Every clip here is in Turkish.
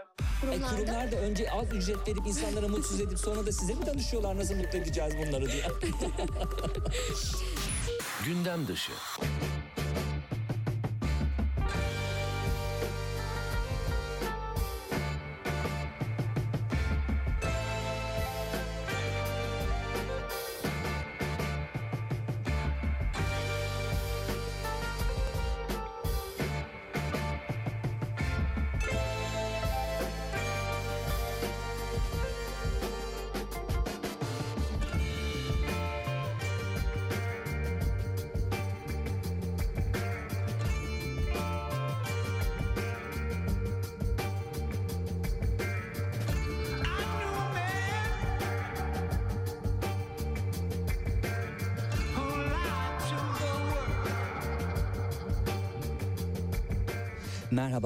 E, Kurumlarda kurumlar da önce az ücret verip insanlara mutsuz edip sonra da size mi danışıyorlar nasıl mutlu edeceğiz bunları diye? Gündem dışı.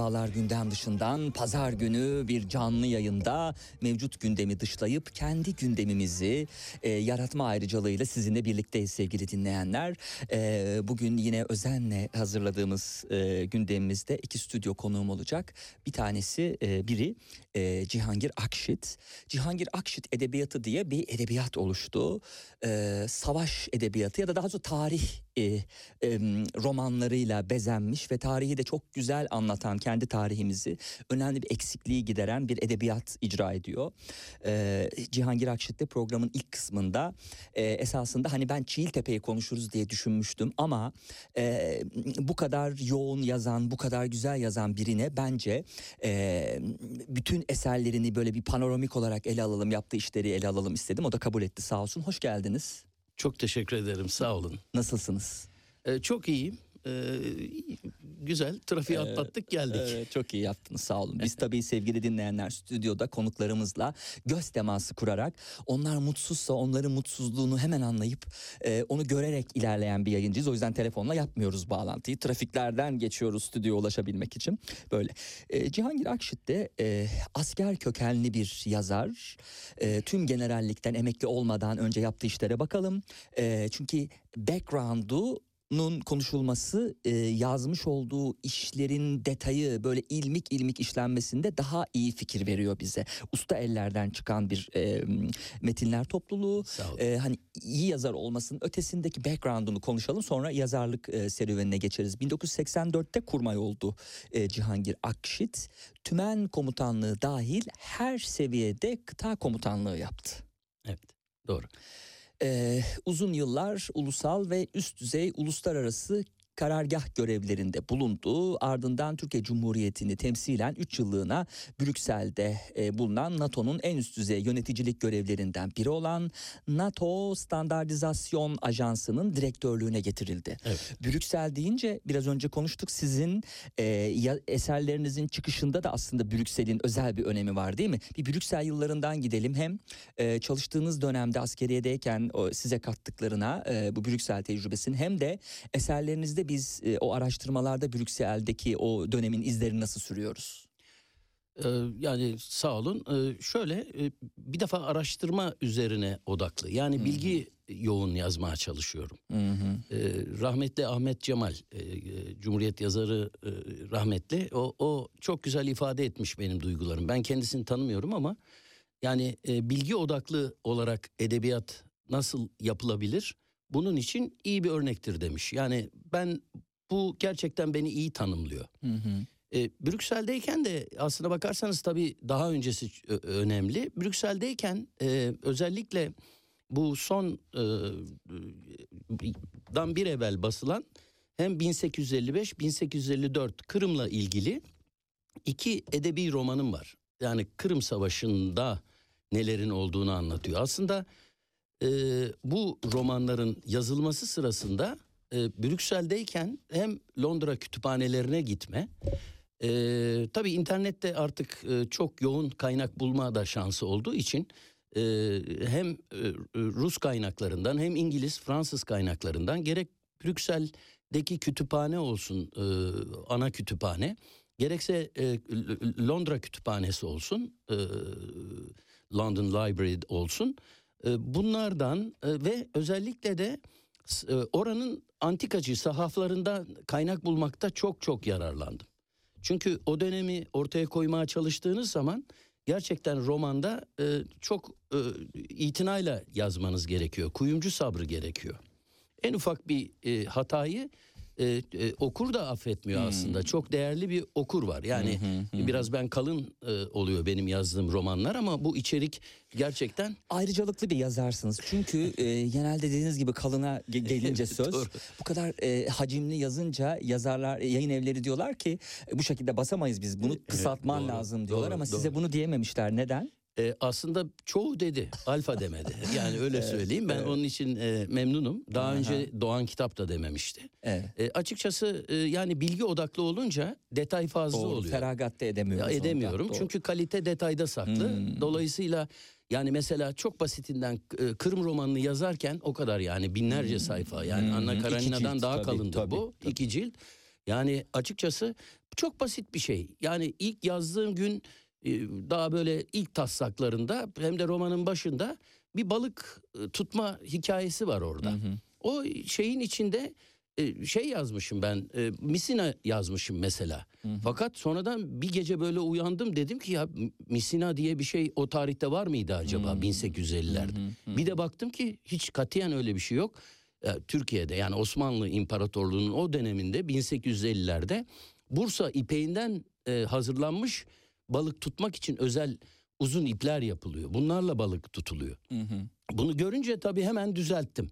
Merhabalar gündem dışından pazar günü bir canlı yayında mevcut gündemi dışlayıp kendi gündemimizi e, yaratma ayrıcalığıyla sizinle birlikteyiz sevgili dinleyenler. E, bugün yine özenle hazırladığımız e, gündemimizde iki stüdyo konuğum olacak. Bir tanesi e, biri e, Cihangir Akşit. Cihangir Akşit Edebiyatı diye bir edebiyat oluştu. E, savaş edebiyatı ya da daha doğrusu tarih e, e, romanlarıyla bezenmiş ve tarihi de çok güzel anlatan kendi tarihimizi önemli bir eksikliği gideren bir edebiyat icra ediyor. E, Cihangir Akşit de programın ilk kısmında e, esasında hani ben Çiğiltepe'yi konuşuruz diye düşünmüştüm ama e, bu kadar yoğun yazan, bu kadar güzel yazan birine bence e, bütün eserlerini böyle bir panoramik olarak ele alalım, yaptığı işleri ele alalım istedim. O da kabul etti sağ olsun. Hoş geldiniz. Çok teşekkür ederim sağ olun. Nasılsınız? Ee, çok iyiyim. Ee, güzel trafiği atlattık geldik. Evet, çok iyi yaptınız sağ olun. Biz tabii sevgili dinleyenler stüdyoda konuklarımızla göz teması kurarak onlar mutsuzsa onların mutsuzluğunu hemen anlayıp e, onu görerek ilerleyen bir yayıncıyız. O yüzden telefonla yapmıyoruz bağlantıyı. Trafiklerden geçiyoruz stüdyoya ulaşabilmek için. Böyle. E, Cihangir Akşit de e, asker kökenli bir yazar. E, tüm generallikten emekli olmadan önce yaptığı işlere bakalım. E, çünkü background'u nun konuşulması e, yazmış olduğu işlerin detayı böyle ilmik ilmik işlenmesinde daha iyi fikir veriyor bize. Usta ellerden çıkan bir e, metinler topluluğu. E, hani iyi yazar olmasının ötesindeki background'unu konuşalım sonra yazarlık e, serüvenine geçeriz. 1984'te kurmay oldu e, Cihangir Akşit. Tümen komutanlığı dahil her seviyede kıta komutanlığı yaptı. Evet doğru. Ee, uzun yıllar ulusal ve üst düzey uluslararası karargah görevlerinde bulundu. Ardından Türkiye Cumhuriyeti'ni temsilen 3 yıllığına Brüksel'de e, bulunan NATO'nun en üst düzey yöneticilik görevlerinden biri olan NATO Standartizasyon Ajansı'nın direktörlüğüne getirildi. Evet. Brüksel deyince biraz önce konuştuk sizin e, eserlerinizin çıkışında da aslında Brüksel'in özel bir önemi var değil mi? Bir Brüksel yıllarından gidelim hem e, çalıştığınız dönemde askeriyedeyken o, size kattıklarına e, bu Brüksel tecrübesinin hem de eserlerinizde biz e, o araştırmalarda Brüksel'deki o dönemin izlerini nasıl sürüyoruz? Ee, yani sağ olun. Ee, şöyle e, bir defa araştırma üzerine odaklı. Yani bilgi yoğun yazmaya çalışıyorum. Hı hı. Ee, rahmetli Ahmet Cemal, e, e, Cumhuriyet yazarı rahmetli. O, o çok güzel ifade etmiş benim duygularım. Ben kendisini tanımıyorum ama yani bilgi odaklı olarak edebiyat nasıl yapılabilir? Bunun için iyi bir örnektir demiş. Yani ben bu gerçekten beni iyi tanımlıyor. Hı hı. E, Brüksel'deyken de aslına bakarsanız tabii daha öncesi önemli. Brüksel'deyken e, özellikle bu son e, dan bir evvel basılan hem 1855-1854 Kırım'la ilgili iki edebi romanım var. Yani Kırım Savaşı'nda nelerin olduğunu anlatıyor. Aslında e, bu romanların yazılması sırasında e, Brüksel'deyken hem Londra kütüphanelerine gitme, e, tabii internette artık e, çok yoğun kaynak bulma da şansı olduğu için e, hem e, Rus kaynaklarından hem İngiliz, Fransız kaynaklarından gerek Brüksel'deki kütüphane olsun e, ana kütüphane gerekse e, Londra kütüphanesi olsun e, London Library olsun bunlardan e, ve özellikle de e, oranın antikacı sahaflarında kaynak bulmakta çok çok yararlandım. Çünkü o dönemi ortaya koymaya çalıştığınız zaman gerçekten romanda e, çok itinayla yazmanız gerekiyor. Kuyumcu sabrı gerekiyor. En ufak bir hatayı e, e, okur da affetmiyor aslında. Çok değerli bir okur var. Yani biraz ben kalın e, oluyor benim yazdığım romanlar ama bu içerik gerçekten Ayrıcalıklı bir yazarsınız. Çünkü e, genelde dediğiniz gibi kalına ge- gelince söz bu kadar e, hacimli yazınca yazarlar e, yayın evleri diyorlar ki e, bu şekilde basamayız biz bunu kısaltman doğru, lazım diyorlar doğru, ama doğru. size bunu diyememişler. Neden? E, aslında çoğu dedi. Alfa demedi. Yani öyle söyleyeyim. Ben onun için e, memnunum. Daha önce Doğan Kitap da dememişti. Evet. E, açıkçası e, yani bilgi odaklı olunca detay fazla Doğru, oluyor. feragat da edemiyoruz. edemiyorum. Çünkü kalite detayda saklı. Hmm. Dolayısıyla yani mesela çok basitinden e, Kırım romanını yazarken o kadar yani binlerce sayfa. Yani Hmm, Anna Karenina'dan cilt, daha tabii, tabii, bu. tabii. iki cilt. Yani açıkçası çok basit bir şey. Yani ilk yazdığım gün daha böyle ilk taslaklarında hem de romanın başında bir balık e, tutma hikayesi var orada. Hı hı. O şeyin içinde e, şey yazmışım ben e, Misina yazmışım mesela. Fakat sonradan bir gece böyle uyandım dedim ki ya Misina diye bir şey o tarihte var mıydı acaba 1850'lerde? Bir de baktım ki hiç katiyen öyle bir şey yok. Türkiye'de yani Osmanlı İmparatorluğu'nun o döneminde 1850'lerde Bursa ipeğinden hazırlanmış balık tutmak için özel uzun ipler yapılıyor. Bunlarla balık tutuluyor. Hı hı. Bunu görünce tabii hemen düzelttim.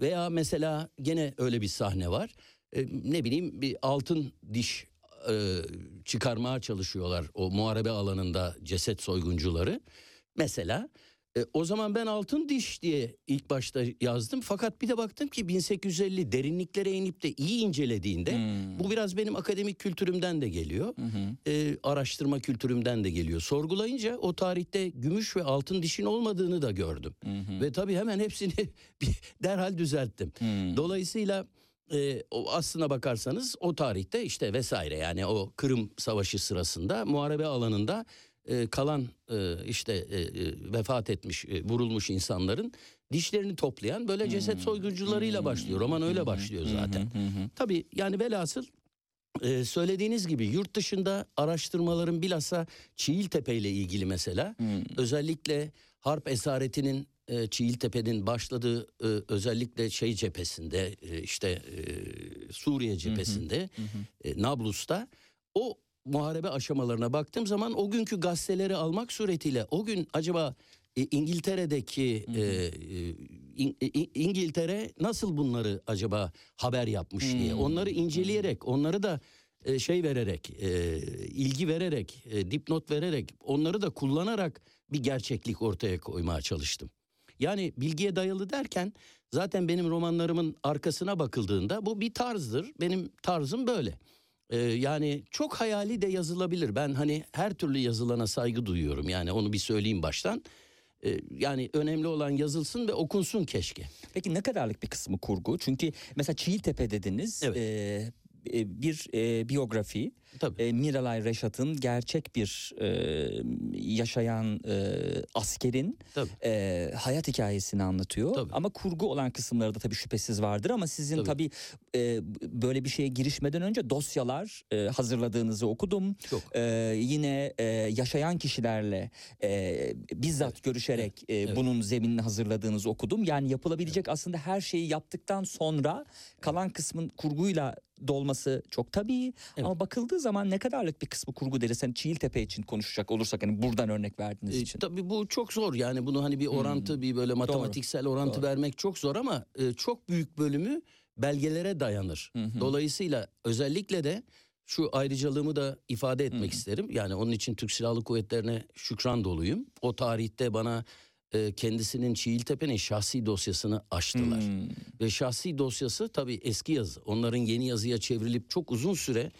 Veya mesela gene öyle bir sahne var. E, ne bileyim bir altın diş e, çıkarmaya çalışıyorlar o muharebe alanında ceset soyguncuları. Mesela e, o zaman ben altın diş diye ilk başta yazdım. Fakat bir de baktım ki 1850 derinliklere inip de iyi incelediğinde bu biraz benim akademik kültürümden de geliyor. E, araştırma kültürümden de geliyor. Sorgulayınca o tarihte gümüş ve altın dişin olmadığını da gördüm. Ve tabii hemen hepsini derhal düzelttim. Dolayısıyla e, o aslına bakarsanız o tarihte işte vesaire yani o Kırım Savaşı sırasında muharebe alanında e, kalan e, işte e, e, vefat etmiş e, vurulmuş insanların dişlerini toplayan böyle ceset soyguncularıyla başlıyor. Roman öyle başlıyor zaten. Tabii yani velhasıl e, söylediğiniz gibi yurt dışında araştırmaların bilhassa Çiğiltepe ile ilgili mesela özellikle harp esaretinin e, Çiğiltepe'nin başladığı e, özellikle şey cephesinde e, işte e, Suriye cephesinde e, Nablus'ta o muharebe aşamalarına baktığım zaman o günkü gazeteleri almak suretiyle o gün acaba e, İngiltere'deki e, e, İng- İ- İngiltere nasıl bunları acaba haber yapmış diye onları inceleyerek onları da e, şey vererek e, ilgi vererek e, dipnot vererek onları da kullanarak bir gerçeklik ortaya koymaya çalıştım. Yani bilgiye dayalı derken zaten benim romanlarımın arkasına bakıldığında bu bir tarzdır. Benim tarzım böyle. Ee, yani çok hayali de yazılabilir. Ben hani her türlü yazılana saygı duyuyorum. Yani onu bir söyleyeyim baştan. Ee, yani önemli olan yazılsın ve okunsun keşke. Peki ne kadarlık bir kısmı kurgu? Çünkü mesela Çiğiltepe dediniz. Evet. e, e, bir e, biyografi. Tabii. E, Miralay Reşat'ın gerçek bir e, yaşayan e, askerin Tabii. e, hayat hikayesini anlatıyor. Tabii. Ama kurgu olan kısımları da tabii şüphesiz vardır ama sizin Tabii. tabii, e, böyle bir şeye girişmeden önce dosyalar e, hazırladığınızı okudum. Çok. E, yine e, yaşayan kişilerle e, bizzat görüşerek e, Evet. bunun zeminini hazırladığınızı okudum. Yani yapılabilecek aslında her şeyi yaptıktan sonra kalan kısmın kurguyla dolması çok tabii Evet. ama bakıldığı zaman ne kadarlık bir kısmı kurgu deriz. Hani Çiğiltepe için konuşacak olursak hani buradan örnek verdiğiniz E, için. tabii bu çok zor yani bunu hani bir orantı bir böyle matematiksel orantı Doğru. vermek çok zor ama e, çok büyük bölümü belgelere dayanır. Dolayısıyla özellikle de şu ayrıcalığımı da ifade etmek isterim. Yani onun için Türk Silahlı Kuvvetleri'ne şükran doluyum. O tarihte bana e, kendisinin Çiğiltepe'nin şahsi dosyasını açtılar. Hmm. Ve şahsi dosyası tabii eski yazı. Onların yeni yazıya çevrilip çok uzun süre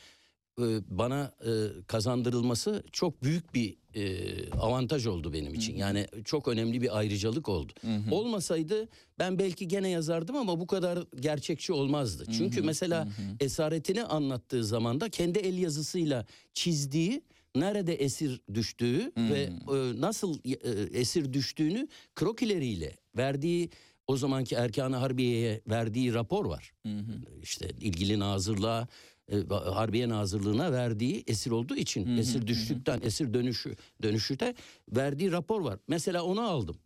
bana e, kazandırılması çok büyük bir e, avantaj oldu benim için. Yani çok önemli bir ayrıcalık oldu. Olmasaydı ben belki gene yazardım ama bu kadar gerçekçi olmazdı. Çünkü mesela esaretini anlattığı zaman da kendi el yazısıyla çizdiği nerede esir düştüğü ve e, nasıl e, esir düştüğünü krokileriyle verdiği o zamanki Erkan-ı Harbiye'ye verdiği rapor var. İşte ilgili nazırlığa e, Harbiye Nazırlığı'na verdiği esir olduğu için esir düştükten esir dönüşü dönüşüte verdiği rapor var. Mesela onu aldım.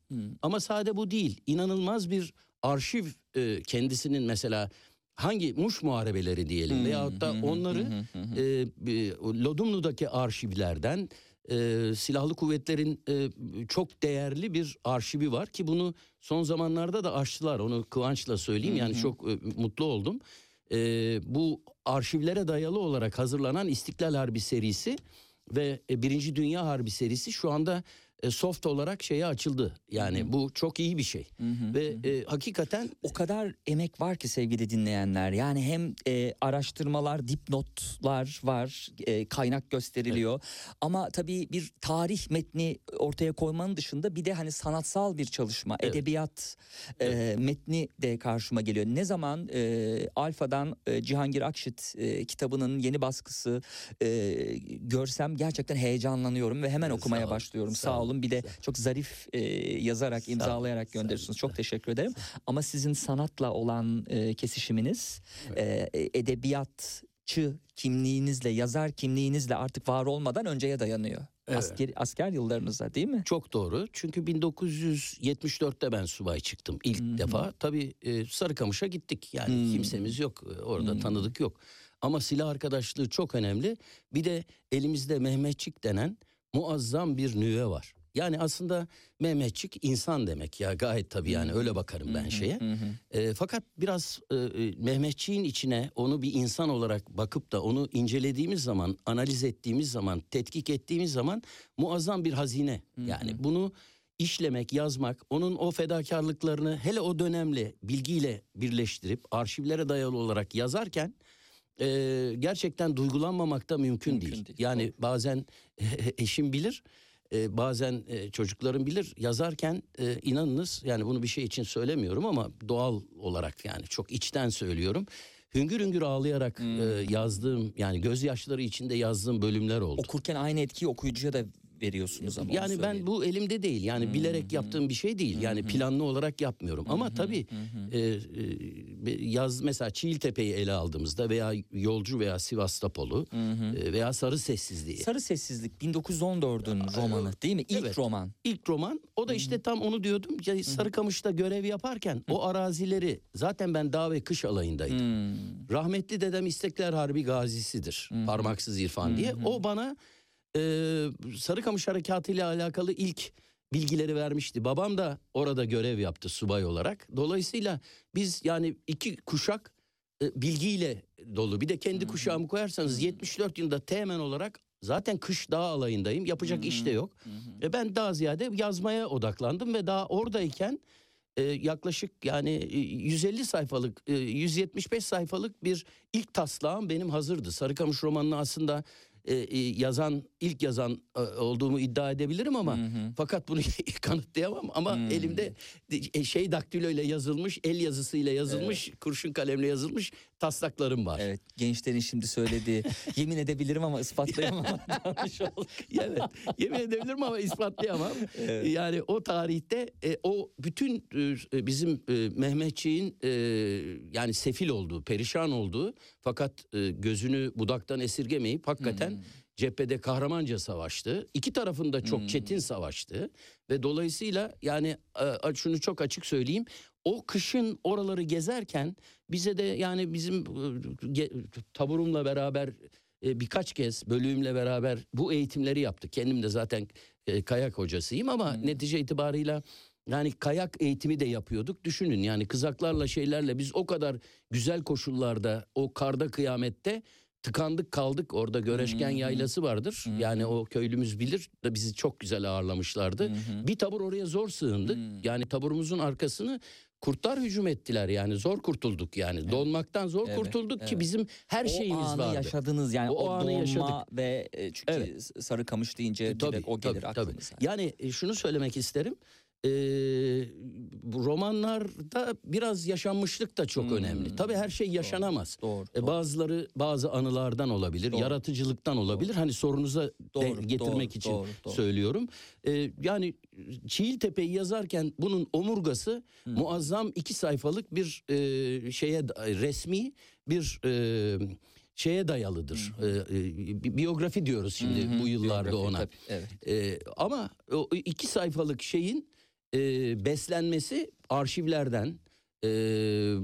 Ama sade bu değil. İnanılmaz bir arşiv e, kendisinin mesela hangi Muş muharebeleri diyelim veyahut da onları e, e, Lodumlu'daki arşivlerden e, silahlı kuvvetlerin e, çok değerli bir arşivi var ki bunu son zamanlarda da açtılar onu kıvançla söyleyeyim yani çok e, mutlu oldum. E, bu arşivlere dayalı olarak hazırlanan İstiklal Harbi serisi ve e, Birinci Dünya Harbi serisi şu anda e, soft olarak şeye açıldı. Yani bu çok iyi bir şey ve e, hakikaten O kadar emek var ki sevgili dinleyenler. Yani hem e, araştırmalar, dipnotlar var, e, kaynak gösteriliyor. Ama tabii bir tarih metni ortaya koymanın dışında bir de hani sanatsal bir çalışma, Evet. edebiyat e, metni de karşıma geliyor. Ne zaman e, Alfa'dan e, Cihangir Akşit e, kitabının yeni baskısı e, görsem gerçekten heyecanlanıyorum ve hemen Evet, okumaya sağ başlıyorum. sağ Sağ olun. Bir de çok zarif e, yazarak, imzalayarak gönderiyorsunuz. Çok teşekkür ederim. Ama sizin sanatla olan e, kesişiminiz, e, edebiyatçı kimliğinizle, yazar kimliğinizle artık var olmadan önceye dayanıyor. Evet. Asker, asker yıllarınıza değil mi? Çok doğru. Çünkü 1974'te ben subay çıktım ilk defa. Tabii e, Sarıkamış'a gittik. Yani Hmm. kimsemiz yok. e, Orada Hmm. tanıdık yok. Ama silah arkadaşlığı çok önemli. Bir de elimizde Mehmetçik denen muazzam bir nüve var. Yani aslında Mehmetçik insan demek ya gayet tabii yani öyle bakarım ben şeye. E, fakat biraz e, e, Mehmetçiğin içine onu bir insan olarak bakıp da onu incelediğimiz zaman, analiz ettiğimiz zaman, tetkik ettiğimiz zaman muazzam bir hazine. Yani bunu işlemek, yazmak, onun o fedakarlıklarını hele o dönemle, bilgiyle birleştirip arşivlere dayalı olarak yazarken e, gerçekten duygulanmamak da mümkün, Mümkün değil. değil, Yani bazen eşim bilir, e, bazen e, çocuklarım bilir. Yazarken e, inanınız yani bunu bir şey için söylemiyorum ama doğal olarak yani çok içten söylüyorum. Hüngür hüngür ağlayarak Hmm. e, yazdığım yani gözyaşları içinde yazdığım bölümler oldu. Okurken aynı etkiyi okuyucuya da veriyorsunuz ama. Yani ben bu elimde değil. Yani bilerek yaptığım bir şey değil. Yani planlı olarak yapmıyorum. Ama tabii e, e, yaz mesela Çiğiltepe'yi ele aldığımızda veya Yolcu veya Sivastopol'u e, veya Sarı Sessizliği. Sarı Sessizlik 1914'ün romanı değil mi? İlk Evet. roman. İlk roman o da işte tam onu diyordum. Ya Sarıkamış'ta görev yaparken o arazileri zaten ben dağ ve kış alayındaydım. Hmm. Rahmetli dedem İstekler Harbi gazisidir. Parmaksız İrfan diye. O bana e, Sarıkamış Harekatı ile alakalı ilk bilgileri vermişti. Babam da orada görev yaptı subay olarak. Dolayısıyla biz yani iki kuşak e, bilgiyle dolu. Bir de kendi kuşağımı koyarsanız 74 yılında teğmen olarak zaten kış dağ alayındayım. Yapacak iş de yok. E ben daha ziyade yazmaya odaklandım ve daha oradayken e, yaklaşık yani e, 150 sayfalık, e, 175 sayfalık bir ilk taslağım benim hazırdı. Sarıkamış romanını aslında e, e, yazan, ilk yazan e, olduğumu iddia edebilirim ama fakat bunu kanıtlayamam. Ama elimde e, şey daktiloyla yazılmış, el yazısıyla yazılmış, kurşun kalemle yazılmış taslaklarım var. Evet gençlerin şimdi söylediği yemin edebilirim ama ispatlayamam. Evet yemin edebilirim ama ispatlayamam. Yani o tarihte e, o bütün e, bizim e, Mehmetçiğin e, yani sefil olduğu, perişan olduğu fakat e, gözünü budaktan esirgemeyip hakikaten cephede kahramanca savaştı. İki tarafında çok çetin savaştı ve dolayısıyla yani e, şunu çok açık söyleyeyim. O kışın oraları gezerken bize de yani bizim e, taburumla beraber e, birkaç kez bölüğümle beraber bu eğitimleri yaptık. Kendim de zaten kayak hocasıyım ama netice itibarıyla yani kayak eğitimi de yapıyorduk. Düşünün yani kızaklarla şeylerle biz o kadar güzel koşullarda o karda kıyamette tıkandık kaldık. Orada Göreşken Yaylası vardır. Yani o köylümüz bilir de bizi çok güzel ağırlamışlardı. Bir tabur oraya zor sığındık. Yani taburumuzun arkasını kurtlar hücum ettiler yani zor kurtulduk yani donmaktan zor Evet, kurtulduk ki evet. bizim her o şeyimiz anı vardı. yaşadınız yani O o, anı donma yaşadık. ve e, çünkü Evet. Sarıkamış deyince E, tabii, o gelir tabii, tabii. aklımıza. Yani e, şunu söylemek isterim. Bu romanlarda biraz yaşanmışlık da çok Hmm, önemli. Tabii her şey yaşanamaz. Doğru. E, doğru. bazıları bazı anılardan olabilir, Doğru. yaratıcılıktan olabilir. Hani sorunuza de- Doğru, getirmek doğru, için doğru, doğru. söylüyorum. E, yani Çiğiltepe'yi yazarken bunun omurgası muazzam iki sayfalık bir e, şeye resmi bir e, şeye dayalıdır. E, e, bi- biyografi diyoruz şimdi Hı hı, bu yıllarda biyografi, ona. tabii, evet. Ee, ama o iki sayfalık şeyin e, beslenmesi arşivlerden, e,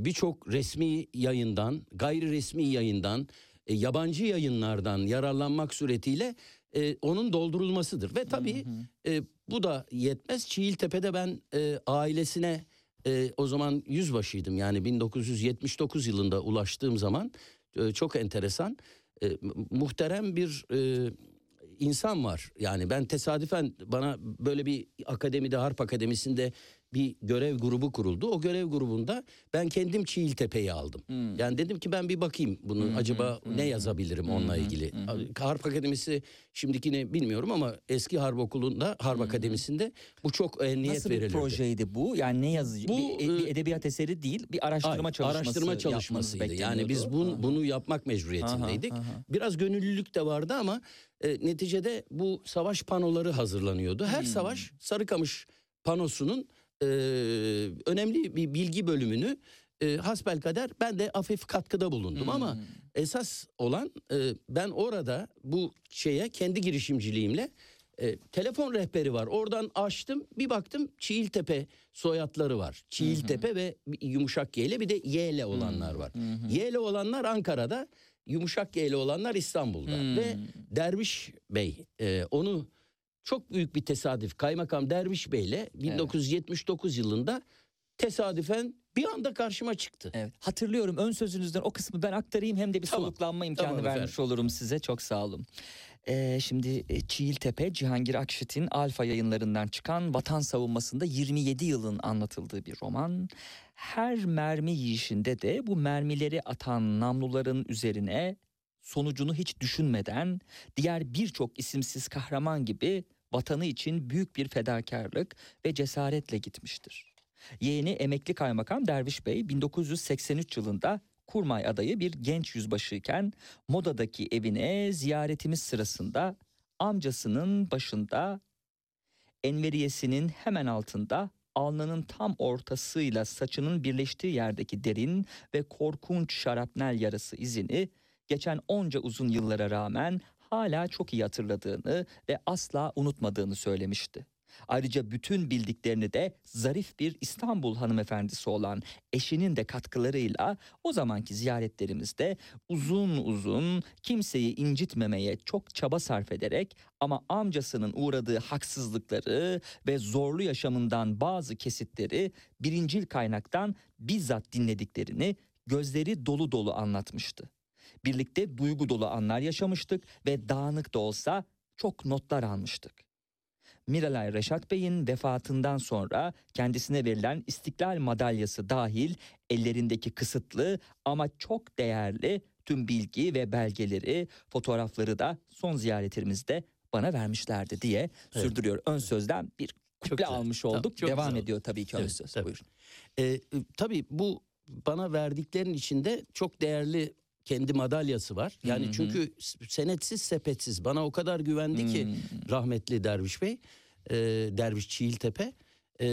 birçok resmi yayından, gayri resmi yayından, e, yabancı yayınlardan yararlanmak suretiyle e, onun doldurulmasıdır. Ve tabii e, bu da yetmez. Çiğiltepe'de ben e, ailesine e, o zaman yüzbaşıydım. Yani 1979 yılında ulaştığım zaman e, çok enteresan. E, mu- muhterem bir e, insan var. Yani ben tesadüfen bana böyle bir akademide Harp Akademisi'nde bir görev grubu kuruldu. O görev grubunda ben kendim Çiğiltepe'yi aldım. Yani dedim ki ben bir bakayım bunu acaba ne yazabilirim onunla ilgili. Harp Akademisi şimdikini bilmiyorum ama eski Harp Okulu'nda Harp Akademisi'nde bu çok ehemmiyet Nasıl bir verilirdi. projeydi bu? Yani ne yazıcı? Bu, bir, bir e, edebiyat eseri değil, bir araştırma Hayır, çalışması. araştırma çalışmasıydı. Yani biz bunu, bunu yapmak mecburiyetindeydik. Aha, aha. Biraz gönüllülük de vardı ama e, neticede bu savaş panoları hazırlanıyordu. Hmm. Her savaş Sarıkamış panosunun e, önemli bir bilgi bölümünü e, hasbelkader ben de hafif katkıda bulundum ama Hmm. esas olan e, ben orada bu şeye kendi girişimciliğimle e, telefon rehberi var. Oradan açtım bir baktım Çiğiltepe soyadları var. Çiğiltepe ve yumuşak G ile bir de Y ile olanlar var. Y ile olanlar Ankara'da, yumuşak G ile olanlar İstanbul'da. Hmm. Ve Derviş Bey e, onu çok büyük bir tesadüf Kaymakam Derviş Bey ile 1979 yılında tesadüfen bir anda karşıma çıktı. Evet. Hatırlıyorum ön sözünüzden o kısmı ben aktarayım hem de bir Tamam. soluklanma imkanı Tamam vermiş efendim. olurum size. Çok sağ olun. Ee, şimdi e, Çiğiltepe Cihangir Akşit'in Alfa yayınlarından çıkan Vatan Savunması'nda 27 yılın anlatıldığı bir roman. Her mermi yiyişinde de bu mermileri atan namluların üzerine sonucunu hiç düşünmeden diğer birçok isimsiz kahraman gibi vatanı için büyük bir fedakarlık ve cesaretle gitmiştir. Yeğeni emekli kaymakam Derviş Bey 1983 yılında kurmay adayı bir genç yüzbaşıyken Moda'daki evine ziyaretimiz sırasında amcasının başında enveriyesinin hemen altında alnının tam ortasıyla saçının birleştiği yerdeki derin ve korkunç şarapnel yarası izini geçen onca uzun yıllara rağmen hala çok iyi hatırladığını ve asla unutmadığını söylemişti. Ayrıca bütün bildiklerini de zarif bir İstanbul hanımefendisi olan eşinin de katkılarıyla o zamanki ziyaretlerimizde uzun uzun kimseyi incitmemeye çok çaba sarf ederek ama amcasının uğradığı haksızlıkları ve zorlu yaşamından bazı kesitleri birincil kaynaktan bizzat dinlediklerini gözleri dolu dolu anlatmıştı. Birlikte duygu dolu anlar yaşamıştık ve dağınık da olsa çok notlar almıştık. Miralay Reşat Bey'in vefatından sonra kendisine verilen İstiklal Madalyası dahil ellerindeki kısıtlı ama çok değerli tüm bilgi ve belgeleri, fotoğrafları da son ziyaretimizde bana vermişlerdi diye Evet. sürdürüyor. Ön sözden bir kuple almış Tamam, olduk. çok Devam güzel ediyor tabii ki ön Evet, söz. tabii. Buyurun. E, e, tabii bu bana verdiklerin içinde çok değerli kendi madalyası var. Yani Hı hı. çünkü senetsiz sepetsiz bana o kadar güvendi ki Hmm. rahmetli Derviş Bey, e, Derviş Çiğiltepe. E,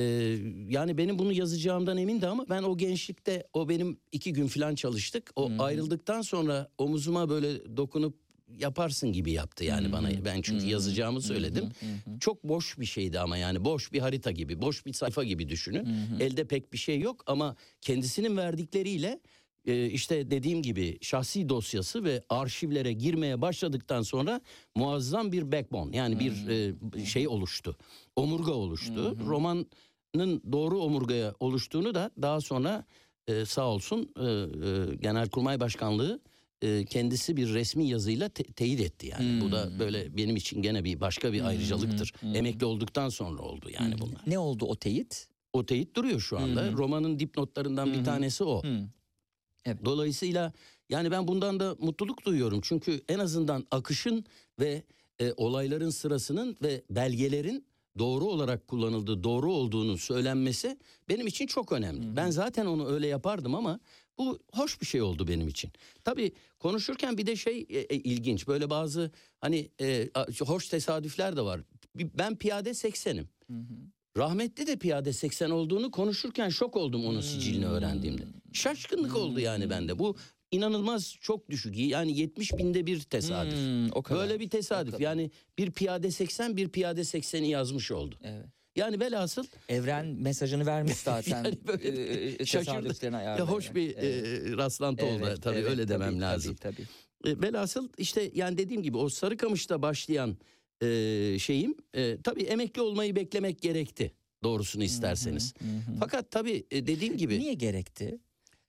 yani benim bunu yazacağımdan emindi ama ben o gençlikte o benim iki gün falan çalıştık. O Hı hı. ayrıldıktan sonra omuzuma böyle dokunup yaparsın gibi yaptı yani Hı bana. Ben çünkü Hı hı. yazacağımı söyledim. Hı hı, hı hı. Çok boş bir şeydi ama yani boş bir harita gibi, boş bir sayfa gibi düşünün. Hı hı. Elde pek bir şey yok ama kendisinin verdikleriyle e, işte dediğim gibi şahsi dosyası ve arşivlere girmeye başladıktan sonra muazzam bir backbone yani bir e, şey oluştu. Omurga oluştu. Romanın doğru omurgaya oluştuğunu da daha sonra e, sağ olsun e, e, Genelkurmay Başkanlığı e, kendisi bir resmi yazıyla te- teyit etti yani. Bu da böyle benim için gene bir başka bir ayrıcalıktır. Emekli olduktan sonra oldu yani bunlar. Ne oldu o teyit? O teyit duruyor şu anda. Hı. Romanın dipnotlarından Hı bir tanesi o. Hı. Evet. Dolayısıyla yani ben bundan da mutluluk duyuyorum. Çünkü en azından akışın ve e, olayların sırasının ve belgelerin doğru olarak kullanıldığı, doğru olduğunu söylenmesi benim için çok önemli. Ben zaten onu öyle yapardım ama bu hoş bir şey oldu benim için. Tabii konuşurken bir de şey e, e, ilginç. Böyle bazı hani e, hoş tesadüfler de var. Ben piyade 80'im. Rahmetli de piyade 80 olduğunu konuşurken şok oldum onun sicilini öğrendiğimde. Şaşkınlık oldu yani bende. Bu inanılmaz çok düşük. Yani 70 binde bir tesadüf. Hmm, o kadar. Böyle bir tesadüf. kadar. Yani bir piyade 80 bir piyade 80'i yazmış oldu. Evet. Yani velhasıl Evren mesajını vermiş zaten. Yani böyle e, şaşırdı. tesadüflerini ya hoş bir Evet. e, rastlantı oldu. Evet, Tabii evet, öyle demem tabii, lazım. Tabii, tabii. E, velhasıl işte yani dediğim gibi o Sarıkamış'ta başlayan e, şeyim e, tabii emekli olmayı beklemek gerekti doğrusunu isterseniz. Hı hı. Fakat tabii dediğim gibi Niye gerekti?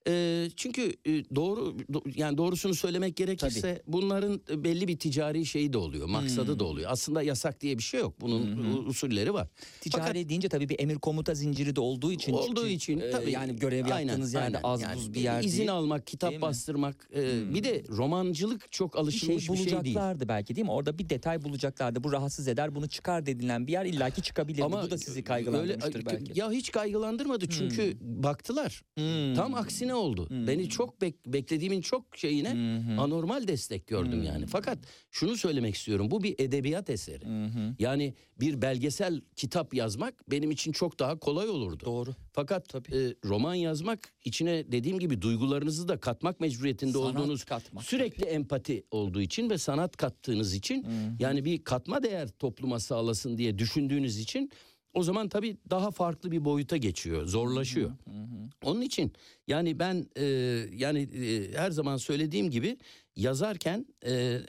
E, çünkü e, doğru do- yani doğrusunu söylemek gerekirse bunların e, belli bir ticari şeyi de oluyor, maksadı Hmm. da oluyor. Aslında yasak diye bir şey yok. Bunun u- usulleri var. Ticari Fakat- deyince tabii bir emir komuta zinciri de olduğu için. Olduğu için e, tabii yani görev aynen, yaptığınız yerde aynen. az Yani buz bir yer izin değil. almak, kitap Değil mi? bastırmak, e, Hmm. bir de romancılık çok bir şey alışılmış bir şey, değil. bulacaklardı belki değil mi? Orada bir detay bulacaklardı. Bu rahatsız eder, bunu çıkar denilen bir yer illaki çıkabilirdi. Bu da sizi kaygılandırmıştır öyle- belki. Ya hiç kaygılandırmadı çünkü baktılar. Hmm. Tam aksine oldu. Hmm. Beni çok bek- beklediğimin çok şeyine hı. anormal destek gördüm Hmm. yani. Fakat şunu söylemek istiyorum. Bu bir edebiyat eseri. Hı. Yani bir belgesel kitap yazmak benim için çok daha kolay olurdu. Doğru. Fakat Tabii. e, roman yazmak içine dediğim gibi duygularınızı da katmak mecburiyetinde Sanat olduğunuz katmak sürekli empati olduğu için ve sanat kattığınız için hı. yani bir katma değer topluma sağlasın diye düşündüğünüz için o zaman tabii daha farklı bir boyuta geçiyor, zorlaşıyor. Hı hı. Onun için yani ben e, yani e, her zaman söylediğim gibi yazarken e,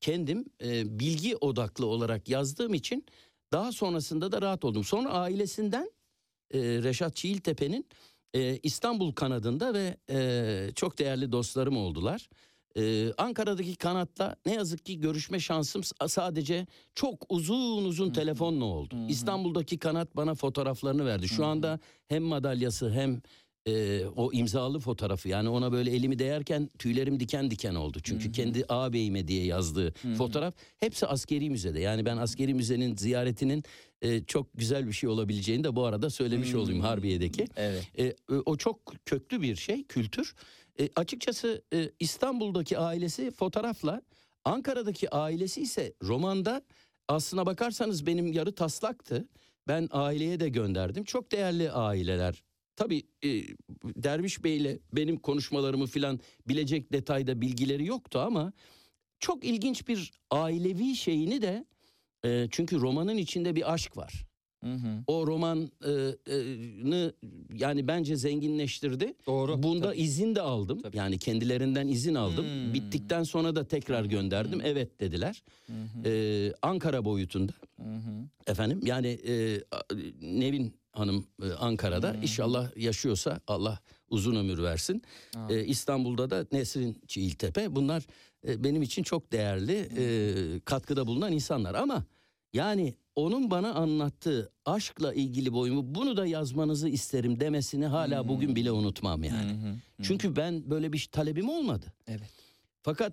kendim e, bilgi odaklı olarak yazdığım için daha sonrasında da rahat oldum. Sonra ailesinden e, Reşat Çiğiltepe'nin e, İstanbul kanadında ve e, çok değerli dostlarım oldular. E, Ankara'daki kanatla ne yazık ki görüşme şansım sadece çok uzun uzun telefonla oldu. Hı. İstanbul'daki kanat bana fotoğraflarını verdi. Şu hı. anda hem madalyası hem e, o imzalı fotoğrafı yani ona böyle elimi değerken tüylerim diken diken oldu. Çünkü Hı hı. kendi ağabeyime diye yazdığı hı. fotoğraf hepsi askeri müzede. Yani ben askeri müzenin ziyaretinin e, çok güzel bir şey olabileceğini de bu arada söylemiş Hı. olayım Harbiye'deki. Evet. E, o çok köklü bir şey, kültür. E, açıkçası e, İstanbul'daki ailesi fotoğrafla, Ankara'daki ailesi ise romanda aslına bakarsanız benim yarı taslaktı. Ben aileye de gönderdim. Çok değerli aileler. Tabii e, Derviş Bey'le benim konuşmalarımı filan bilecek detayda bilgileri yoktu ama çok ilginç bir ailevi şeyini de e, çünkü romanın içinde bir aşk var Hı hı. o romanı yani bence zenginleştirdi. Doğru. Bunda Tabii. izin de aldım. Tabii. Yani kendilerinden izin aldım. Hmm. Bittikten sonra da tekrar gönderdim. Evet dediler. Hı hı. Ee, Ankara boyutunda Hı hı. efendim. Yani e, Nevin Hanım e, Ankara'da Hmm. inşallah yaşıyorsa Allah uzun ömür versin. Ee, İstanbul'da da Nesrin Çiğiltepe. Bunlar e, benim için çok değerli Hmm. e, katkıda bulunan insanlar ama yani onun bana anlattığı aşkla ilgili boyumu bunu da yazmanızı isterim demesini hala Hmm. bugün bile unutmam yani. Hı hı. Hı. Çünkü ben böyle bir talebim olmadı. Evet. Fakat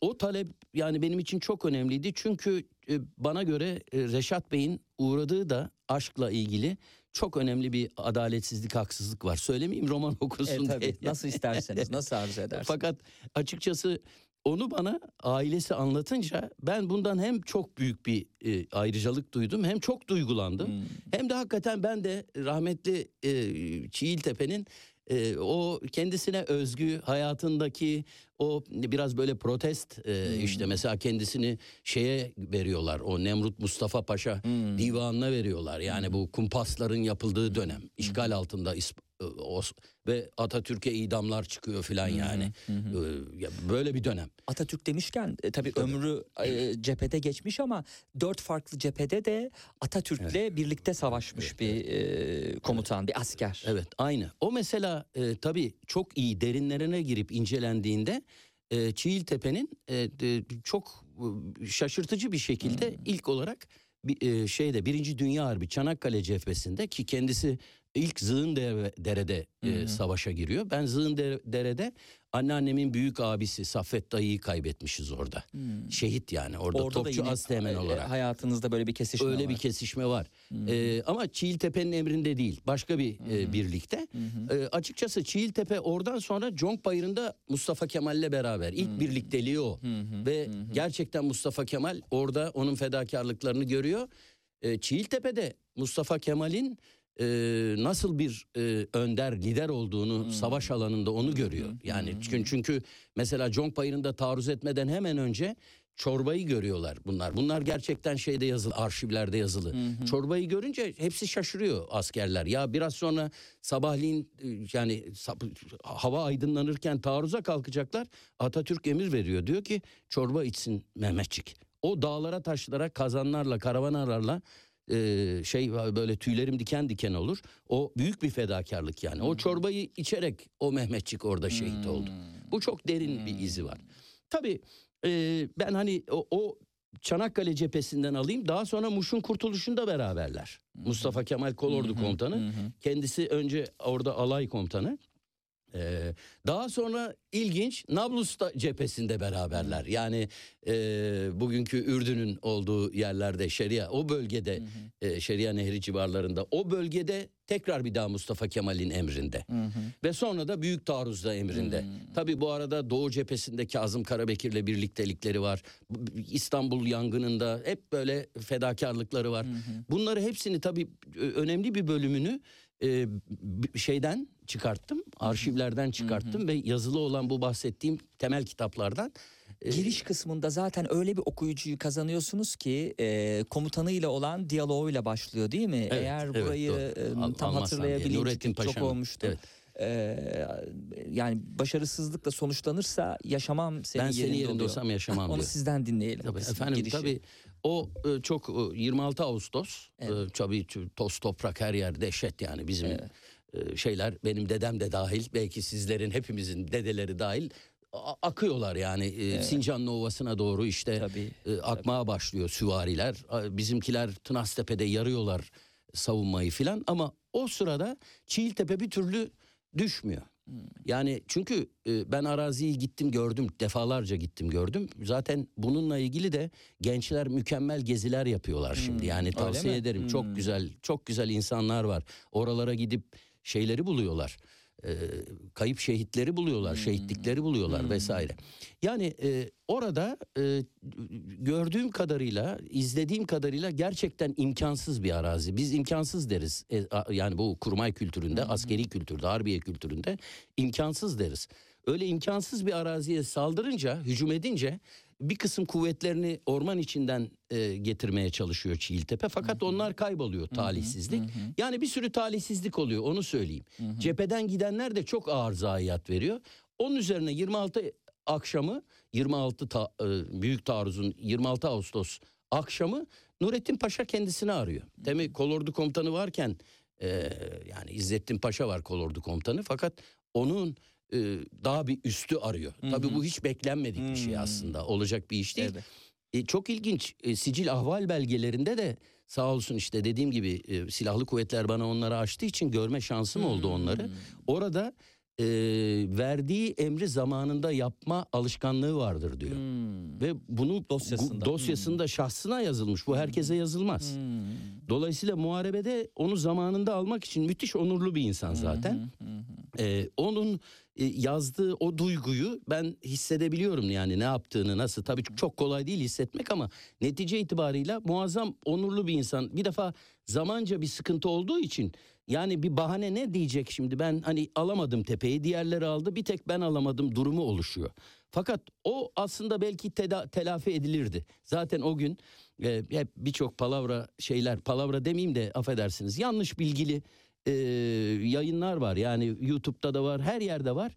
o talep yani benim için çok önemliydi. Çünkü e, bana göre e, Reşat Bey'in uğradığı da aşkla ilgili çok önemli bir adaletsizlik, haksızlık var. Söylemeyeyim roman okusun E, tabii. diye. Nasıl isterseniz, nasıl arzu ederseniz. Fakat açıkçası onu bana ailesi anlatınca ben bundan hem çok büyük bir e, ayrıcalık duydum hem çok duygulandım. Hmm. Hem de hakikaten ben de rahmetli e, Çiğiltepe'nin e, o kendisine özgü hayatındaki o biraz böyle protest e, Hmm. işte mesela kendisini şeye veriyorlar o Nemrut Mustafa Paşa Hmm. divanına veriyorlar. Yani bu kumpasların yapıldığı dönem işgal altında ve Atatürk'e idamlar çıkıyor filan yani. Hı hı. E, ya böyle bir dönem. Atatürk demişken e, tabii Tabii. ömrü e, cephede geçmiş ama dört farklı cephede de Atatürk'le birlikte savaşmış bir e, komutan, bir asker. Evet aynı. O mesela e, tabii çok iyi derinlerine girip incelendiğinde e, Çiğiltepe'nin e, de- çok e, şaşırtıcı bir şekilde ilk olarak bir, e, şeyde Birinci Dünya Harbi Çanakkale cephesinde ki kendisi ilk Zığındere'de e, savaşa giriyor. Ben Zığındere'de anneannemin büyük abisi Saffet dayıyı kaybetmişiz orada. Şehit yani orada, Orada da topçu yine Asteğmen e, olarak. hayatınızda böyle bir kesişme Öyle var. bir kesişme var. Ee, ama Çiğiltepe'nin emrinde değil. Başka bir e, birlikte. Ee, açıkçası Çiğiltepe oradan sonra Conk Bayırı'nda Mustafa Kemal'le beraber. ilk birlikteliği o. Ve gerçekten Mustafa Kemal orada onun fedakarlıklarını görüyor. Ee, Çiğiltepe'de Mustafa Kemal'in e, nasıl bir e, önder, lider olduğunu savaş alanında onu görüyor. Yani çünkü, çünkü mesela Conk Bayırı'nda taarruz etmeden hemen önce çorbayı görüyorlar bunlar. Bunlar gerçekten şeyde yazılı, arşivlerde yazılı. Çorbayı görünce hepsi şaşırıyor askerler. Ya biraz sonra sabahleyin e, yani hava aydınlanırken taarruza kalkacaklar. Atatürk emir veriyor. Diyor ki çorba içsin Mehmetçik. O dağlara taşlara kazanlarla karavanlarla e, şey böyle tüylerim diken diken olur. O büyük bir fedakarlık yani. O çorbayı içerek o Mehmetçik orada şehit oldu. Bu çok derin bir izi var. Tabii e, ben hani o, o Çanakkale cephesinden alayım. Daha sonra Muş'un kurtuluşunda beraberler. Mustafa Kemal Kolordu komutanı. Kendisi önce orada alay komutanı. Ee, daha sonra ilginç Nablus cephesinde beraberler. Yani e, bugünkü Ürdün'ün olduğu yerlerde Şeria o bölgede e, Şeria Nehri civarlarında o bölgede tekrar bir daha Mustafa Kemal'in emrinde. Ve sonra da Büyük Taarruz'da emrinde. Tabi bu arada Doğu cephesinde Kazım Karabekir'le birliktelikleri var. İstanbul yangınında hep böyle fedakarlıkları var. Bunları hepsini tabi önemli bir bölümünü e, şeyden çıkarttım. Arşivlerden çıkarttım ve yazılı olan bu bahsettiğim temel kitaplardan e, Giriş kısmında zaten öyle bir okuyucuyu kazanıyorsunuz ki e, komutanıyla olan diyaloğuyla başlıyor değil mi? Evet, Eğer evet, burayı doğru. e, tam hatırlayabilirim çok olmuştu. Evet. E, yani başarısızlıkla sonuçlanırsa yaşamam senin ben yerinde yerinde oluyor. olsam yaşamam Onu diyor. sizden dinleyelim. Tabii efendim girişi. tabii o e, çok e, 26 Ağustos e, tabii ç- toz toprak her yer dehşet yani. Bizim e, şeyler benim dedem de dahil belki sizlerin hepimizin dedeleri dahil akıyorlar yani e, Sincanlı Ovası'na doğru işte Tabii, e, akmaya başlıyor süvariler. Bizimkiler Tınaztepe'de yarıyorlar savunmayı filan ama o sırada Çiğiltepe bir türlü düşmüyor. Yani çünkü e, ben araziyi gittim gördüm defalarca gittim gördüm. Zaten bununla ilgili de gençler mükemmel geziler yapıyorlar şimdi. Yani tavsiye ederim. Çok güzel çok güzel insanlar var. Oralara gidip şeyleri buluyorlar. E, kayıp şehitleri buluyorlar, şehitlikleri buluyorlar vesaire. Yani e, orada e, gördüğüm kadarıyla, izlediğim kadarıyla gerçekten imkansız bir arazi. Biz imkansız deriz. E, a- yani bu kurmay kültüründe, askeri kültürde, harbiye kültüründe imkansız deriz. Öyle imkansız bir araziye saldırınca, hücum edince bir kısım kuvvetlerini orman içinden e, getirmeye çalışıyor Çiğiltepe. Fakat onlar kayboluyor talihsizlik. Yani bir sürü talihsizlik oluyor onu söyleyeyim. Cepheden gidenler de çok ağır zayiat veriyor. Onun üzerine 26 akşamı 26 ta- e, büyük taarruzun 26 Ağustos akşamı Nurettin Paşa kendisini arıyor. Demek kolordu komutanı varken e, yani İzzettin Paşa var kolordu komutanı fakat onun e, daha bir üstü arıyor. Tabii bu hiç beklenmedik bir şey aslında. Olacak bir iş değil. Evet. E, çok ilginç. E, sicil ahval belgelerinde de sağ olsun işte dediğim gibi e, silahlı kuvvetler bana onları açtığı için görme şansım oldu onları. Orada e, verdiği emri zamanında yapma alışkanlığı vardır diyor. Ve bunu Dosyasında. dosyasında şahsına yazılmış. Bu herkese yazılmaz. Dolayısıyla muharebede onu zamanında almak için müthiş onurlu bir insan zaten. Ee, onun e, yazdığı o duyguyu ben hissedebiliyorum yani ne yaptığını nasıl tabii çok kolay değil hissetmek ama netice itibarıyla muazzam onurlu bir insan. Bir defa zamanca bir sıkıntı olduğu için yani bir bahane ne diyecek şimdi ben hani alamadım tepeyi diğerleri aldı bir tek ben alamadım durumu oluşuyor. Fakat o aslında belki teda- telafi edilirdi. Zaten o gün e, hep birçok palavra şeyler palavra demeyeyim de affedersiniz yanlış bilgili e, yayınlar var. Yani YouTube'da da var her yerde var.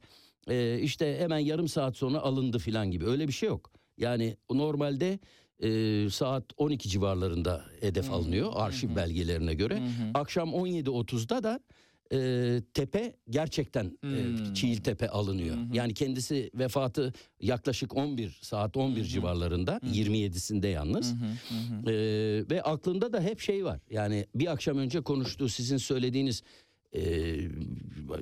E, işte hemen yarım saat sonra alındı filan gibi öyle bir şey yok. Yani normalde e, saat 12 civarlarında hedef alınıyor arşiv belgelerine göre. Akşam 17.30'da da e, tepe gerçekten e, Hmm. Çiğiltepe alınıyor. Hı. Yani kendisi vefatı yaklaşık 11 saat 11 Hı hı. civarlarında 27'sinde yalnız. Hı. Ee, ve aklında da hep şey var. Yani bir akşam önce konuştuğu sizin söylediğiniz e,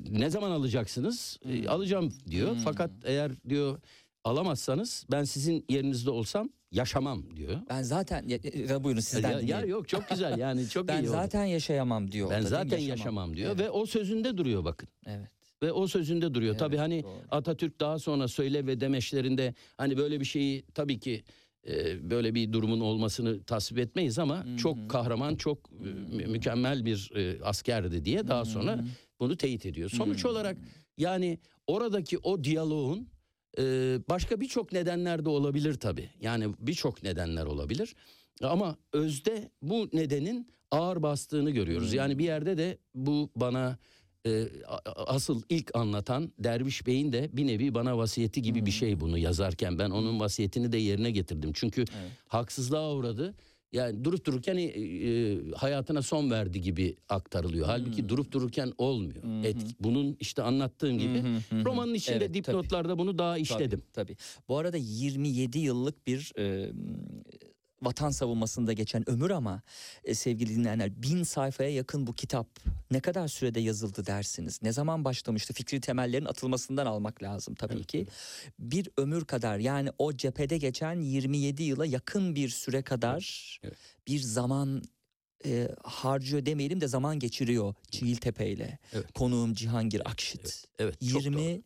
ne zaman alacaksınız? E, alacağım diyor. Hmm. Fakat eğer diyor alamazsanız ben sizin yerinizde olsam yaşamam diyor. Ben zaten ya, ya, buyurun sizden Ya, ya yok çok güzel yani çok Ben iyi oldu. zaten yaşayamam diyor. Ben zaten yaşamam, diyor Evet, ve o sözünde duruyor bakın. evet. Ve o sözünde duruyor. Evet, tabii hani doğru. Atatürk daha sonra söyle ve demeçlerinde hani böyle bir şeyi tabii ki e, böyle bir durumun olmasını tasvip etmeyiz ama Hı hı. çok kahraman, çok e, mü- mükemmel bir e, askerdi diye daha sonra Hı hı. bunu teyit ediyor. Sonuç Hı. olarak yani oradaki o diyaloğun başka birçok nedenler de olabilir tabii. Yani birçok nedenler olabilir. Ama özde bu nedenin ağır bastığını görüyoruz. Hmm. Yani bir yerde de bu bana e, asıl ilk anlatan Derviş Bey'in de bir nevi bana vasiyeti gibi bir Hmm. şey bunu yazarken ben onun vasiyetini de yerine getirdim. Çünkü Evet. haksızlığa uğradı. Yani durup dururken e, e, hayatına son verdi gibi aktarılıyor. Halbuki Hmm. durup dururken olmuyor. Hı. Et, bunun işte anlattığım gibi Hı hı, hı hı. romanın içinde Evet, tabii. dipnotlarda bunu daha işledim. Tabii, tabii. Bu arada 27 yıllık bir e, vatan savunmasında geçen ömür ama e, sevgili dinleyenler bin sayfaya yakın bu kitap ne kadar sürede yazıldı dersiniz? Ne zaman başlamıştı? Fikri temellerin atılmasından almak lazım tabii Evet, ki. Bir ömür kadar yani o cephede geçen 27 yıla yakın bir süre kadar Evet. bir zaman e, harcıyor demeyelim de zaman geçiriyor Çiğiltepe ile. Evet. Konuğum Cihangir Akşit. Evet, evet, çok doğru.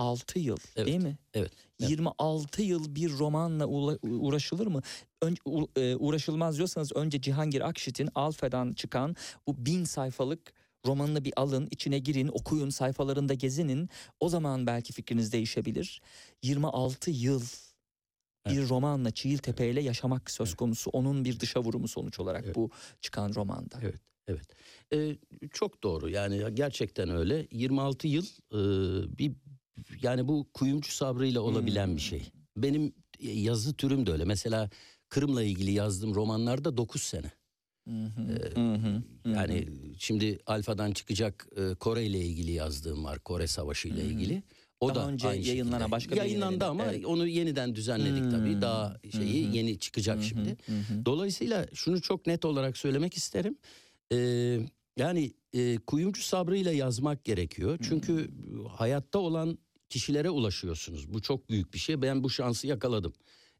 26 yıl Evet, değil mi? evet, evet. 26 yıl bir romanla uğraşılır mı? Ön- u- e, uğraşılmaz diyorsanız önce Cihangir Akşit'in Alfa'dan çıkan bu bin sayfalık romanını bir alın, içine girin, okuyun, sayfalarında gezinin. O zaman belki fikriniz değişebilir. 26 yıl bir romanla Çiğiltepe ile yaşamak söz konusu. Onun bir dışa vurumu sonuç olarak Evet. bu çıkan romanda. Evet. Evet. Ee, çok doğru. Yani gerçekten öyle. 26 yıl e, bir yani bu kuyumcu sabrıyla olabilen Hmm. bir şey. Benim yazı türüm de öyle. Mesela Kırım'la ilgili yazdığım romanlarda 9 sene. Ee, Yani şimdi Alfa'dan çıkacak e, Kore ile ilgili yazdığım var. Kore Savaşı ile ilgili. O Daha da önce aynı yayınlanan şekilde. başka bir yayın yayınlandı ama Evet. onu yeniden düzenledik tabii. Hmm. Daha şeyi hı. yeni çıkacak hı, şimdi. hı. Dolayısıyla şunu çok net olarak söylemek isterim. Ee, yani e, kuyumcu sabrıyla yazmak gerekiyor. Çünkü hayatta olan kişilere ulaşıyorsunuz. Bu çok büyük bir şey. Ben bu şansı yakaladım.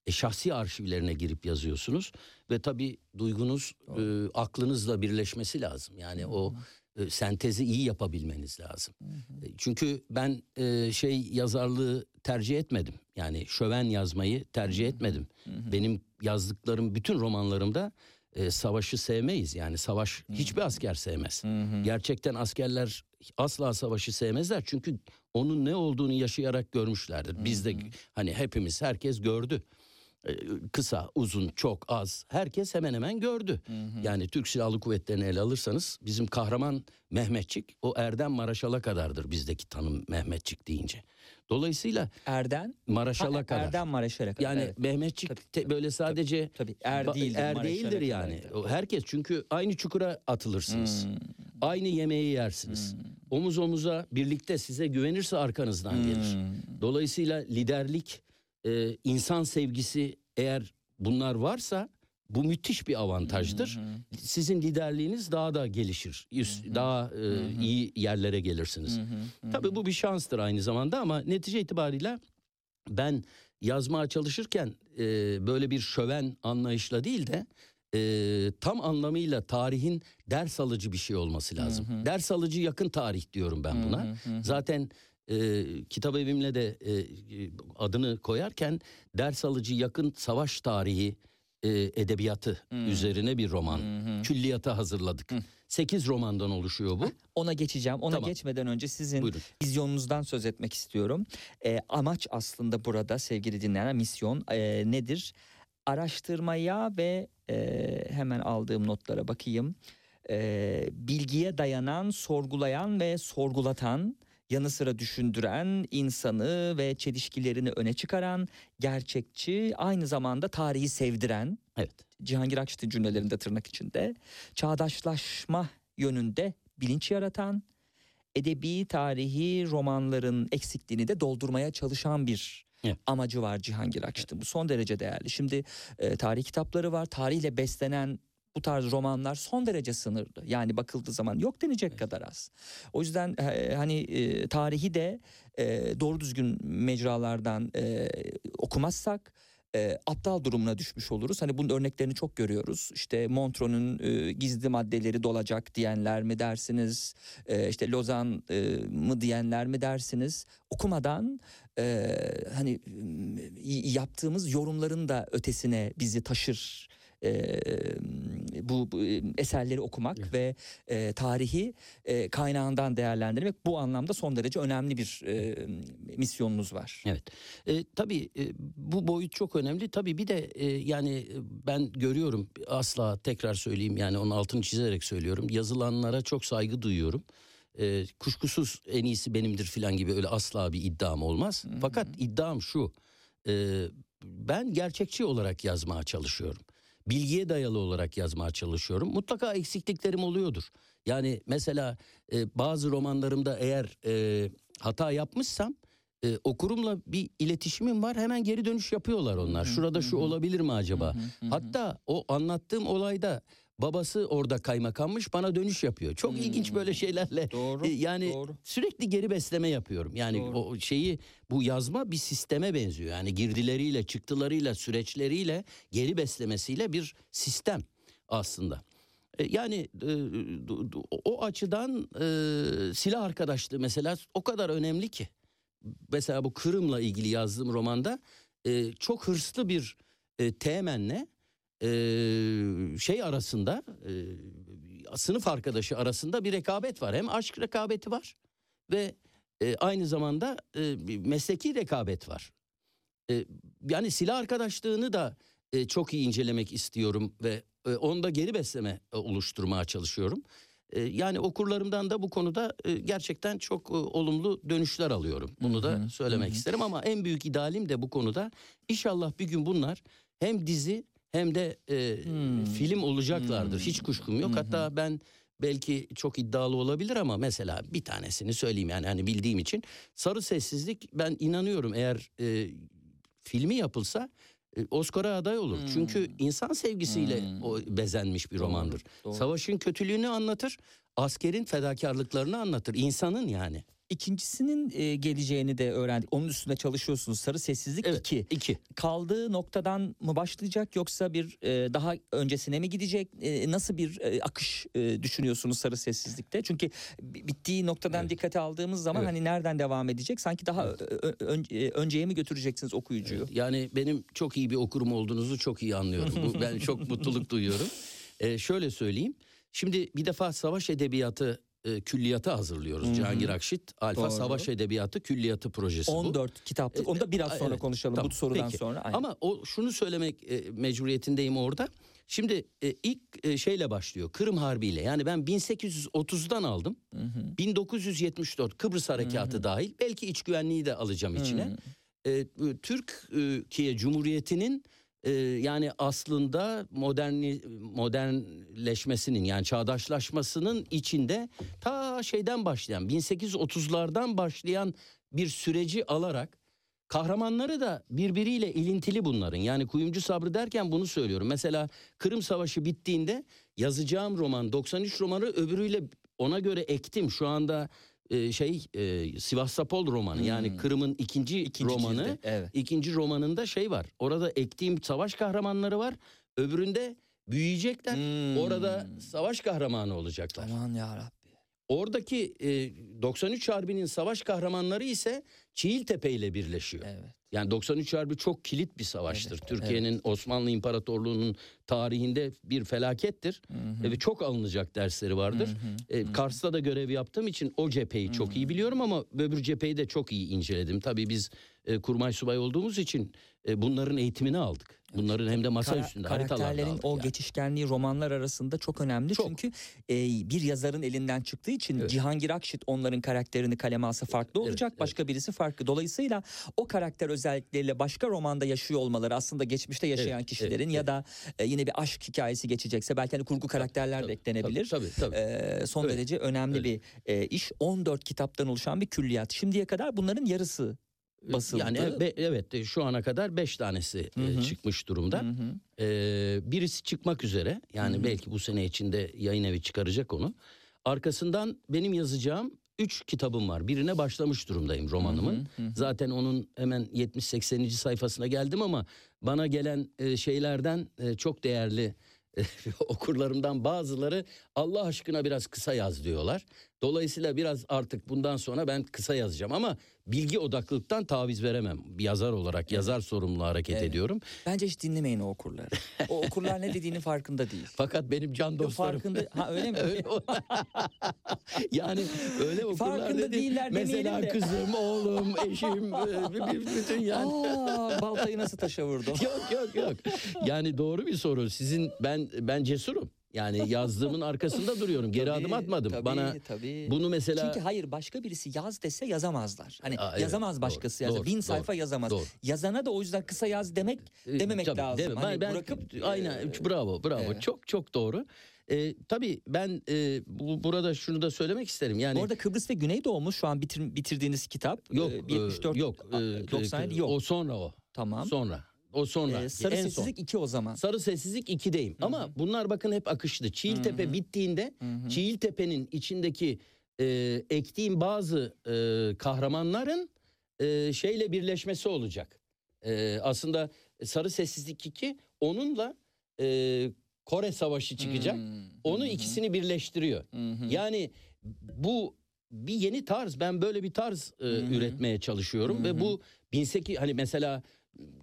E, şahsi arşivlerine girip yazıyorsunuz ve tabii duygunuz, e, aklınızla birleşmesi lazım. Yani o e, sentezi iyi yapabilmeniz lazım. E, Çünkü ben e, şey yazarlığı tercih etmedim. Yani şöven yazmayı tercih etmedim. Benim yazdıklarım bütün romanlarımda e, savaşı sevmeyiz. Yani savaş hiçbir asker sevmez. Hı hı. Gerçekten askerler asla savaşı sevmezler. Çünkü onun ne olduğunu yaşayarak görmüşlerdir. Biz de hani hepimiz herkes gördü. E, Kısa, uzun, çok az herkes hemen hemen gördü. Yani Türk Silahlı Kuvvetleri'ni ele alırsanız bizim kahraman Mehmetçik o Erdem Maraşal'a kadardır bizdeki tanım Mehmetçik deyince. Dolayısıyla Erden Maraşal'a Ha, kadar. Erden Mareşal'e kadar. Yani evet. Mehmetçik Tabii, tabii, böyle sadece tabii er ba- değildir. er değildir kadar, yani. tabii. O herkes çünkü aynı çukura atılırsınız. Hmm. Aynı yemeği yersiniz. Omuz omuza birlikte size güvenirse arkanızdan gelir. Hmm. Dolayısıyla liderlik, e, insan sevgisi eğer bunlar varsa bu müthiş bir avantajdır. Sizin liderliğiniz daha da gelişir. Üst, daha e, iyi yerlere gelirsiniz. Tabii bu bir şanstır aynı zamanda ama netice itibariyle ben yazmaya çalışırken e, böyle bir şöven anlayışla değil de e, tam anlamıyla tarihin ders alıcı bir şey olması lazım. Ders alıcı yakın tarih diyorum ben buna. Zaten e, kitap evimle de e, e, adını koyarken ders alıcı yakın savaş tarihi e, edebiyatı üzerine bir roman. Külliyata hazırladık. 8 romandan oluşuyor bu. Ona geçeceğim. Ona Tamam. geçmeden önce sizin Buyurun. vizyonunuzdan söz etmek istiyorum. Ee, amaç aslında burada sevgili dinleyenler misyon e, nedir? Araştırmaya ve e, hemen aldığım notlara bakayım. E, bilgiye dayanan, sorgulayan ve sorgulatan, yanı sıra düşündüren, insanı ve çelişkilerini öne çıkaran, gerçekçi, aynı zamanda tarihi sevdiren, Evet. Cihangir Akşit'in cümlelerinde tırnak içinde çağdaşlaşma yönünde bilinç yaratan edebi tarihi romanların eksikliğini de doldurmaya çalışan bir Evet. amacı var Cihangir Akçıt'ın. Bu son derece değerli. Şimdi e, tarih kitapları var. Tarihle beslenen bu tarz romanlar son derece sınırlı. Yani bakıldığı zaman yok denecek kadar az. O yüzden e, hani e, tarihi de e, doğru düzgün mecralardan e, okumazsak e, aptal durumuna düşmüş oluruz. Hani bunun örneklerini çok görüyoruz. İşte Montreux'un e, gizli maddeleri dolacak diyenler mi dersiniz? E, işte Lozan e, mı diyenler mi dersiniz? Okumadan e, hani yaptığımız yorumların da ötesine bizi taşır. E, bu, bu eserleri okumak Evet. ve e, tarihi e, kaynağından değerlendirmek bu anlamda son derece önemli bir e, misyonunuz var. Evet. E, tabii e, bu boyut çok önemli. Tabii bir de e, yani ben görüyorum asla tekrar söyleyeyim yani onun altını çizerek söylüyorum. Yazılanlara çok saygı duyuyorum. E, kuşkusuz en iyisi benimdir filan gibi öyle asla bir iddiam olmaz. Fakat iddiam şu. e, ben gerçekçi olarak yazmaya çalışıyorum. Bilgiye dayalı olarak yazmaya çalışıyorum. Mutlaka eksikliklerim oluyordur. Yani mesela e, bazı romanlarımda eğer e, hata yapmışsam e, okurumla bir iletişimim var. Hemen geri dönüş yapıyorlar onlar. Şurada şu olabilir mi acaba? Hatta o anlattığım olayda babası orada kaymakammış bana dönüş yapıyor. Çok ilginç böyle şeylerle. Doğru, e, yani doğru. sürekli geri besleme yapıyorum. Yani Doğru. o şeyi bu yazma bir sisteme benziyor. Yani girdileriyle, çıktılarıyla, süreçleriyle, geri beslemesiyle bir sistem aslında. E, Yani e, o açıdan e, silah arkadaşlığı mesela o kadar önemli ki. Mesela bu Kırım'la ilgili yazdığım romanda çok hırslı bir e, teğmenle e, şey arasında e, sınıf arkadaşı arasında bir rekabet var. Hem aşk rekabeti var ve e, aynı zamanda e, bir mesleki rekabet var. E, yani silah arkadaşlığını da e, çok iyi incelemek istiyorum ve e, onda geri besleme e, oluşturmaya çalışıyorum. E, yani okurlarımdan da bu konuda e, gerçekten çok e, olumlu dönüşler alıyorum. Bunu da söylemek isterim ama en büyük idealim de bu konuda inşallah bir gün bunlar hem dizi hem de e, film olacaklardır. Hiç kuşkum yok. Hatta ben belki çok iddialı olabilir ama mesela bir tanesini söyleyeyim yani hani bildiğim için Sarı Sessizlik ben inanıyorum eğer e, filmi yapılsa e, Oscar'a aday olur. Çünkü insan sevgisiyle o bezenmiş bir romandır. doğru. Savaşın kötülüğünü anlatır, askerin fedakarlıklarını anlatır. İnsanın yani. İkincisinin e, geleceğini de öğrendik. Onun üstünde çalışıyorsunuz. Sarı Sessizlik Evet. 2. İki. Kaldığı noktadan mı başlayacak yoksa bir e, daha öncesine mi gidecek? E, nasıl bir e, akış e, düşünüyorsunuz Sarı Sessizlik'te? Çünkü bi- bittiği noktadan Evet. dikkate aldığımız zaman Evet. hani nereden devam edecek? Sanki daha ö- ö- ön- e, önceye mi götüreceksiniz okuyucuyu? Yani benim çok iyi bir okurum olduğunuzu çok iyi anlıyorum. Bu, ben çok mutluluk duyuyorum. Ee, şöyle söyleyeyim. Şimdi bir defa savaş edebiyatı e, külliyatı hazırlıyoruz. Cihangir Akşit Alfa Doğru. Savaş Edebiyatı Külliyatı projesi bu. 14 kitaplık. Onu da biraz E, sonra evet, konuşalım tamam, bu sorudan peki. sonra. Aynen. Ama o şunu söylemek e, mecburiyetindeyim orada. Şimdi e, ilk e, şeyle başlıyor. Kırım Harbi ile. Yani ben 1830'dan aldım. 1974 Kıbrıs Harekatı dahil. Belki iç güvenliği de alacağım içine. E, Türkiye Cumhuriyeti'nin e, yani aslında moderni modernleşmesinin yani çağdaşlaşmasının içinde ta şeyden başlayan 1830'lardan başlayan bir süreci alarak kahramanları da birbiriyle ilintili bunların. Yani Kuyumcu Sabrı derken bunu söylüyorum. Mesela Kırım Savaşı bittiğinde yazacağım roman 93 romanı öbürüyle ona göre ektim. Şu anda e, şey e, Sivastopol romanı yani Kırım'ın ikinci, İkinci romanı. cildi, evet. İkinci romanında şey var. Orada ektiğim savaş kahramanları var. Öbüründe büyüyecekler. Hmm. Orada savaş kahramanı olacaklar. Aman yarabbi. Oradaki e, 93 Harbi'nin savaş kahramanları ise Çiğiltepe ile birleşiyor. Evet. Yani 93 Harbi çok kilit bir savaştır. Türkiye'nin Osmanlı İmparatorluğu'nun tarihinde bir felakettir. E, Ve çok alınacak dersleri vardır. E, Kars'ta da görev yaptığım için o cepheyi çok iyi biliyorum ama öbür cepheyi de çok iyi inceledim. Tabii biz e, kurmay subay olduğumuz için e, bunların eğitimini aldık. Bunların hem de masa Kara- üstünde haritalarla aldık o yani. geçişkenliği romanlar arasında çok önemli. Çok. Çünkü e, bir yazarın elinden çıktığı için Evet. Cihangir Akşit onların karakterini kaleme alsa farklı Evet, olacak. evet. Başka birisi farklı. Dolayısıyla o karakter özellikleriyle başka romanda yaşıyor olmaları aslında geçmişte yaşayan Evet, kişilerin evet, ya da e, yine bir aşk hikayesi geçecekse belki hani kurgu karakterler de Tabii, eklenebilir. Tabii tabii. tabii. Ee, son Öyle, derece önemli öyle. bir e, iş. 14 kitaptan oluşan bir külliyat. Şimdiye kadar bunların yarısı basıldı. Yani e, be- evet e, şu ana kadar beş tanesi e, Hı hı. çıkmış durumda. Ee, birisi çıkmak üzere. Yani Hı hı. belki bu sene içinde yayın evi çıkaracak onu. Arkasından benim yazacağım üç kitabım var. Birine başlamış durumdayım romanımın. Hı hı, hı. Zaten onun hemen 70-80. sayfasına geldim ama bana gelen e, şeylerden e, çok değerli e, okurlarımdan bazıları Allah aşkına biraz kısa yaz diyorlar. Dolayısıyla biraz artık bundan sonra ben kısa yazacağım ama bilgi odaklılıktan taviz veremem. Bir yazar olarak yazar sorumlu hareket Evet. ediyorum. Bence hiç dinlemeyin o okurları. O okurlar ne dediğinin farkında değil. Fakat benim can dostlarım farkında ha öyle mi? Öyle yani öyle okurlar Farkında dedi. değiller Mesela de. kızım, oğlum, eşim, e, bütün yani. Aa, baltayı nasıl taşa vurdu? yok yok yok. Yani doğru bir soru. Sizin ben ben cesurum. Yani yazdığımın arkasında duruyorum. Geri Tabii, adım atmadım. tabii, Bana tabii. bunu mesela Çünkü hayır başka birisi yaz dese yazamazlar. Hani Aa, evet, yazamaz doğru, başkası yazar. doğru, Bin doğru, sayfa yazamaz. doğru. Yazana da o yüzden kısa yaz demek E, dememek tabii, lazım. değil mi? Hani ben, bırakıp aynen e, bravo bravo evet. çok çok doğru. E, tabii ben e, bu, burada şunu da söylemek isterim. Yani Bu arada Kıbrıs ve Güneydoğu mu şu an bitir, bitirdiğiniz kitap? yok e, 74 yok e, 97 yok. O sonra o. tamam. Sonra. O sonra. Ee, Sarı en. Sessizlik 2 o zaman. Sarı sessizlik 2'deyim. Ama bunlar bakın hep akışlı. Çiğiltepe bittiğinde Hı hı. Çiğiltepe'nin içindeki e, ektiğim bazı e, kahramanların e, şeyle birleşmesi olacak. E, aslında Sarı Sessizlik 2 onunla e, Kore Savaşı çıkacak. Hmm, Onu hı, ikisini birleştiriyor. hı. Yani bu bir yeni tarz. Ben böyle bir tarz e, üretmeye çalışıyorum Hı ve bu 18 hani mesela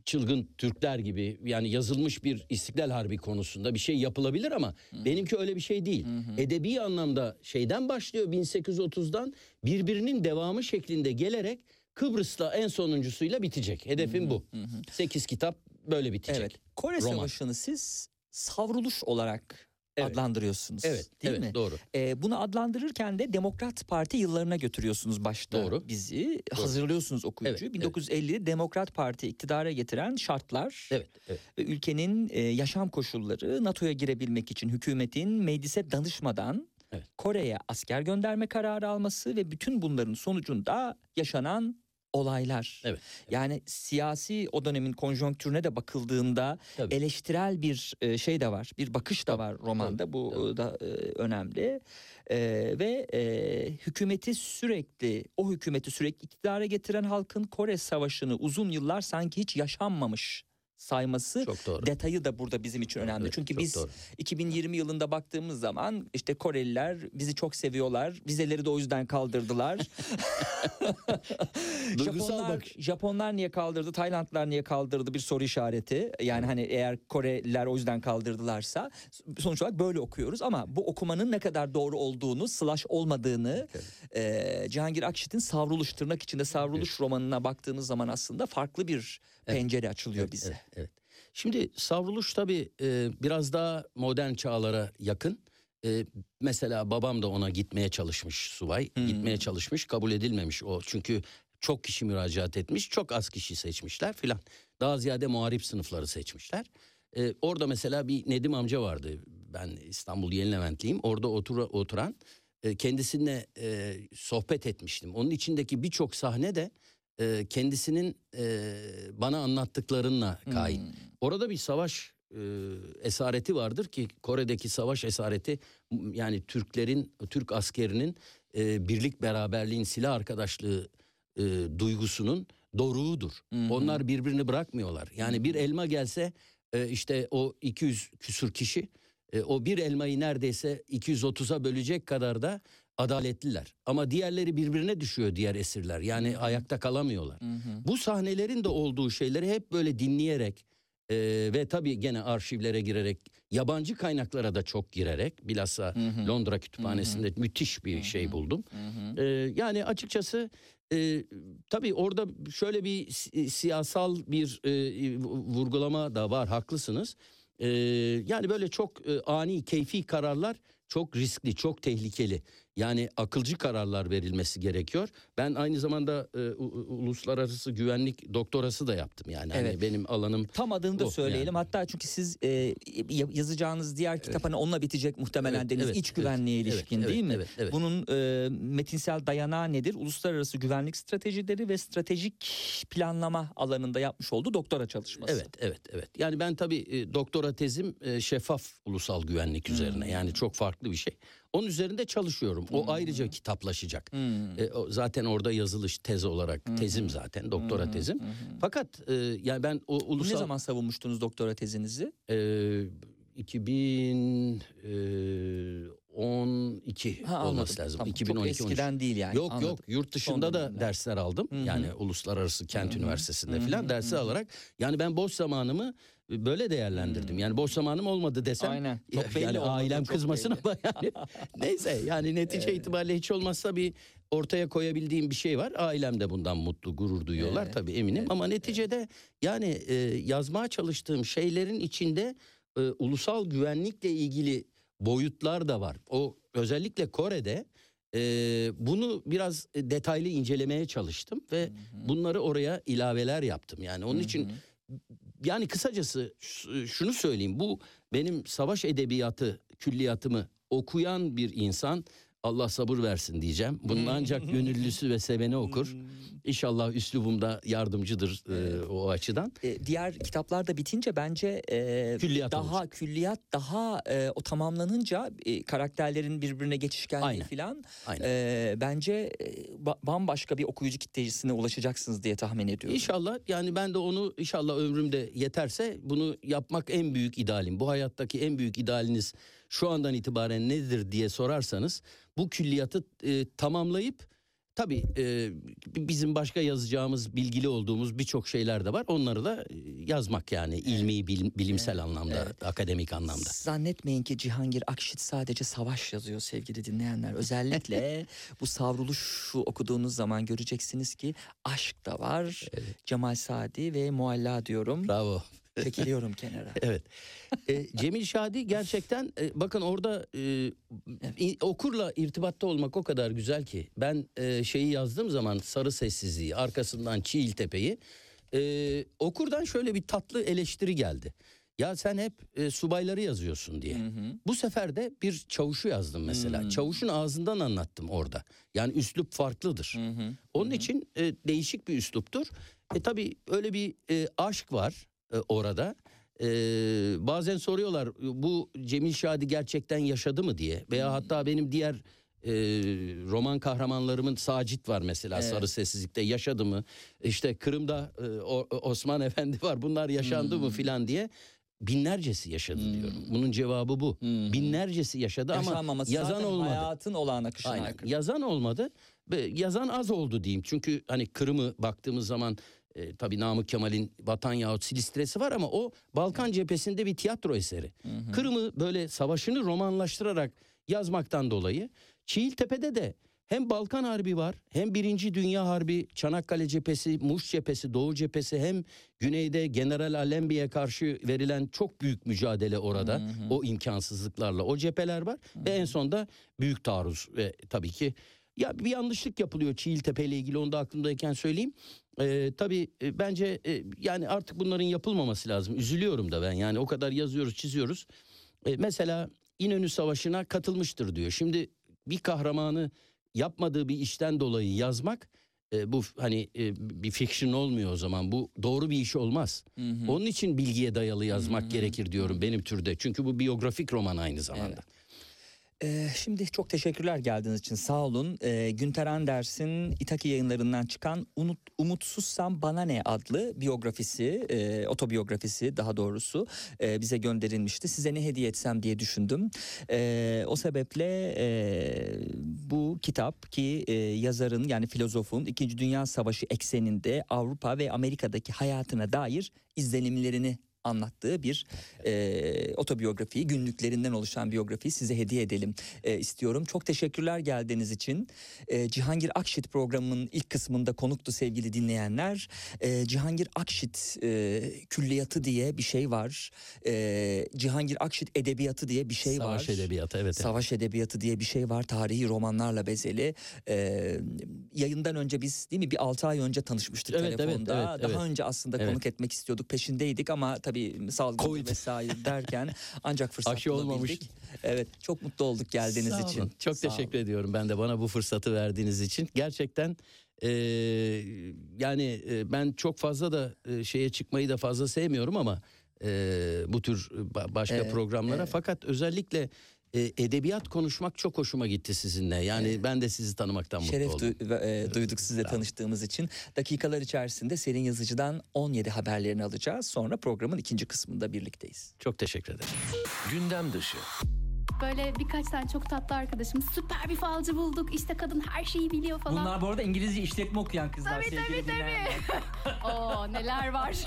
çılgın Türkler gibi yani yazılmış bir İstiklal Harbi konusunda bir şey yapılabilir ama benimki öyle bir şey değil. Hı hı. Edebi anlamda şeyden başlıyor 1830'dan birbirinin devamı şeklinde gelerek Kıbrıs'la en sonuncusuyla bitecek. Hedefim bu. Hı hı. 8 kitap böyle bitecek. Evet. Kore Roman. Savaşı'nı siz savruluş olarak Evet. adlandırıyorsunuz. Evet, değil evet mi? doğru. Ee, bunu adlandırırken de Demokrat Parti yıllarına götürüyorsunuz başta Doğru. bizi. Hazırlıyorsunuz okuyucuyu. Evet, evet. 1950'de Demokrat Parti iktidara getiren şartlar Evet, evet. ve ülkenin e, yaşam koşulları NATO'ya girebilmek için hükümetin meclise danışmadan Evet. Kore'ye asker gönderme kararı alması ve bütün bunların sonucunda yaşanan olaylar. Evet, Yani siyasi o dönemin konjonktürüne de bakıldığında Tabii. eleştirel bir e, şey de var. Bir bakış da var romanda. Bu tabii. da e, önemli. E, ve e, hükümeti sürekli o hükümeti sürekli iktidara getiren halkın Kore Savaşı'nı uzun yıllar sanki hiç yaşanmamış sayması detayı da burada bizim için önemli. Evet, Çünkü biz doğru. 2020 yılında baktığımız zaman işte Koreliler bizi çok seviyorlar. Vizeleri de o yüzden kaldırdılar. Japonlar, bakış. Japonlar niye kaldırdı, Taylandlar niye kaldırdı bir soru işareti. Yani hani eğer Koreliler o yüzden kaldırdılarsa sonuç olarak böyle okuyoruz ama bu okumanın ne kadar doğru olduğunu, slash olmadığını e, Cihangir Akşit'in Savruluş tırnak içinde Savruluş romanına baktığınız zaman aslında farklı bir pencere açılıyor bize. Evet, evet. Şimdi savruluş tabii e, biraz daha modern çağlara yakın. E, mesela babam da ona gitmeye çalışmış subay. Hmm. Gitmeye çalışmış kabul edilmemiş o. Çünkü çok kişi müracaat etmiş çok az kişi seçmişler filan. Daha ziyade muharip sınıfları seçmişler. E, orada mesela bir Nedim amca vardı. Ben İstanbul Yeni Leventliyim. Orada otur, oturan e, kendisiyle e, sohbet etmiştim. Onun içindeki birçok sahne de e, kendisinin e, bana anlattıklarınla kait. Hmm. Orada bir savaş e, esareti vardır ki Kore'deki savaş esareti yani Türklerin Türk askerinin e, birlik beraberliğin silah arkadaşlığı e, duygusunun doruğudur. Hı. Onlar birbirini bırakmıyorlar. Yani bir elma gelse e, işte o 200 küsür kişi e, o bir elmayı neredeyse 230'a bölecek kadar da adaletliler. Ama diğerleri birbirine düşüyor diğer esirler. Yani ayakta kalamıyorlar. Hı hı. Bu sahnelerin de olduğu şeyleri hep böyle dinleyerek e, ve tabii gene arşivlere girerek yabancı kaynaklara da çok girerek bilhassa Londra Kütüphanesi'nde müthiş bir şey buldum. E, yani açıkçası e, tabii orada şöyle bir si- siyasal bir e, vurgulama da var haklısınız. E, yani böyle çok e, ani keyfi kararlar çok riskli, çok tehlikeli. Yani akılcı kararlar verilmesi gerekiyor. Ben aynı zamanda e, uluslararası güvenlik doktorası da yaptım. Yani hani Evet. benim alanım Tam adını da O, söyleyelim. yani. Hatta çünkü siz e, ya- yazacağınız diğer kitap hani onunla bitecek muhtemelen Evet, deniz evet, iç evet, güvenliğe evet, ilişkin evet, değil mi? evet, evet. Bunun e, metinsel dayanağı nedir? Uluslararası güvenlik stratejileri ve stratejik planlama alanında yapmış olduğu doktora çalışması. Evet, evet, evet. Yani ben tabii e, doktora tezim e, şeffaf ulusal güvenlik üzerine. Yani çok farklı bir şey. Onun üzerinde çalışıyorum. O ayrıca kitaplaşacak. Hmm. E, o zaten orada yazılış tezi olarak tezim zaten doktora tezim. Fakat e, yani ben o ulusal ne zaman savunmuştunuz doktora tezinizi? e, 2012 Ha, olması lazım. Tamam. 2012 Çok eskiden değil yani. Yok Anladım. yok yurt Son dışında da dersler aldım. Hı hı. Yani uluslararası kent Hı hı. üniversitesinde Hı hı, filan dersler alarak yani ben boş zamanımı böyle değerlendirdim. Yani boş zamanım olmadı desem Aynen. Çok belli yani ailem kızmasın ama yani neyse yani netice itibariyle hiç olmazsa bir ortaya koyabildiğim bir şey var. Ailem de bundan mutlu, gurur duyuyorlar Evet, tabii eminim evet, ama neticede yani e, yazmaya çalıştığım şeylerin içinde e, ulusal güvenlikle ilgili boyutlar da var. O özellikle Kore'de e, bunu biraz detaylı incelemeye çalıştım ve bunları oraya ilaveler yaptım. Yani onun için yani kısacası ş- şunu söyleyeyim. Bu benim savaş edebiyatı külliyatımı okuyan bir insan Allah sabır versin diyeceğim. Bunun ancak gönüllüsü ve seveni okur. İnşallah üslubumda yardımcıdır e, o açıdan. E, diğer kitaplar da bitince bence e, Külliyat daha olacak. külliyat daha e, o tamamlanınca e, karakterlerin birbirine geçişkenliği Aynen. e, bence e, ba- bambaşka bir okuyucu kitlesine ulaşacaksınız diye tahmin ediyorum. İnşallah yani ben de onu inşallah ömrümde yeterse bunu yapmak en büyük idealim. Bu hayattaki en büyük idealiniz şu andan itibaren nedir diye sorarsanız bu külliyatı e, tamamlayıp tabii e, bizim başka yazacağımız bilgili olduğumuz birçok şeyler de var. Onları da e, yazmak yani ilmi bilim- bilimsel anlamda akademik anlamda. Zannetmeyin ki Cihangir Akşit sadece savaş yazıyor sevgili dinleyenler. Özellikle bu savruluşu okuduğunuz zaman göreceksiniz ki aşk da var. Cemal Sadi ve Mualla diyorum. Bravo. Çekiliyorum kenara. Evet. E, Cemil Şadi gerçekten e, bakın orada e, i- okurla irtibatta olmak o kadar güzel ki. Ben e, şeyi yazdığım zaman Sarı Sessizliği arkasından Çiğiltepe'yi e, okurdan şöyle bir tatlı eleştiri geldi. Ya sen hep e, subayları yazıyorsun diye. Bu sefer de bir çavuşu yazdım mesela. Çavuşun ağzından anlattım orada. Yani üslup farklıdır. Onun için e, değişik bir üsluptur. E tabii öyle bir e, aşk var e, orada. E, bazen soruyorlar bu Cemil Şadi gerçekten yaşadı mı diye. Veya hatta benim diğer e, roman kahramanlarımın Sacit var mesela Evet. Sarı Sessizlik'te yaşadı mı? İşte Kırım'da e, O- Osman Efendi var bunlar yaşandı mı filan diye. Binlercesi yaşadı diyorum. Bunun cevabı bu. Binlercesi yaşadı ama yazan olmadı. hayatın olağan akışına Aynen. aykırı. Yazan olmadı. Yazan az oldu diyeyim. Çünkü hani Kırım'ı baktığımız zaman e, tabii Namık Kemal'in Vatan yahut Silistresi var ama o Balkan cephesinde bir tiyatro eseri. Kırım'ı böyle savaşını romanlaştırarak yazmaktan dolayı Çiğiltepe'de de hem Balkan Harbi var hem Birinci Dünya Harbi, Çanakkale cephesi, Muş cephesi, Doğu cephesi hem güneyde General Alembi'ye karşı verilen çok büyük mücadele orada. O imkansızlıklarla o cepheler var ve en sonda büyük taarruz ve tabii ki ya bir yanlışlık yapılıyor Çiğiltepe ile ilgili onu da aklımdayken söyleyeyim. Ee, tabii e, bence e, yani artık bunların yapılmaması lazım. Üzülüyorum da ben yani o kadar yazıyoruz çiziyoruz. E, mesela İnönü Savaşı'na katılmıştır diyor. Şimdi bir kahramanı yapmadığı bir işten dolayı yazmak e, bu hani e, bir fiction olmuyor o zaman. Bu doğru bir iş olmaz. Onun için bilgiye dayalı yazmak gerekir diyorum benim türde. Çünkü bu biyografik roman aynı zamanda. Ee, şimdi çok teşekkürler geldiğiniz için sağ olun. Ee, Günter Anders'in İtaki yayınlarından çıkan Unut, Umutsuzsam Bana Ne adlı biyografisi, e, otobiyografisi daha doğrusu e, bize gönderilmişti. Size ne hediye etsem diye düşündüm. E, o sebeple e, bu kitap ki e, yazarın yani filozofun İkinci Dünya Savaşı ekseninde Avrupa ve Amerika'daki hayatına dair izlenimlerini anlattığı bir e, otobiyografiyi, günlüklerinden oluşan biyografiyi size hediye edelim e, istiyorum. Çok teşekkürler geldiğiniz için. E, Cihangir Akşit programının ilk kısmında konuktu sevgili dinleyenler. E, Cihangir Akşit e, külliyatı diye bir şey var. E, Cihangir Akşit edebiyatı diye bir şey Savaş var. edebiyatı evet. evet. Savaş edebiyatı diye bir şey var. Tarihi romanlarla bezeli. Ee, yayından önce biz değil mi bir 6 ay önce tanışmıştık Evet, evet, telefonda. evet, Daha evet. önce aslında Evet. konuk etmek istiyorduk. Peşindeydik ama tabii salgın Covid. vesaire derken ancak fırsat Aşı olmamış. Evet çok mutlu olduk geldiğiniz Sağ için. olun. Çok Sağ teşekkür olun. ediyorum ben de bana bu fırsatı verdiğiniz için. Gerçekten e, yani e, ben çok fazla da e, şeye çıkmayı da fazla sevmiyorum ama e, bu tür ba- başka Evet, programlara evet. fakat özellikle e, edebiyat konuşmak çok hoşuma gitti sizinle. Yani ben de sizi tanımaktan Şeref mutlu oldum. du- ve, e, duyduk sizle tanıştığımız için. Dakikalar içerisinde Selin Yazıcı'dan 17 haberlerini alacağız. Sonra programın ikinci kısmında birlikteyiz. Çok teşekkür ederim. Gündem dışı. Böyle birkaç tane çok tatlı arkadaşım süper bir falcı bulduk işte kadın her şeyi biliyor falan. Bunlar bu arada İngilizce işletme okuyan kızlar Tabii, sevgili tabii, tabii. dinleyenler. Oo neler var.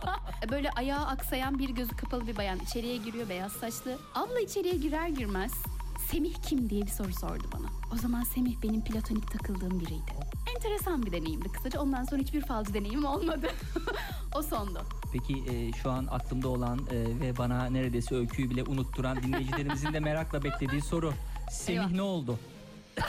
Böyle ayağı aksayan bir gözü kapalı bir bayan içeriye giriyor beyaz saçlı. Abla içeriye girer girmez Semih kim diye bir soru sordu bana. O zaman Semih benim platonik takıldığım biriydi. Enteresan bir deneyimdi kısaca. Ondan sonra hiçbir falcı deneyimim olmadı. o sondu. Peki e, şu an aklımda olan e, ve bana neredeyse öyküyü bile unutturan dinleyicilerimizin de merakla beklediği soru. Semih Eyvah. ne oldu?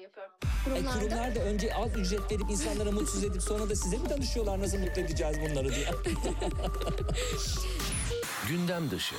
E, Kurumlarda kurumlar da önce az ücret verip insanlara mutsuz edip sonra da size mi danışıyorlar nasıl mutlu edeceğiz bunları diye. Gündem dışı.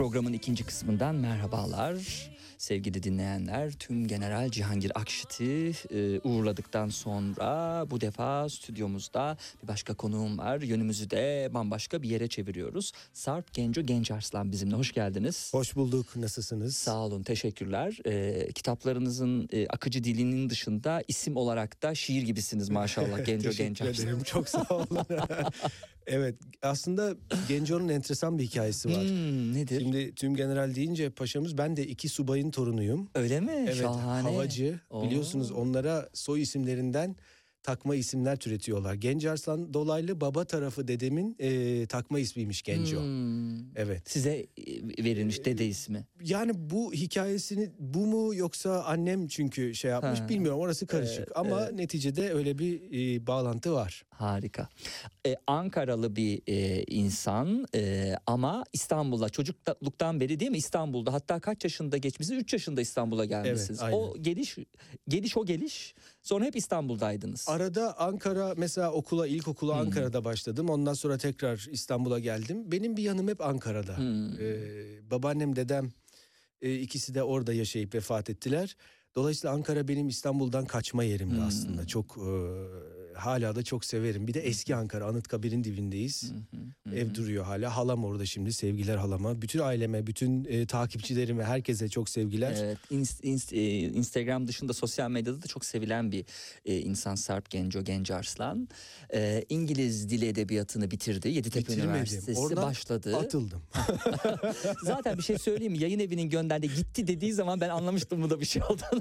Programın ikinci kısmından merhabalar. Sevgili dinleyenler, tüm General Cihangir Akşit'i e, uğurladıktan sonra bu defa stüdyomuzda bir başka konuğum var. Yönümüzü de bambaşka bir yere çeviriyoruz. Sarp Genco Gençarslan bizimle. Hoş geldiniz. Hoş bulduk. Nasılsınız? Sağ olun, teşekkürler. E, kitaplarınızın e, akıcı dilinin dışında isim olarak da şiir gibisiniz maşallah Genco Gençarslan. ederim. Çok sağ olun. evet. Aslında Genco'nun enteresan bir hikayesi var. Hmm, nedir? Şimdi tüm general deyince paşamız ben de iki subayın torunuyum. Öyle mi? Evet. Şahane. Havacı. Oo. Biliyorsunuz onlara soy isimlerinden takma isimler türetiyorlar. Genco Arslan dolaylı baba tarafı dedemin e, takma ismiymiş Genco. Hmm. Evet. Size e, verilmiş dede ismi. Yani bu hikayesini bu mu yoksa annem çünkü şey yapmış Ha. bilmiyorum orası karışık Evet, ama evet. neticede öyle bir e, bağlantı var. Harika. Ee, Ankaralı bir e, insan e, ama İstanbul'a çocukluktan beri değil mi İstanbul'da hatta kaç yaşında geçmişsiniz? 3 yaşında İstanbul'a gelmişsiniz. aynen. o geliş geliş o geliş sonra hep İstanbul'daydınız. Arada Ankara mesela okula ilkokula Hmm. Ankara'da başladım. Ondan sonra tekrar İstanbul'a geldim. Benim bir yanım hep Ankara'da. Hmm. Ee, babaannem dedem e, ikisi de orada yaşayıp vefat ettiler. Dolayısıyla Ankara benim İstanbul'dan kaçma yerimdi Hmm. aslında. Çok e, hala da çok severim. Bir de eski Ankara Anıtkabir'in dibindeyiz. Hı hı, Ev hı. duruyor hala. Halam orada şimdi. Sevgiler halama. Bütün aileme, bütün e, takipçilerime, herkese çok sevgiler. Evet, ins- ins- e, Instagram dışında sosyal medyada da çok sevilen bir e, insan Sarp Genco Genco Arslan. E, İngiliz dili edebiyatını bitirdi. Yeditepe Bitirmedim. Üniversitesi Oradan başladı. Atıldım. Zaten bir şey söyleyeyim mi? Yayın evinin gönderdi gitti dediği zaman ben anlamıştım bu da bir şey olduğunu.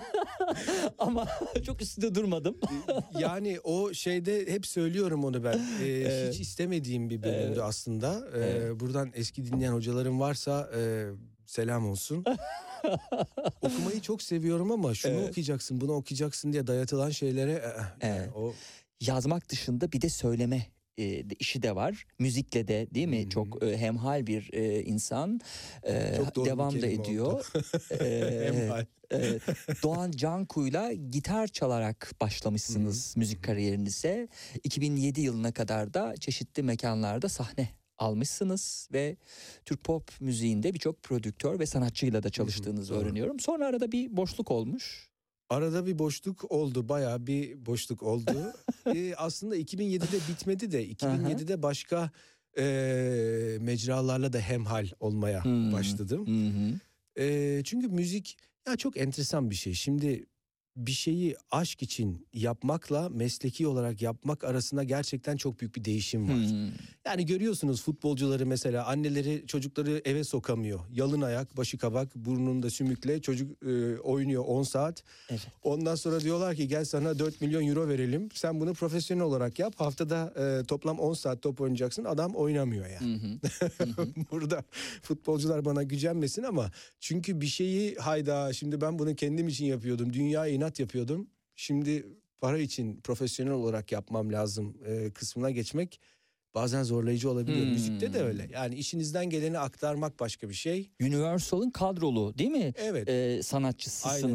Ama çok üstünde durmadım. yani o şeyde hep söylüyorum onu ben. Ee, Evet. Hiç istemediğim bir bölümdü Evet. aslında. Ee, Evet. Buradan eski dinleyen hocalarım varsa e, selam olsun. Okumayı çok seviyorum ama şunu Evet. okuyacaksın, bunu okuyacaksın diye dayatılan şeylere e, yani Evet. o Yazmak dışında bir de söyleme e, işi de var. Müzikle de değil mi? Hı. Çok e, hemhal bir e, insan. E, Çok doğru devam da ediyor. E, Hemhal. Doğan Canku'yla gitar çalarak başlamışsınız müzik kariyerinize. 2007 yılına kadar da çeşitli mekanlarda sahne almışsınız ve Türk pop müziğinde birçok prodüktör ve sanatçıyla da çalıştığınızı doğru. öğreniyorum. Sonra arada bir boşluk olmuş. Arada bir boşluk oldu. Bayağı bir boşluk oldu. Ee, aslında 2007'de bitmedi de 2007'de başka e, mecralarla da hemhal olmaya Hmm. başladım. Hı. Ee, çünkü müzik ya çok enteresan bir şey. Şimdi bir şeyi aşk için yapmakla mesleki olarak yapmak arasında gerçekten çok büyük bir değişim var. Hmm. Yani görüyorsunuz futbolcuları mesela anneleri çocukları eve sokamıyor. Yalın ayak, başı kabak, burnunda sümükle çocuk e, oynuyor 10 saat. Evet. Ondan sonra diyorlar ki gel sana 4 milyon euro verelim. Sen bunu profesyonel olarak yap. Haftada e, toplam 10 saat top oynayacaksın. Adam oynamıyor yani. Hı. Burada futbolcular bana gücenmesin ama çünkü bir şeyi hayda şimdi ben bunu kendim için yapıyordum. Dünyaya inat yapıyordum. Şimdi para için profesyonel olarak yapmam lazım e, kısmına geçmek bazen zorlayıcı olabiliyor. Hmm. Müzikte de öyle. Yani işinizden geleni aktarmak başka bir şey. Universal'ın kadrolu değil mi? Evet. Ee,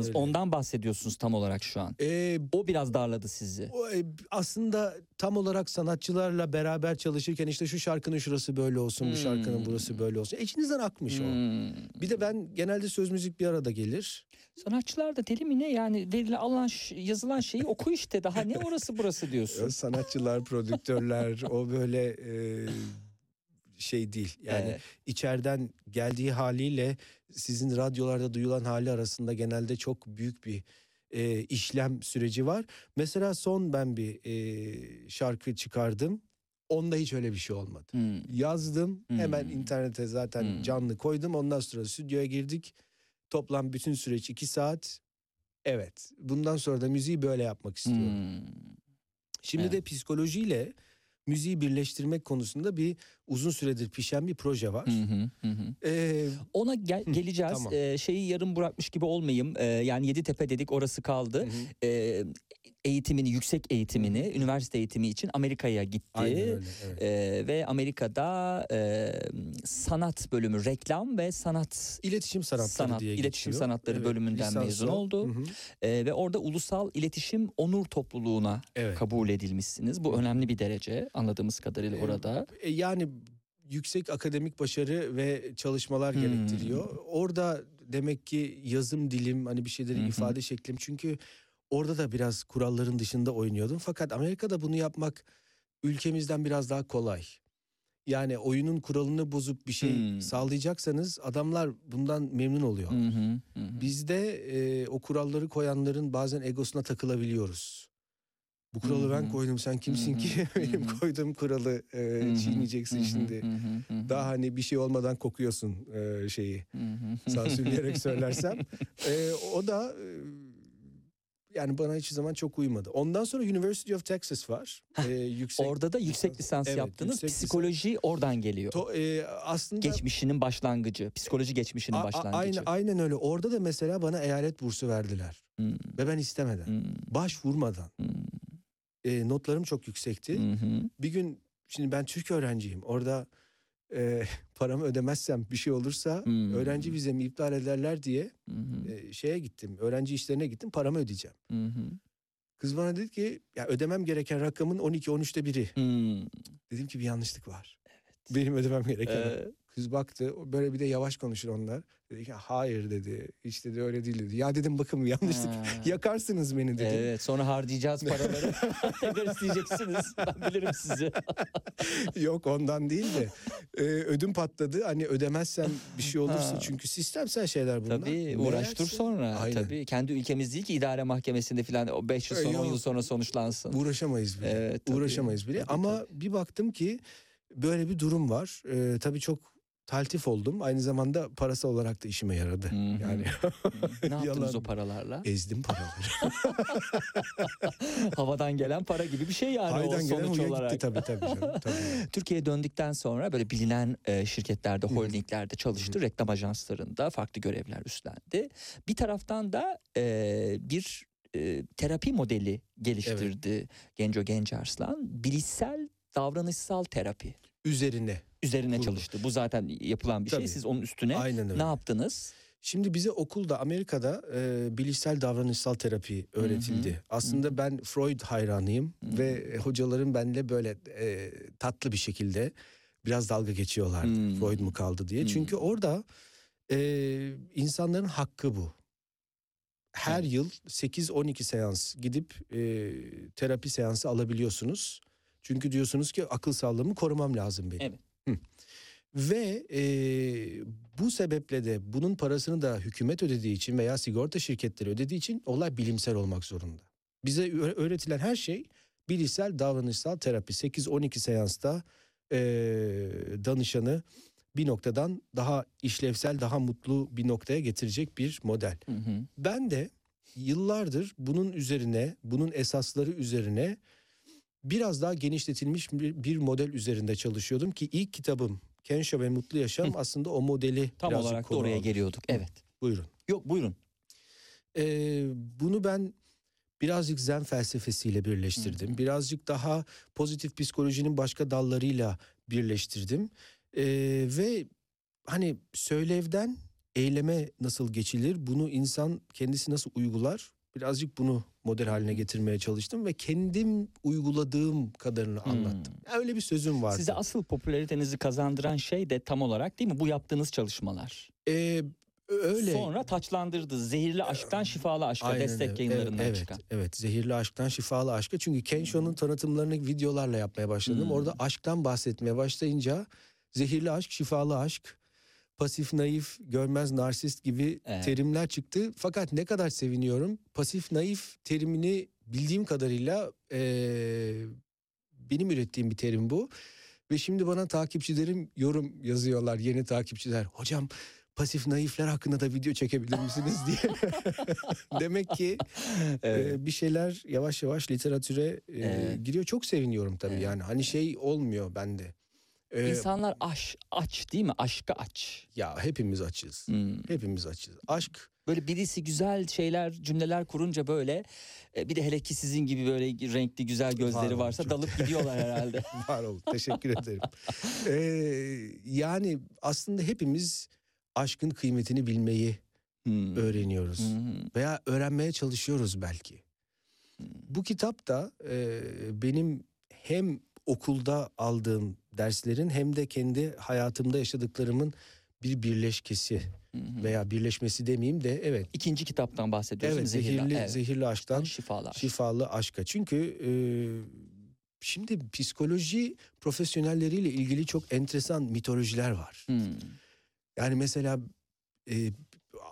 öyle. Ondan bahsediyorsunuz tam olarak şu an. E, O biraz darladı sizi. o, e, aslında tam olarak sanatçılarla beraber çalışırken işte şu şarkının şurası böyle olsun, bu şarkının Hmm. burası böyle olsun. İçinizden akmış o. Hmm. Bir de ben genelde söz müzik bir arada gelir. Sanatçılar da deli mi ne yani verilen alınan ş- yazılan şeyi oku işte daha ne orası burası diyorsun. sanatçılar, prodüktörler o böyle e, şey değil. Yani Evet. içeriden geldiği haliyle sizin radyolarda duyulan hali arasında genelde çok büyük bir e, işlem süreci var. Mesela son ben bir e, şarkı çıkardım. Onda hiç öyle bir şey olmadı. Hmm. Yazdım hemen Hmm. internete zaten Hmm. canlı koydum. Ondan sonra stüdyoya girdik. Toplam bütün süreç iki saat. Evet bundan sonra da müziği böyle yapmak istiyorum. Hmm. Şimdi Evet. de psikolojiyle müziği birleştirmek konusunda bir uzun süredir pişen bir proje var. Hı hı, hı hı. Ee, Ona gel- Hı, geleceğiz. tamam. Ee, şeyi yarım bırakmış gibi olmayayım. Ee, yani Yeditepe dedik orası kaldı. hı hı, Ee, eğitimini, yüksek eğitimini, üniversite eğitimi için Amerika'ya gitti. aynen öyle. Evet. Ee, ve Amerika'da e, sanat bölümü, reklam ve sanat İletişim sanatları sanat, diye iletişim geçiyor. sanatları bölümünden lisans mezun oldu. Hı hı, e, ve orada ulusal iletişim onur topluluğuna Evet. kabul edilmişsiniz. Bu önemli bir derece anladığımız kadarıyla Evet. orada. E, yani yüksek akademik başarı ve çalışmalar Hmm. gerektiriyor. Orada demek ki yazım dilim hani bir şeyleri hı. ifade şeklim çünkü orada da biraz kuralların dışında oynuyordum. Fakat Amerika'da bunu yapmak ülkemizden biraz daha kolay. Yani oyunun kuralını bozup bir şey Hmm. sağlayacaksanız adamlar bundan memnun oluyor. Hı hı. Bizde e, o kuralları koyanların bazen egosuna takılabiliyoruz. Bu kuralı ben koydum sen kimsin ki benim koyduğum kuralı e, çiğneyeceksin şimdi. Daha hani bir şey olmadan kokuyorsun e, şeyi hı, hı hı. sansürleyerek söylersem. E, o da e, yani bana hiçbir zaman çok uymadı. Ondan sonra University of Texas var. Ee, yüksek Orada da yüksek lisans Evet, yaptınız. yüksek lisans. Psikoloji oradan geliyor. To- e, aslında Geçmişinin başlangıcı. Psikoloji geçmişinin a- başlangıcı. aynen, aynen öyle. Orada da mesela bana eyalet bursu verdiler. Hmm, Ve ben istemeden. hmm, Başvurmadan. hmm, E, notlarım çok yüksekti. hı hı. Bir gün şimdi ben Türk öğrenciyim. Orada e, paramı ödemezsem bir şey olursa Hmm. öğrenci vizemi iptal ederler diye hı, e, şeye gittim. Öğrenci işlerine gittim. Paramı ödeyeceğim. hı hı. Kız bana dedi ki ya ödemem gereken rakamın 12-13'te biri. Hmm, Dedim ki bir yanlışlık var. Benim ödemem gereken. ee, Kız baktı böyle bir de yavaş konuşur onlar. Dedi ki hayır dedi. Hiç dedi öyle değil dedi. Ya dedim bakın yanlışlık. Yakarsınız beni dedim. Evet sonra harcayacağız paraları. Tekrar isteyeceksiniz. Ben bilirim sizi. Yok ondan değil de e, ödüm patladı. Hani ödemezsem bir şey olursa Ha. çünkü sistemsel şeyler bunlar. Tabii uğraş dur Meğerse- sonra. Aynen. Tabii kendi ülkemiz değil ki idare mahkemesinde falan o 5 yıl sonra 10 yıl sonra sonuçlansın. Uğraşamayız bile. Evet, tabii. Uğraşamayız bile. Tabii, Ama bir baktım ki böyle bir durum var. Ee, tabii çok taltif oldum. Aynı zamanda parasal olarak da işime yaradı. Yani ne yaptınız Yalan. o paralarla? ezdim paraları. Havadan gelen para gibi bir şey yani o Haydan gelen sonuç huya olarak. gitti tabii tabii canım. Tabii. Türkiye'ye döndükten sonra böyle bilinen e, şirketlerde, holdinglerde çalıştı. Reklam ajanslarında farklı görevler üstlendi. Bir taraftan da e, bir e, terapi modeli geliştirdi Genco Gencarslan. Bilişsel davranışsal terapi Üzerine. üzerine Kurdu. çalıştı. Bu zaten yapılan bir şey. Tabii. Siz onun üstüne Aynen öyle. ne yaptınız? Şimdi bize okulda Amerika'da e, bilişsel davranışsal terapi öğretildi. Aslında ben Freud hayranıyım Hı hı. ve hocalarım benimle böyle e, tatlı bir şekilde biraz dalga geçiyorlardı. Hmm. Freud mu kaldı diye. Hmm. Çünkü orada e, insanların hakkı bu. Her Evet. yıl 8-12 seans gidip e, terapi seansı alabiliyorsunuz. Çünkü diyorsunuz ki akıl sağlığımı korumam lazım benim. Evet. Hı. Ve e, bu sebeple de bunun parasını da hükümet ödediği için veya sigorta şirketleri ödediği için olay bilimsel olmak zorunda. Bize öğ- öğretilen her şey bilişsel davranışsal terapi. 8-12 seansta e, danışanı bir noktadan daha işlevsel, daha mutlu bir noktaya getirecek bir model. Hı hı. Ben de yıllardır bunun üzerine, bunun esasları üzerine biraz daha genişletilmiş bir, bir model üzerinde çalışıyordum ki ilk kitabım Kensho ve Mutlu Yaşam aslında o modeli Tam olarak da oraya geliyorduk. Evet. Buyurun. Yok buyurun. Ee, bunu ben birazcık zen felsefesiyle birleştirdim. Birazcık daha pozitif psikolojinin başka dallarıyla birleştirdim. Ee, ve hani söylevden eyleme nasıl geçilir? Bunu insan kendisi nasıl uygular? Birazcık bunu model haline getirmeye çalıştım ve kendim uyguladığım kadarını anlattım. Öyle bir sözüm vardı. Size asıl popülaritenizi kazandıran şey de tam olarak değil mi? Bu yaptığınız çalışmalar. Ee, öyle. Sonra taçlandırdı. Zehirli aşktan şifalı aşka Aynen destek öyle. yayınlarından evet, çıkan. Evet, zehirli aşktan şifalı aşka. Çünkü Kensho'nun tanıtımlarını videolarla yapmaya başladım. Hmm. Orada aşktan bahsetmeye başlayınca zehirli aşk, şifalı aşk, pasif naif, görmez narsist gibi Evet. terimler çıktı. Fakat ne kadar seviniyorum. Pasif naif terimini bildiğim kadarıyla eee, benim ürettiğim bir terim bu. Ve şimdi bana takipçilerim yorum yazıyorlar yeni takipçiler. Hocam pasif naifler hakkında da video çekebilir misiniz diye. Demek ki Evet. e, bir şeyler yavaş yavaş literatüre e, Evet. giriyor. Çok seviniyorum tabii Evet. yani. Hani şey olmuyor bende. E, İnsanlar aş, aç değil mi? Aşka aç. ya hepimiz açız. Hmm. Hepimiz açız. Aşk Böyle birisi güzel şeyler, cümleler kurunca böyle e, bir de hele ki sizin gibi böyle renkli güzel gözleri olun, varsa çok- dalıp gidiyorlar herhalde. var ol. Teşekkür ederim. E, yani aslında hepimiz aşkın kıymetini bilmeyi Hmm. öğreniyoruz. Hmm. veya öğrenmeye çalışıyoruz belki. Bu kitap da e, benim hem okulda aldığım derslerin hem de kendi hayatımda yaşadıklarımın bir birleşkesi veya birleşmesi demeyeyim de evet. İkinci kitaptan bahsediyorsun. Evet zehirli, zehirli evet. zehirli aşktan şifalı aşk. şifalı aşka. Çünkü e, şimdi psikoloji profesyonelleriyle ilgili çok enteresan mitolojiler var. Hmm. Yani mesela e,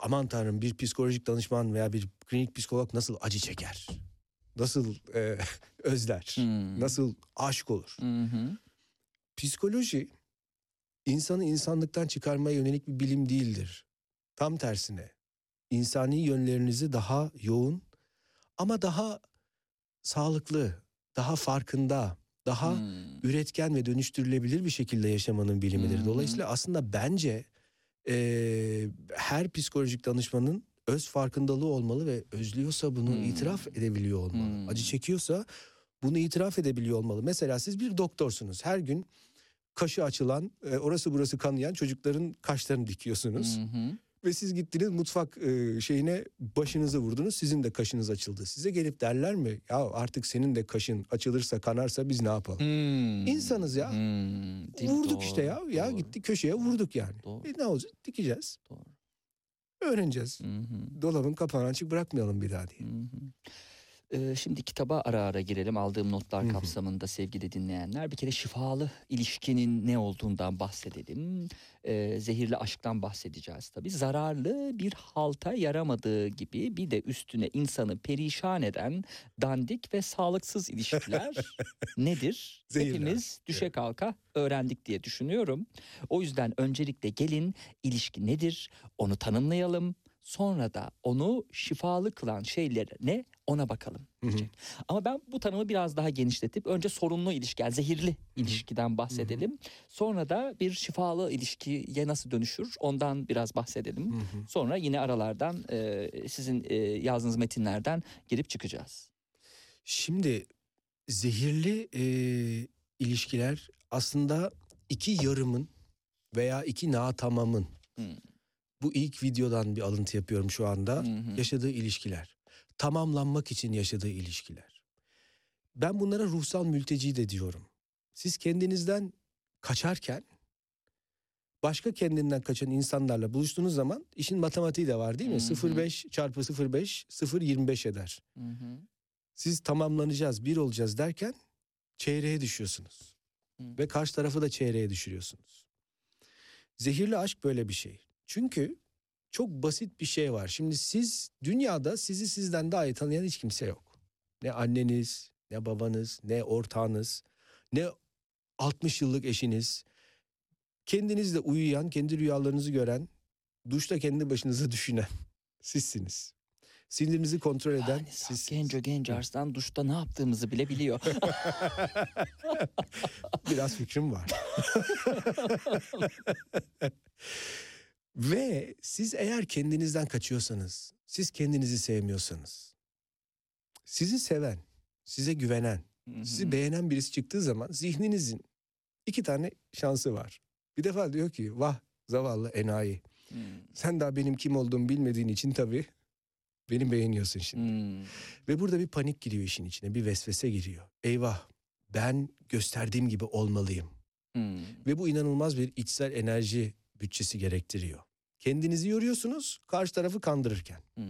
aman tanrım bir psikolojik danışman veya bir klinik psikolog nasıl acı çeker? Nasıl e, özler? Hmm. Nasıl aşık olur? Hı. Psikoloji insanı insanlıktan çıkarmaya yönelik bir bilim değildir. Tam tersine insani yönlerinizi daha yoğun ama daha sağlıklı, daha farkında, daha Hmm. üretken ve dönüştürülebilir bir şekilde yaşamanın bilimidir. Hı. Dolayısıyla aslında bence eee, her psikolojik danışmanın öz farkındalığı olmalı ve özlüyorsa bunu Hmm. itiraf edebiliyor olmalı. Hmm. Acı çekiyorsa bunu itiraf edebiliyor olmalı. Mesela siz bir doktorsunuz. Her gün kaşı açılan, e, orası burası kanayan çocukların kaşlarını dikiyorsunuz. Hı. Ve siz gittiniz mutfak e, şeyine başınızı vurdunuz. Sizin de kaşınız açıldı. Size gelip derler mi? Ya artık senin de kaşın açılırsa kanarsa biz ne yapalım? Hmm. İnsanız ya. Hmm. Değil, vurduk işte ya. doğru, Ya doğru, gitti köşeye vurduk yani. Doğru. E ne olacak? Dikeceğiz. Doğru. Öğreneceğiz. Hı hı. Dolabın kapağını açık bırakmayalım bir daha diye. Hı hı. Ee, şimdi kitaba ara ara girelim aldığım notlar kapsamında sevgili dinleyenler. Bir kere şifalı ilişkinin ne olduğundan bahsedelim. Ee, zehirli aşktan bahsedeceğiz tabii. Zararlı bir halta yaramadığı gibi bir de üstüne insanı perişan eden dandik ve sağlıksız ilişkiler nedir? Zehirli Hepimiz düşe kalka öğrendik diye düşünüyorum. O yüzden öncelikle gelin ilişki nedir onu tanımlayalım. Sonra da onu şifalı kılan şeyler ne ona bakalım. Hı hı. diyecek. Ama ben bu tanımı biraz daha genişletip önce sorunlu ilişki yani zehirli ilişkiden bahsedelim. Sonra da bir şifalı ilişkiye nasıl dönüşür ondan biraz bahsedelim. Hı hı. Sonra yine aralardan e, sizin e, yazdığınız metinlerden girip çıkacağız. Şimdi zehirli e, ilişkiler aslında iki yarımın veya iki na tamamın Hı. Bu ilk videodan bir alıntı yapıyorum şu anda. Hı hı. Yaşadığı ilişkiler. Tamamlanmak için yaşadığı ilişkiler. Ben bunlara ruhsal mülteci de diyorum. Siz kendinizden kaçarken başka kendinden kaçan insanlarla buluştuğunuz zaman işin matematiği de var değil mi? Hı hı. 0.5 çarpı 0.5 0.25 eder. Hı hı. Siz tamamlanacağız, bir olacağız derken çeyreğe düşüyorsunuz. Hı. Ve karşı tarafı da çeyreğe düşürüyorsunuz. Zehirli aşk böyle bir şey. Çünkü çok basit bir şey var. Şimdi siz dünyada sizi sizden daha iyi tanıyan hiç kimse yok. Ne anneniz, ne babanız, ne ortağınız, ne 60 yıllık eşiniz. Kendinizle uyuyan, kendi rüyalarınızı gören, duşta kendi başınıza düşünen sizsiniz. Sinirinizi kontrol eden Yani sizsiniz. Genco Gencars'tan duşta ne yaptığımızı bile biliyor. Biraz fikrim var. Ve siz eğer kendinizden kaçıyorsanız, siz kendinizi sevmiyorsanız, sizi seven, size güvenen, sizi beğenen birisi çıktığı zaman zihninizin iki tane şansı var. Bir defa diyor ki vah zavallı enayi. Hmm. Sen daha benim kim olduğumu bilmediğin için tabii beni beğeniyorsun şimdi. Hmm. Ve burada bir panik giriyor işin içine, bir vesvese giriyor. Eyvah ben gösterdiğim gibi olmalıyım. Hmm. Ve bu inanılmaz bir içsel enerji bütçesi gerektiriyor. Kendinizi yoruyorsunuz karşı tarafı kandırırken. Hmm.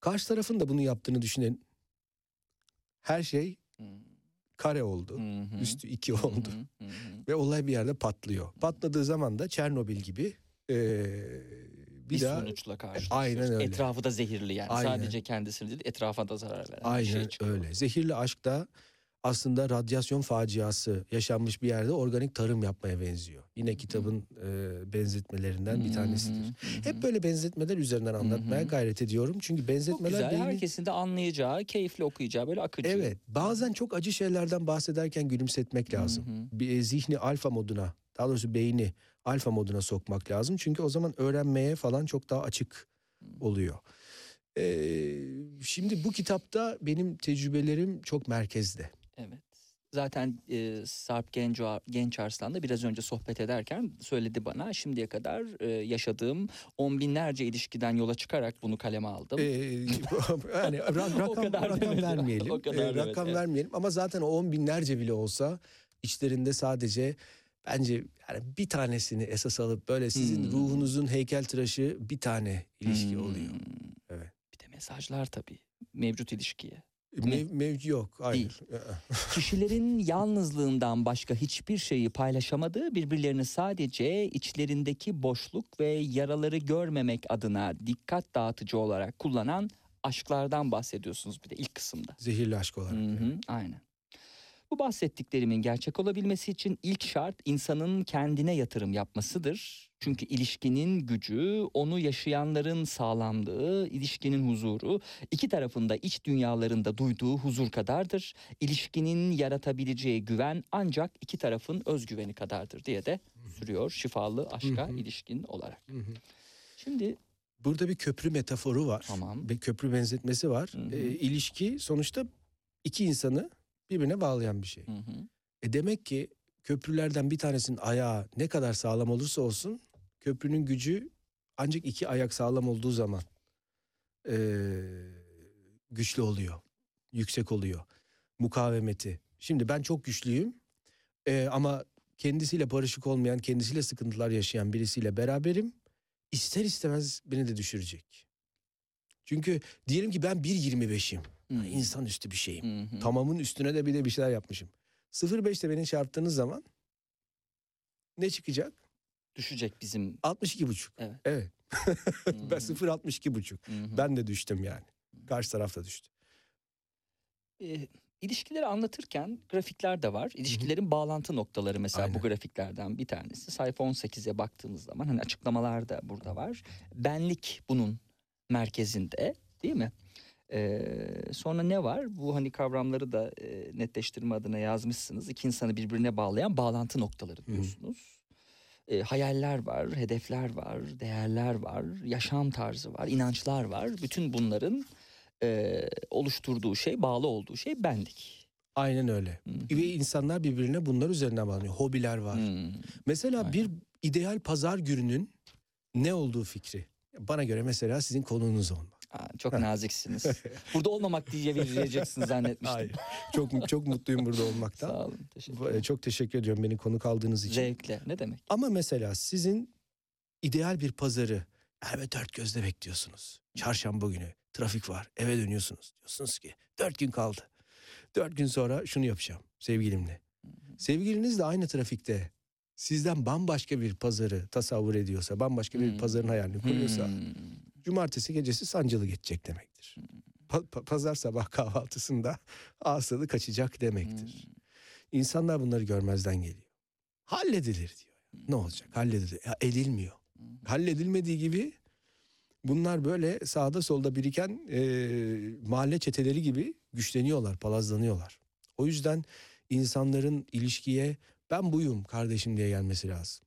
Karşı tarafın da bunu yaptığını düşünün. Her şey Hmm. kare oldu. Hı. Üstü iki oldu. Hı hı. Ve olay bir yerde patlıyor. Patladığı zaman da Çernobil gibi eee, bir, bir daha sonuçla karşılaşıyoruz. Aynen öyle. Etrafı da zehirli yani. Aynen. Sadece kendisini değil etrafa da zarar veren aynen şey çıkıyor. öyle. Zehirli aşk da aslında radyasyon faciası yaşanmış bir yerde organik tarım yapmaya benziyor. Yine kitabın eee, benzetmelerinden bir tanesidir. Hep böyle benzetmeler üzerinden anlatmaya gayret ediyorum. Çünkü Çok benzetmeler güzel. beyni... Herkesin de anlayacağı, keyifli okuyacağı böyle akıcı. Evet bazen çok acı şeylerden bahsederken gülümsetmek lazım. Bir e, zihni alfa moduna daha doğrusu beyni alfa moduna sokmak lazım. Çünkü o zaman öğrenmeye falan çok daha açık oluyor. Ee, şimdi bu kitapta benim tecrübelerim çok merkezde. Evet. Zaten e, Sarp Genco, Genç da biraz önce sohbet ederken söyledi bana şimdiye kadar e, yaşadığım on binlerce ilişkiden yola çıkarak bunu kaleme aldım. Ee, yani ra- rakam, rakam demedi. vermeyelim. O kadar Ee, rakam evet. vermeyelim ama zaten o on binlerce bile olsa içlerinde sadece bence yani bir tanesini esas alıp böyle sizin Hmm. ruhunuzun heykeltıraşı bir tane ilişki Hmm. oluyor. Evet. Bir de mesajlar tabii mevcut ilişkiye. Mev, mevcut yok. Hayır. Kişilerin yalnızlığından başka hiçbir şeyi paylaşamadığı birbirlerini sadece içlerindeki boşluk ve yaraları görmemek adına dikkat dağıtıcı olarak kullanan aşklardan bahsediyorsunuz bir de ilk kısımda. Zehirli aşk olarak. Hı hı, aynen. Bu bahsettiklerimin gerçek olabilmesi için ilk şart insanın kendine yatırım yapmasıdır. Çünkü ilişkinin gücü, onu yaşayanların sağlamlığı, ilişkinin huzuru, iki tarafında iç dünyalarında duyduğu huzur kadardır. İlişkinin yaratabileceği güven ancak iki tarafın özgüveni kadardır diye de sürüyor şifalı aşka Hı hı. ilişkin olarak. Şimdi Burada bir köprü metaforu var. Tamam. Bir köprü benzetmesi var. Hı hı. Ee, ilişki sonuçta iki insanı birbirine bağlayan bir şey. hı hı, E demek ki köprülerden bir tanesinin ayağı ne kadar sağlam olursa olsun köprünün gücü ancak iki ayak sağlam olduğu zaman eee, güçlü oluyor. Yüksek oluyor. Mukavemeti. Şimdi ben çok güçlüyüm Eee, ama kendisiyle barışık olmayan, kendisiyle sıkıntılar yaşayan birisiyle beraberim. İster istemez beni de düşürecek. Çünkü diyelim ki ben 1.25'im. hı, İnsanüstü bir şeyim. hı. Tamamın üstüne de bir de bir şeyler yapmışım. 0.5'te beni çarptığınız zaman ne çıkacak? düşecek bizim. 62 buçuk. Evet. Evet. Hı ben hı, 0.62 buçuk. hı hı. Ben de düştüm yani. Karşı taraf da düştü. e, ilişkileri anlatırken grafikler de var. İlişkilerin bağlantı noktaları mesela Aynen. bu grafiklerden bir tanesi. Sayfa 18'e baktığımız zaman hani açıklamalar da burada var. Benlik bunun merkezinde değil mi? Ee, sonra ne var? Bu hani kavramları da e, netleştirme adına yazmışsınız. İki insanı birbirine bağlayan bağlantı noktaları diyorsunuz. E, hayaller var, hedefler var, değerler var, yaşam tarzı var, inançlar var. Bütün bunların e, oluşturduğu şey, bağlı olduğu şey benlik. Aynen öyle. Hı. Ve insanlar birbirine bunlar üzerinden bağlanıyor. Hobiler var. Hmm. Mesela Aynen. bir ideal pazar gününün ne olduğu fikri. Bana göre mesela sizin konuğunuz olmak. Aa, çok naziksiniz. Burada olmamak diye vereceksin zannetmiştim. Hayır. çok çok mutluyum burada Sağ olmaktan. olun. Teşekkür e, ederim. Çok teşekkür ediyorum beni konuk aldığınız için. Zevkle. Ne demek? Ama mesela sizin ideal bir pazarı evet dört gözle bekliyorsunuz. Çarşamba günü trafik var eve dönüyorsunuz. Diyorsunuz ki dört gün kaldı. Dört gün sonra şunu yapacağım sevgilimle. Sevgiliniz de aynı trafikte sizden bambaşka bir pazarı tasavvur ediyorsa, bambaşka bir pazarın hayalini kuruyorsa Hmm. Cumartesi gecesi sancılı geçecek demektir. Pa- pa- pazar sabah kahvaltısında tadı kaçacak demektir. Hmm. İnsanlar bunları görmezden geliyor. Halledilir diyor. Ne olacak? Halledilir. Ya edilmiyor. Halledilmediği gibi bunlar böyle sağda solda biriken e, mahalle çeteleri gibi güçleniyorlar, palazlanıyorlar. O yüzden insanların ilişkiye ben buyum kardeşim diye gelmesi lazım.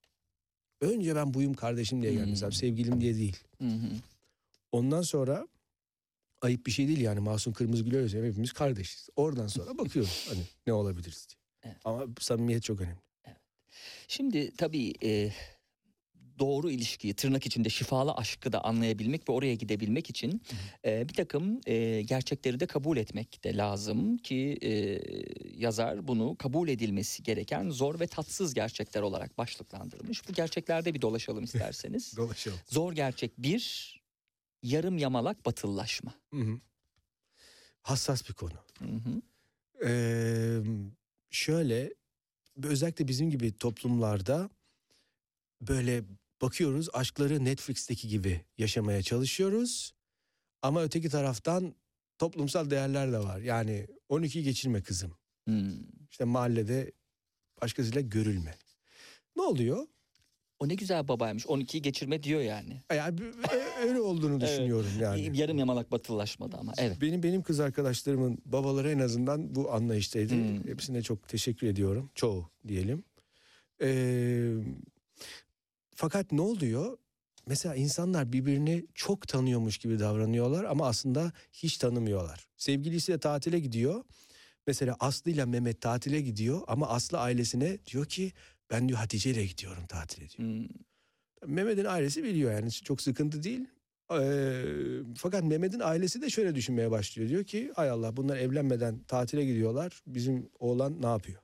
Önce ben buyum kardeşim diye gelmesi lazım. Sevgilim diye değil. Hı hı. Ondan sonra ayıp bir şey değil yani Masum Kırmızıgül öyle. Hepimiz kardeşiz. Oradan sonra bakıyoruz hani ne olabiliriz diye. Evet. Ama samimiyet çok önemli. Şimdi tabii e, doğru ilişkiyi tırnak içinde şifalı aşkı da anlayabilmek ve oraya gidebilmek için e, bir takım e, gerçekleri de kabul etmek de lazım ki e, yazar bunu kabul edilmesi gereken zor ve tatsız gerçekler olarak başlıklandırmış. Bu gerçeklerde bir dolaşalım isterseniz. Dolaşalım. zor gerçek bir yarım yamalak batıllaşma. Hı hı. Hassas bir konu. Hı hı. Ee, şöyle özellikle bizim gibi toplumlarda böyle bakıyoruz aşkları Netflix'teki gibi yaşamaya çalışıyoruz. Ama öteki taraftan toplumsal değerler de var. Yani 12 geçirme kızım. Hmm. İşte mahallede başkasıyla görülme. Ne oluyor? O ne güzel babaymış 12'yi geçirme diyor yani. Yani öyle olduğunu Evet. düşünüyorum yani. Yarım yamalak batıllaşmadı ama evet. Benim benim kız arkadaşlarımın babaları en azından bu anlayıştaydı. Hmm. Hepsine çok teşekkür ediyorum. Çoğu diyelim. Ee, fakat ne oluyor? Mesela insanlar birbirini çok tanıyormuş gibi davranıyorlar ama aslında hiç tanımıyorlar. Sevgilisiyle tatile gidiyor. Mesela Aslı ile Mehmet tatile gidiyor ama Aslı ailesine diyor ki ben diyor Hatice ile gidiyorum tatile diyor. Hmm. Mehmet'in ailesi biliyor yani çok sıkıntı değil. Ee, fakat Mehmet'in ailesi de şöyle düşünmeye başlıyor. Diyor ki ay Allah bunlar evlenmeden tatile gidiyorlar. Bizim oğlan ne yapıyor?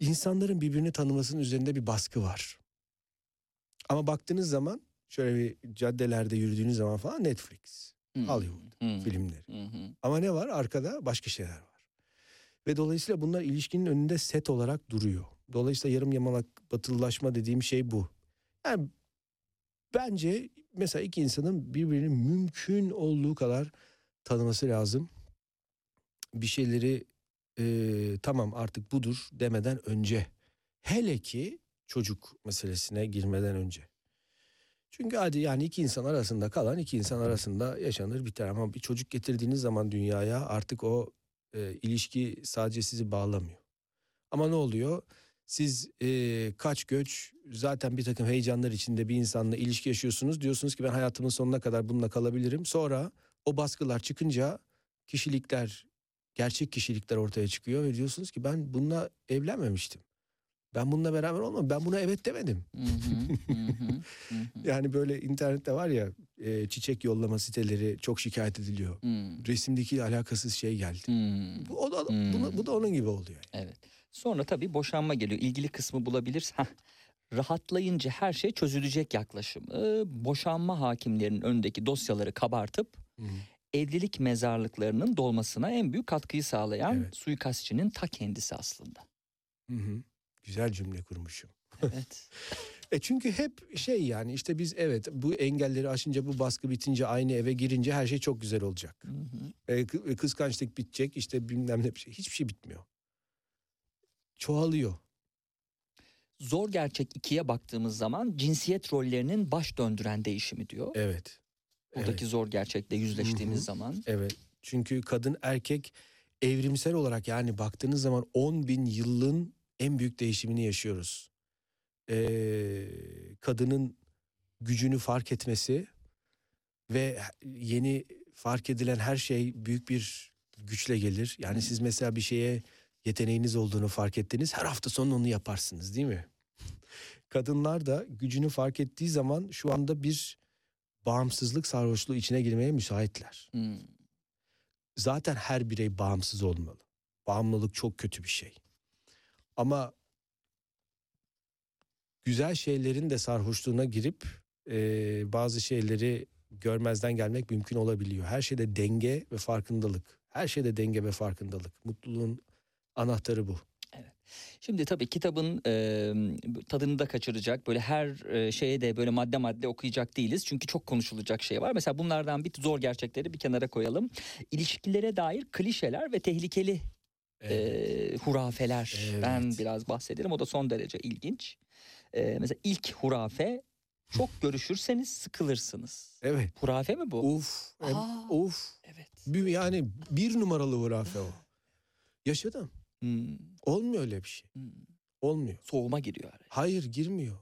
İnsanların birbirini tanımasının üzerinde bir baskı var. Ama baktığınız zaman şöyle bir caddelerde yürüdüğünüz zaman falan Netflix, Hmm. Hollywood Hmm. filmleri. Hı. Ama ne var? Arkada başka şeyler var. Ve dolayısıyla bunlar ilişkinin önünde set olarak duruyor. Dolayısıyla yarım yamalak batılılaşma dediğim şey bu. Yani bence mesela iki insanın birbirini mümkün olduğu kadar tanıması lazım. Bir şeyleri e, tamam artık budur demeden önce hele ki çocuk meselesine girmeden önce. Çünkü hadi yani iki insan arasında kalan iki insan arasında yaşanır biter ama bir çocuk getirdiğiniz zaman dünyaya artık o e, ilişki sadece sizi bağlamıyor. Ama ne oluyor? Siz e, kaç göç zaten bir takım heyecanlar içinde bir insanla ilişki yaşıyorsunuz. Diyorsunuz ki ben hayatımın sonuna kadar bununla kalabilirim. Sonra o baskılar çıkınca kişilikler, gerçek kişilikler ortaya çıkıyor ve diyorsunuz ki ben bununla evlenmemiştim. Ben bununla beraber olmam. Ben buna evet demedim. Hı hı, hı hı, hı hı. Yani böyle internette var ya e, çiçek yollama siteleri çok şikayet ediliyor. Resimdeki alakasız şey geldi. Bu, o da, bunu- bu da onun gibi oluyor. Evet. Sonra tabii boşanma geliyor. İlgili kısmı bulabiliriz. Heh. Rahatlayınca her şey çözülecek yaklaşımı. Boşanma hakimlerinin önündeki dosyaları kabartıp Hı hı. evlilik mezarlıklarının dolmasına en büyük katkıyı sağlayan Evet. suikastçinin ta kendisi aslında. Hı hı. Güzel cümle kurmuşum. Evet. E çünkü hep şey yani işte biz evet bu engelleri aşınca bu baskı bitince aynı eve girince her şey çok güzel olacak. Hı hı. E, kı- kıskançlık bitecek işte bilmem ne bir şey. Hiçbir şey bitmiyor. Çoğalıyor. Zor gerçek ikiye baktığımız zaman cinsiyet rollerinin baş döndüren değişimi diyor. Evet. Buradaki zor gerçekle yüzleştiğimiz Hı hı. zaman. Evet. Çünkü kadın erkek evrimsel olarak yani baktığınız zaman 10 bin yılın en büyük değişimini yaşıyoruz. Ee, kadının gücünü fark etmesi ve yeni fark edilen her şey büyük bir güçle gelir. Yani siz mesela bir şeye yeteneğiniz olduğunu fark ettiniz. Her hafta sonu onu yaparsınız değil mi? Kadınlar da gücünü fark ettiği zaman şu anda bir bağımsızlık sarhoşluğu içine girmeye müsaitler Hmm. zaten her birey bağımsız olmalı. Bağımlılık çok kötü bir şey. Ama güzel şeylerin de sarhoşluğuna girip e, bazı şeyleri görmezden gelmek mümkün olabiliyor. Her şeyde denge ve farkındalık. Her şeyde denge ve farkındalık. Mutluluğun anahtarı bu. Şimdi tabii kitabın e, tadını da kaçıracak böyle her e, şeye de böyle madde madde okuyacak değiliz. Çünkü çok konuşulacak şey var. Mesela bunlardan bir zor gerçekleri bir kenara koyalım. İlişkilere dair klişeler ve tehlikeli e, hurafeler. Evet. Ben biraz bahsederim. O da son derece ilginç. E, mesela ilk hurafe çok görüşürseniz sıkılırsınız. Evet. Hurafe mi bu? Uf. em- Aa. Uf. Evet. Bir- Yani bir numaralı hurafe o. Yaşadım. Hmm, Olmuyor öyle bir şey. hmm. Olmuyor. Soğuma giriyor araya. Hayır girmiyor.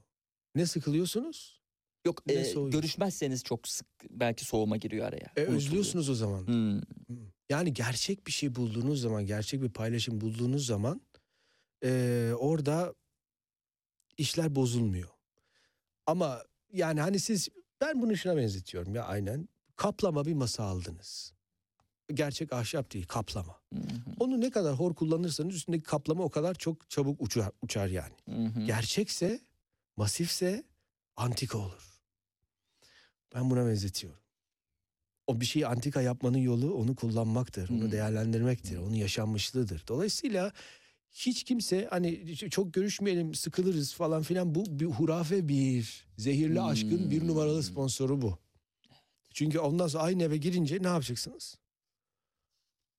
Ne sıkılıyorsunuz? Yok Ne e, görüşmezseniz çok sık belki soğuma giriyor araya. E, özlüyorsunuz o zaman. Hmm. Yani gerçek bir şey bulduğunuz zaman, gerçek bir paylaşım bulduğunuz zaman eee, orada işler bozulmuyor. Ama yani hani siz ben bunu şuna benzetiyorum ya aynen. Kaplama bir masa aldınız. Gerçek ahşap değil, kaplama. Hı hı, Onu ne kadar hor kullanırsanız üstündeki kaplama o kadar çok çabuk uçar, uçar yani. hı hı. Gerçekse, masifse antika olur. Ben buna benzetiyorum. O bir şeyi antika yapmanın yolu onu kullanmaktır, onu değerlendirmektir, onun yaşanmışlığıdır. Dolayısıyla hiç kimse hani çok görüşmeyelim, sıkılırız falan filan bu bir hurafe bir. Zehirli aşkın bir numaralı Hmm. sponsoru bu. Çünkü ondan sonra aynı eve girince ne yapacaksınız?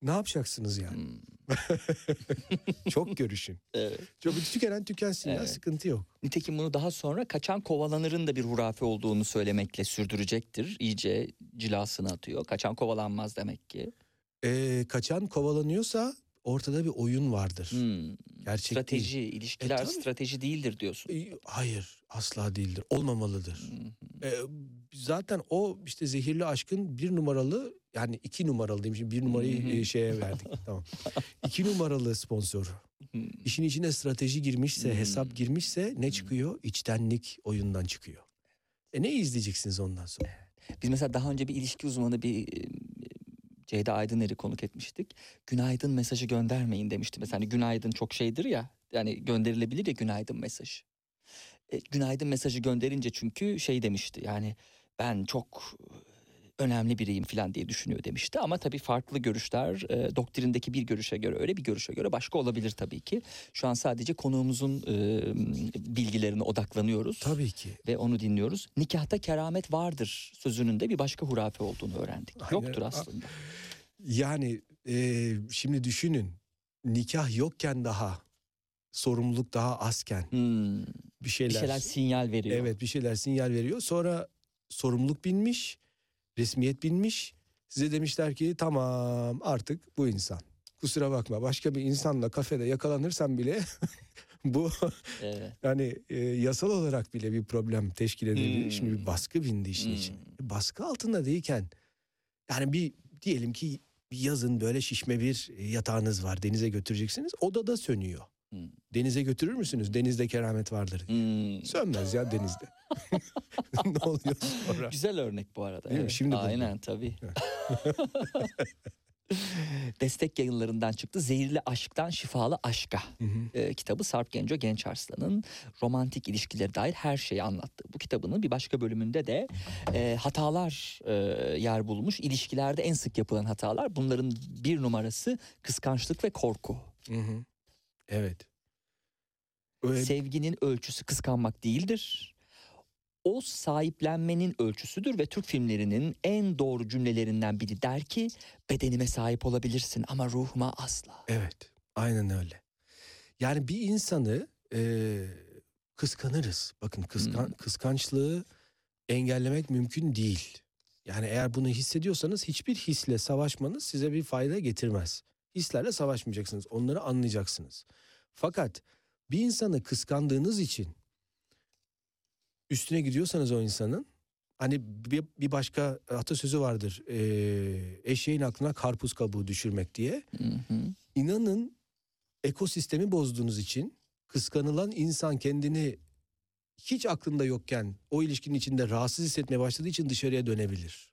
Ne yapacaksınız yani? Hmm. Çok görüşün. Evet. Çok tükenen tükensin ya Evet. sıkıntı yok. Nitekim bunu daha sonra kaçan kovalanırın da bir hurafe olduğunu söylemekle sürdürecektir. İyice cilasını atıyor. Kaçan kovalanmaz demek ki. Ee, kaçan kovalanıyorsa ortada bir oyun vardır. Hmm. Gerçek Strateji, değil. ilişkiler E, tabii. strateji değildir diyorsun. Ee, Hayır asla değildir. Olmamalıdır. Hmm. Ee, zaten o işte zehirli aşkın bir numaralı yani iki numaralı diyeyim. Şimdi bir numarayı e, şeye verdik. tamam. İki numaralı sponsoru. Hmm. İşin içine strateji girmişse, hesap girmişse ne çıkıyor? İçtenlik oyundan çıkıyor. E ne izleyeceksiniz ondan sonra? Biz mesela daha önce bir ilişki uzmanı bir e, Ceyda Aydıner'i konuk etmiştik. Günaydın mesajı göndermeyin demişti. Mesela hani günaydın çok şeydir ya. Yani gönderilebilir ya günaydın mesajı. E, günaydın mesajı gönderince çünkü şey demişti. Yani ben çok önemli biriyim falan diye düşünüyor demişti. Ama tabii farklı görüşler e, doktrindeki bir görüşe göre öyle bir görüşe göre başka olabilir tabii ki. Şu an sadece konuğumuzun e, bilgilerine odaklanıyoruz Tabii ki. ve onu dinliyoruz. Nikahta keramet vardır sözünün de bir başka hurafe olduğunu öğrendik. Aynen. Yoktur aslında. Yani e, şimdi düşünün. nikah yokken daha sorumluluk daha azken Hmm, bir bir şeyler, şeyler sinyal veriyor. evet bir şeyler sinyal veriyor. Sonra sorumluluk binmiş, resmiyet binmiş. Size demişler ki tamam artık bu insan. Kusura bakma başka bir insanla kafede yakalanırsan bile bu Evet. yani e, yasal olarak bile bir problem teşkil edebilir. Hmm. Şimdi bir baskı bindi işin Hmm. içine. Baskı altında değilken yani bir diyelim ki bir yazın böyle şişme bir yatağınız var denize götüreceksiniz odada sönüyor. Hmm. Denize götürür müsünüz? Denizde keramet vardır. diye. Hmm. Sönmez ya denizde. ne oluyor sonra? Güzel örnek bu arada. Değil mi? evet. Şimdi buldum. Aynen tabii. Destek yayınlarından çıktı. Zehirli Aşk'tan Şifalı Aşka Hı hı. e, kitabı Sarp Genco Genç Arslan'ın romantik ilişkilere dair her şeyi anlattığı. Bu kitabının bir başka bölümünde de e, hatalar e, yer bulmuş. İlişkilerde en sık yapılan hatalar. Bunların bir numarası kıskançlık ve korku. Hı hı. Evet. Öyle- Sevginin ölçüsü kıskanmak değildir. O sahiplenmenin ölçüsüdür ve Türk filmlerinin en doğru cümlelerinden biri der ki bedenime sahip olabilirsin ama ruhuma asla. Evet, aynen öyle. Yani bir insanı e, kıskanırız. Bakın kıskan, Hmm. kıskançlığı engellemek mümkün değil. Yani eğer bunu hissediyorsanız hiçbir hisle savaşmanız size bir fayda getirmez. Hislerle savaşmayacaksınız. Onları anlayacaksınız. Fakat bir insanı kıskandığınız için üstüne gidiyorsanız o insanın hani bir, bir başka atasözü vardır. E, eşeğin aklına karpuz kabuğu düşürmek diye. Hı hı. İnanın ekosistemi bozduğunuz için kıskanılan insan kendini hiç aklında yokken o ilişkinin içinde rahatsız hissetmeye başladığı için dışarıya dönebilir.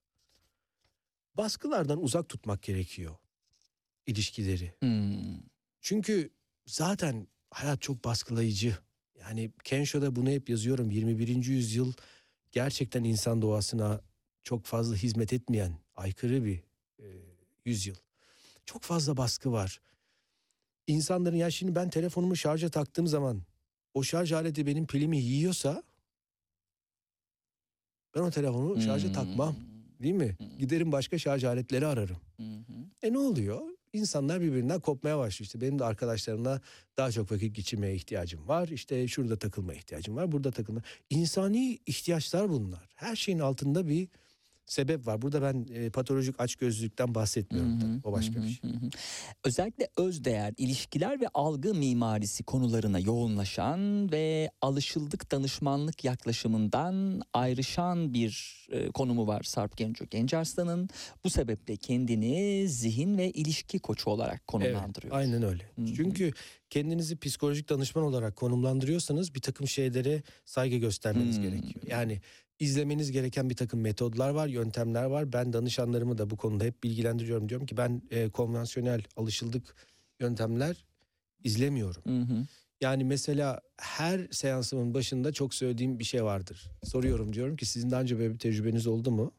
Baskılardan uzak tutmak gerekiyor ilişkileri. Hmm. Çünkü zaten hayat çok baskılayıcı. Yani Kensho'da bunu hep yazıyorum. 21. yüzyıl gerçekten insan doğasına çok fazla hizmet etmeyen aykırı bir e, yüzyıl. Çok fazla baskı var. İnsanların ya şimdi ben telefonumu şarja taktığım zaman o şarj aleti benim pilimi yiyorsa ben o telefonu şarja Hmm. takmam. Değil mi? Hmm. Giderim başka şarj aletleri ararım. Hı. E ne oluyor? İnsanlar birbirinden kopmaya başlıyor. İşte benim de arkadaşlarımla daha çok vakit geçirmeye ihtiyacım var. İşte şurada takılmaya ihtiyacım var. Burada takılma. İnsani ihtiyaçlar bunlar. Her şeyin altında bir sebep var. Burada ben e, patolojik açgözlülükten bahsetmiyorum. Hı hı. O başka hı bir şey. hı hı. Özellikle özdeğer, ilişkiler ve algı mimarisi konularına yoğunlaşan ve alışıldık danışmanlık yaklaşımından ayrışan bir e, konumu var Sarp Genco Genç Arslan'ın. Bu sebeple kendini zihin ve ilişki koçu olarak Evet, konumlandırıyor. aynen öyle. Hı hı. Çünkü kendinizi psikolojik danışman olarak konumlandırıyorsanız bir takım şeylere saygı göstermeniz Hmm. gerekiyor. Yani izlemeniz gereken bir takım metodlar var, yöntemler var. Ben danışanlarımı da bu konuda hep bilgilendiriyorum. Diyorum ki ben e, konvansiyonel alışıldık yöntemler izlemiyorum. Hı hı. Yani mesela her seansımın başında çok söylediğim bir şey vardır. Soruyorum diyorum ki sizin daha önce böyle bir tecrübeniz oldu mu?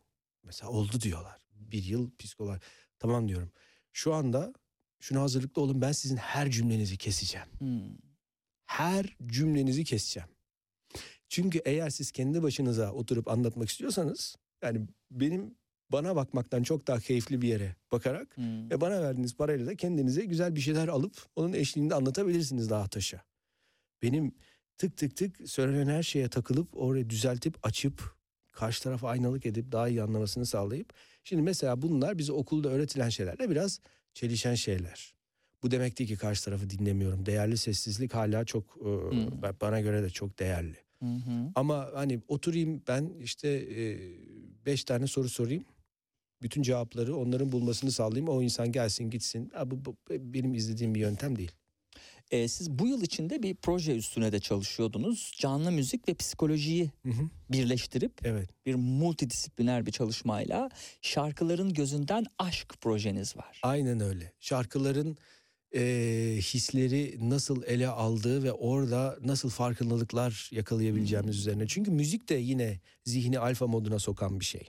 Mesela oldu diyorlar. Bir yıl psikolog. Tamam diyorum. Şu anda şuna hazırlıklı olun ben sizin her cümlenizi keseceğim. Hmm. Her cümlenizi keseceğim. Çünkü eğer siz kendi başınıza oturup anlatmak istiyorsanız yani benim bana bakmaktan çok daha keyifli bir yere bakarak Hmm. ve bana verdiğiniz parayla da kendinize güzel bir şeyler alıp onun eşliğinde anlatabilirsiniz daha taşa. Benim tık tık tık söylenen her şeye takılıp orayı düzeltip açıp karşı tarafa aynalık edip daha iyi anlamasını sağlayıp şimdi mesela bunlar bize okulda öğretilen şeylerle biraz çelişen şeyler. Bu demek değil ki karşı tarafı dinlemiyorum. Değerli sessizlik hala çok Hmm. ba- bana göre de çok değerli. Hı hı. Ama hani oturayım ben işte e, beş tane soru sorayım. Bütün cevapları onların bulmasını sağlayayım. O insan gelsin gitsin. Ha, bu, bu benim izlediğim bir yöntem değil. Ee, siz bu yıl içinde bir proje üstüne de çalışıyordunuz. Canlı müzik ve psikolojiyi Hı hı. birleştirip Evet. bir multidisipliner bir çalışmayla şarkıların gözünden aşk projeniz var. Aynen öyle. Şarkıların e, hisleri nasıl ele aldığı ve orada nasıl farkındalıklar yakalayabileceğimiz üzerine. Çünkü müzik de yine zihni alfa moduna sokan bir şey.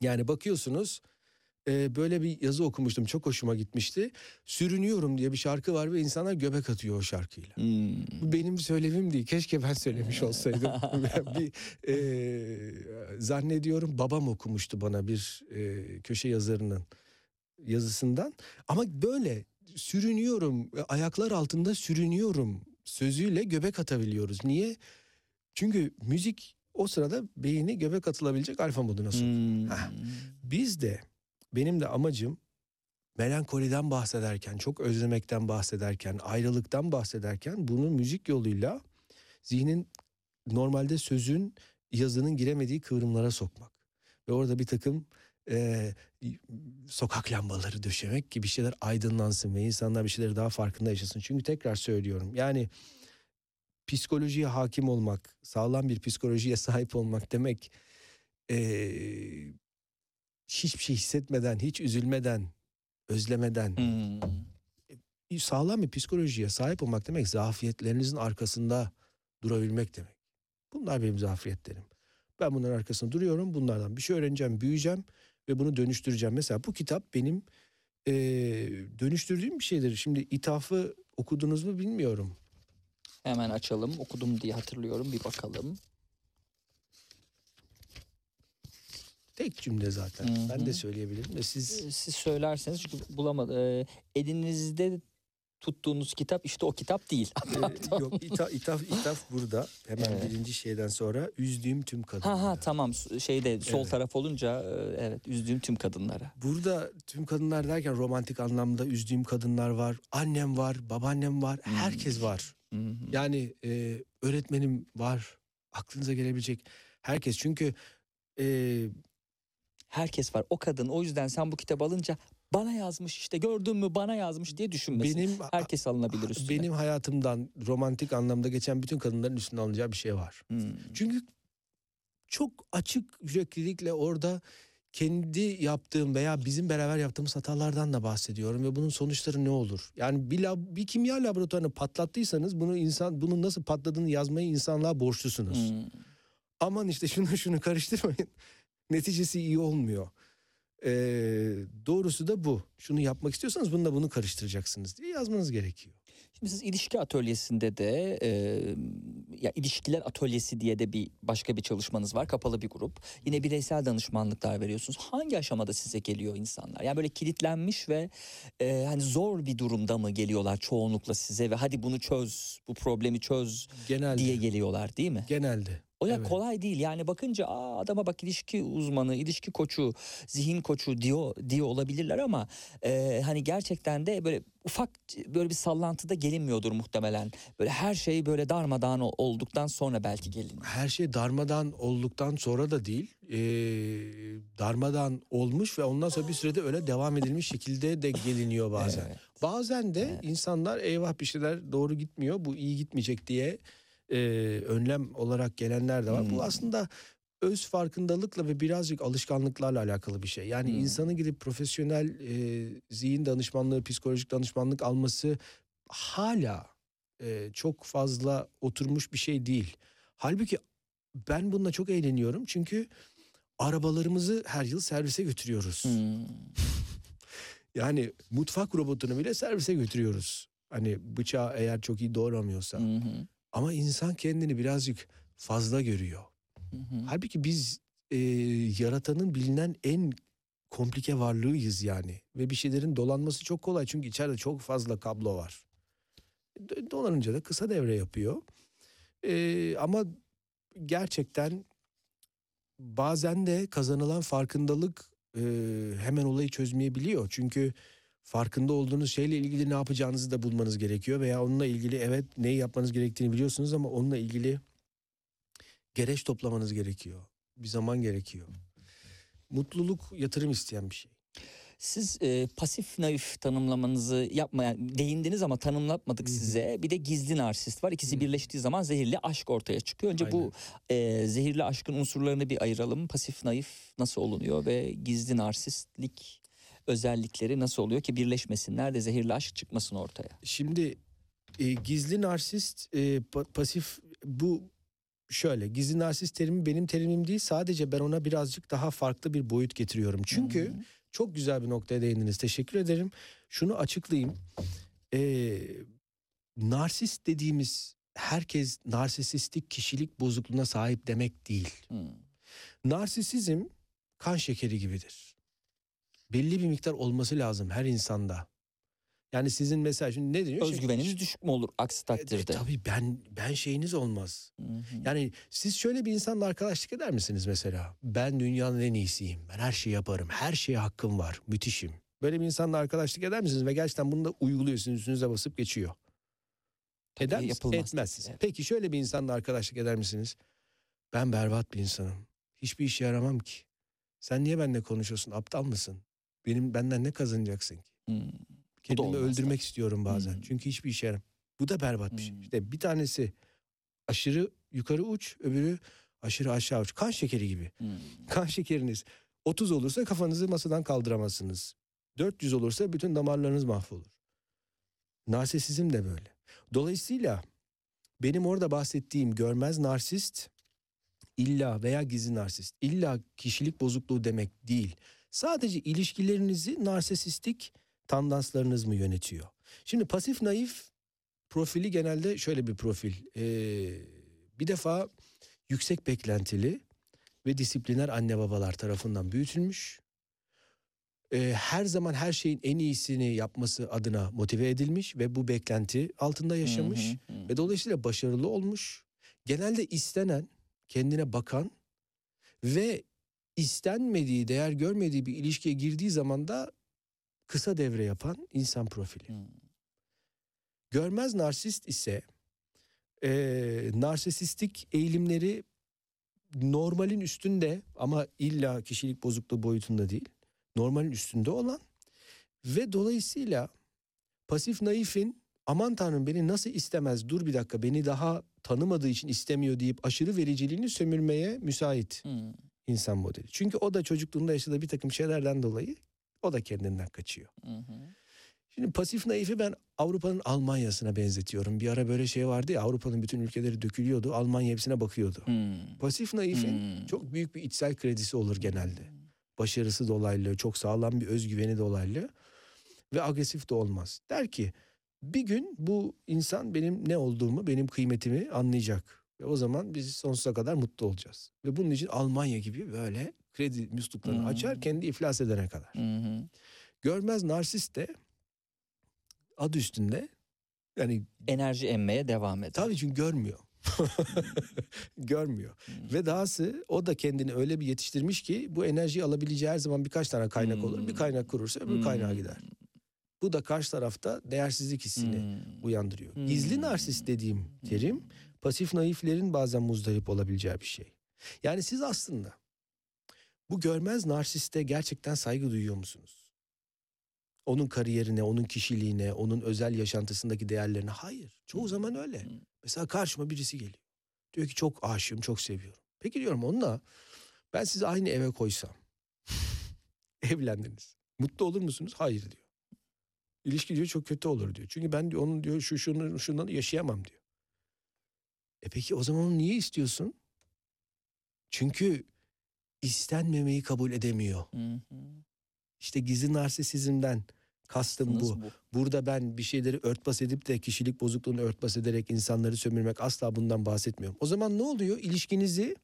Yani bakıyorsunuz e, böyle bir yazı okumuştum çok hoşuma gitmişti. Sürünüyorum diye bir şarkı var ve insanlar göbek atıyor o şarkıyla. Hmm. Bu benim söylemim değil. Keşke ben söylemiş olsaydım. bir e, zannediyorum babam okumuştu bana bir e, köşe yazarının yazısından. Ama böyle sürünüyorum, e, ayaklar altında sürünüyorum sözüyle göbek atabiliyoruz. Niye? Çünkü müzik o sırada beyni göbek atılabilecek alfa moduna sokuyor. Hmm. Heh. Biz de benim de amacım melankoliden bahsederken, çok özlemekten bahsederken, ayrılıktan bahsederken bunu müzik yoluyla zihnin normalde sözün, yazının giremediği kıvrımlara sokmak. Ve orada bir takım e, sokak lambaları döşemek gibi şeyler aydınlansın ve insanlar bir şeyleri daha farkında yaşasın. Çünkü tekrar söylüyorum yani psikolojiye hakim olmak, sağlam bir psikolojiye sahip olmak demek e, hiçbir şey hissetmeden, hiç üzülmeden, özlemeden Hmm. sağlam bir psikolojiye sahip olmak demek zafiyetlerinizin arkasında durabilmek demek. Bunlar benim zafiyetlerim. Ben bunların arkasında duruyorum. Bunlardan bir şey öğreneceğim, büyüyeceğim ve bunu dönüştüreceğim. Mesela bu kitap benim eee, dönüştürdüğüm bir şeydir. Şimdi ithafı okudunuz mu bilmiyorum. Hemen açalım. Okudum diye hatırlıyorum. Bir bakalım. Tek cümle zaten. Hı Ben de söyleyebilirim. Siz Ee, Siz söylerseniz çünkü bulamadım. Ee, elinizde tuttuğunuz kitap işte o kitap değil. Ee, yok ithaf, ithaf, ithaf burada. Hemen Evet. birinci şeyden sonra üzdüğüm tüm kadınlar. ha ha tamam şeyde sol Evet. taraf olunca e, evet üzdüğüm tüm kadınlara. Burada tüm kadınlar derken romantik anlamda üzdüğüm kadınlar var. Annem var, babaannem var, herkes var. Hı. Yani e, öğretmenim var. Aklınıza gelebilecek herkes. Çünkü e, Herkes var. O kadın o yüzden sen bu kitabı alınca bana yazmış işte gördün mü bana yazmış diye düşünmesin. benim Herkes alınabilir üstüne. benim hayatımdan romantik anlamda geçen bütün kadınların üstüne alınacağı bir şey var. Hmm. Çünkü çok açık yüreklilikle orada kendi yaptığım veya bizim beraber yaptığımız hatalardan da bahsediyorum ve bunun sonuçları ne olur? Yani bir, lab- bir kimya laboratuvarını patlattıysanız bunu insan bunun nasıl patladığını yazmayı insanlığa borçlusunuz. Hmm. Aman işte şunu şunu karıştırmayın. Neticesi iyi olmuyor. Ee, doğrusu da bu. Şunu yapmak istiyorsanız bununla bunu karıştıracaksınız diye yazmanız gerekiyor. Şimdi siz ilişki atölyesinde de e, ya ilişkiler atölyesi diye de bir başka bir çalışmanız var. Kapalı bir grup. Yine bireysel danışmanlıklar veriyorsunuz. Hangi aşamada size geliyor insanlar? Yani böyle kilitlenmiş ve e, hani zor bir durumda mı geliyorlar çoğunlukla size ve hadi bunu çöz, bu problemi çöz Genelde. diye geliyorlar değil mi? Genelde. O ya Evet. kolay değil yani bakınca Aa, adama bak ilişki uzmanı, ilişki koçu, zihin koçu diyor diye olabilirler ama e, hani gerçekten de böyle ufak böyle bir sallantıda gelinmiyordur muhtemelen. Böyle her şey böyle darmadağın ol- olduktan sonra belki gelin. her şey darmadan olduktan sonra da değil. Ee, darmadan olmuş ve ondan sonra bir sürede öyle devam edilmiş şekilde de geliniyor bazen. Evet. Bazen de insanlar eyvah bir şeyler doğru gitmiyor bu iyi gitmeyecek diye e, önlem olarak gelenler de var. Hmm. Bu aslında öz farkındalıkla ve birazcık alışkanlıklarla alakalı bir şey. Yani Hmm. insanın gidip profesyonel e, zihin danışmanlığı, psikolojik danışmanlık alması hala e, çok fazla oturmuş bir şey değil. Halbuki ben bununla çok eğleniyorum çünkü arabalarımızı her yıl servise götürüyoruz. Hmm. Yani mutfak robotunu bile servise götürüyoruz. Hani bıçağı eğer çok iyi doğramıyorsa. Hı hı. Ama insan kendini birazcık fazla görüyor. Hı hı. Halbuki biz e, yaratanın bilinen en komplike varlığıyız yani. Ve bir şeylerin dolanması çok kolay çünkü içeride çok fazla kablo var. Dolanınca da kısa devre yapıyor. E, ama gerçekten bazen de kazanılan farkındalık e, hemen olayı çözmeyebiliyor. Çünkü farkında olduğunuz şeyle ilgili ne yapacağınızı da bulmanız gerekiyor veya onunla ilgili evet neyi yapmanız gerektiğini biliyorsunuz ama onunla ilgili gereç toplamanız gerekiyor. Bir zaman gerekiyor. Mutluluk yatırım isteyen bir şey. Siz e, pasif naif tanımlamanızı yapmayan değindiniz ama tanımlatmadık Hı hı. size. Bir de gizli narsist var. İkisi Hı. birleştiği zaman zehirli aşk ortaya çıkıyor. Önce bu e, zehirli aşkın unsurlarını bir ayıralım. Pasif naif nasıl olunuyor ve gizli narsistlik özellikleri nasıl oluyor ki birleşmesinler de zehirli aşk çıkmasın ortaya. Şimdi e, gizli narsist, e, pa- pasif bu şöyle gizli narsist terimi benim terimim değil. Sadece ben ona birazcık daha farklı bir boyut getiriyorum. Çünkü hı. çok güzel bir noktaya değindiniz. Teşekkür ederim. Şunu açıklayayım. E, narsist dediğimiz herkes narsisistik kişilik bozukluğuna sahip demek değil. Hı. Narsisizm kan şekeri gibidir. Belli bir miktar olması lazım her insanda. Yani sizin mesela şimdi ne diyor? Özgüveniniz düşük mü olur aksi E, takdirde? tabii ben ben şeyiniz olmaz. Hı hı. Yani siz şöyle bir insanla arkadaşlık eder misiniz mesela? Ben dünyanın en iyisiyim. Ben her şeyi yaparım. Her şeye hakkım var. Müthişim. Böyle bir insanla arkadaşlık eder misiniz? Ve gerçekten bunu da uyguluyorsunuz. Üstünüze basıp geçiyor. Tabii Eder misiniz? yapılmaz. Etmezsiniz. Evet. Peki şöyle bir insanla arkadaşlık eder misiniz? Ben berbat bir insanım. Hiçbir işe yaramam ki. Sen niye benimle konuşuyorsun? Aptal mısın? Benim benden ne kazanacaksın ki? Hı. Kendimi öldürmek tabii. istiyorum bazen. Hmm. Çünkü hiçbir işe yaram. Bu da berbat bir şey. Hmm. İşte bir tanesi aşırı yukarı uç, öbürü aşırı aşağı uç. Kan şekeri gibi. Hı. Kan şekeriniz 30 olursa kafanızı masadan kaldıramazsınız. 400 olursa bütün damarlarınız mahvolur. Narsisizm de böyle. Dolayısıyla benim orada bahsettiğim görmez narsist illa veya gizli narsist illa kişilik bozukluğu demek değil. Sadece ilişkilerinizi narsistik tandanslarınız mı yönetiyor? Şimdi pasif naif profili genelde şöyle bir profil. Ee, bir defa yüksek beklentili ve disipliner anne babalar tarafından büyütülmüş. Ee, her zaman her şeyin en iyisini yapması adına motive edilmiş ve bu beklenti altında yaşamış Hı hı hı. ve dolayısıyla başarılı olmuş. Genelde istenen, kendine bakan ve istenmediği, değer görmediği bir ilişkiye girdiği zaman da kısa devre yapan insan profili. Hı. Görmez narsist ise eee narsisistik eğilimleri normalin üstünde ama illa kişilik bozukluğu boyutunda değil. Normalin üstünde olan ve dolayısıyla pasif naifin aman tanrım beni nasıl istemez dur bir dakika beni daha tanımadığı için istemiyor deyip aşırı vericiliğini sömürmeye müsait Hı. İnsan modeli. Çünkü o da çocukluğunda yaşadığı bir takım şeylerden dolayı o da kendinden kaçıyor. Hı hı. Şimdi pasif naifi ben Avrupa'nın Almanya'sına benzetiyorum. Bir ara böyle şey vardı ya Avrupa'nın bütün ülkeleri dökülüyordu. Almanya hepsine bakıyordu. Hı. Pasif naifin Hmm. çok büyük bir içsel kredisi olur genelde. Başarısı dolaylı, çok sağlam bir özgüveni dolaylı ve agresif de olmaz. Der ki bir gün bu insan benim ne olduğumu, benim kıymetimi anlayacak. Ve o zaman biz sonsuza kadar mutlu olacağız. Ve bunun için Almanya gibi böyle kredi musluklarını Hmm. açar kendi iflas edene kadar. Hı. Görmez narsist de adı üstünde yani Enerji emmeye devam eder. tabii çünkü görmüyor. görmüyor. Ve dahası o da kendini öyle bir yetiştirmiş ki bu enerjiyi alabileceği her zaman birkaç tane kaynak olur. Bir Hmm. kaynak kurursa öbür kaynağa Hmm. gider. Bu da karşı tarafta değersizlik hissini Hmm. uyandırıyor. Hmm. Gizli narsist dediğim terim pasif naiflerin bazen muzdarip olabileceği bir şey. Yani siz aslında bu görmez narsiste gerçekten saygı duyuyor musunuz? Onun kariyerine, onun kişiliğine, onun özel yaşantısındaki değerlerine. Hayır. Çoğu zaman öyle. Mesela karşıma birisi geliyor. Diyor ki çok aşığım, çok seviyorum. Peki diyorum onunla ben sizi aynı eve koysam. evlendiniz. Mutlu olur musunuz? Hayır diyor. İlişki diyor çok kötü olur diyor. Çünkü ben diyor onun diyor şu şunu şundan yaşayamam diyor. E peki o zaman onu niye istiyorsun? Çünkü istenmemeyi kabul edemiyor. Hı hı. İşte gizli narsisizmden kastım bu. bu. Burada ben bir şeyleri örtbas edip de kişilik bozukluğunu örtbas ederek insanları sömürmek asla bundan bahsetmiyorum. O zaman ne oluyor? İlişkinizi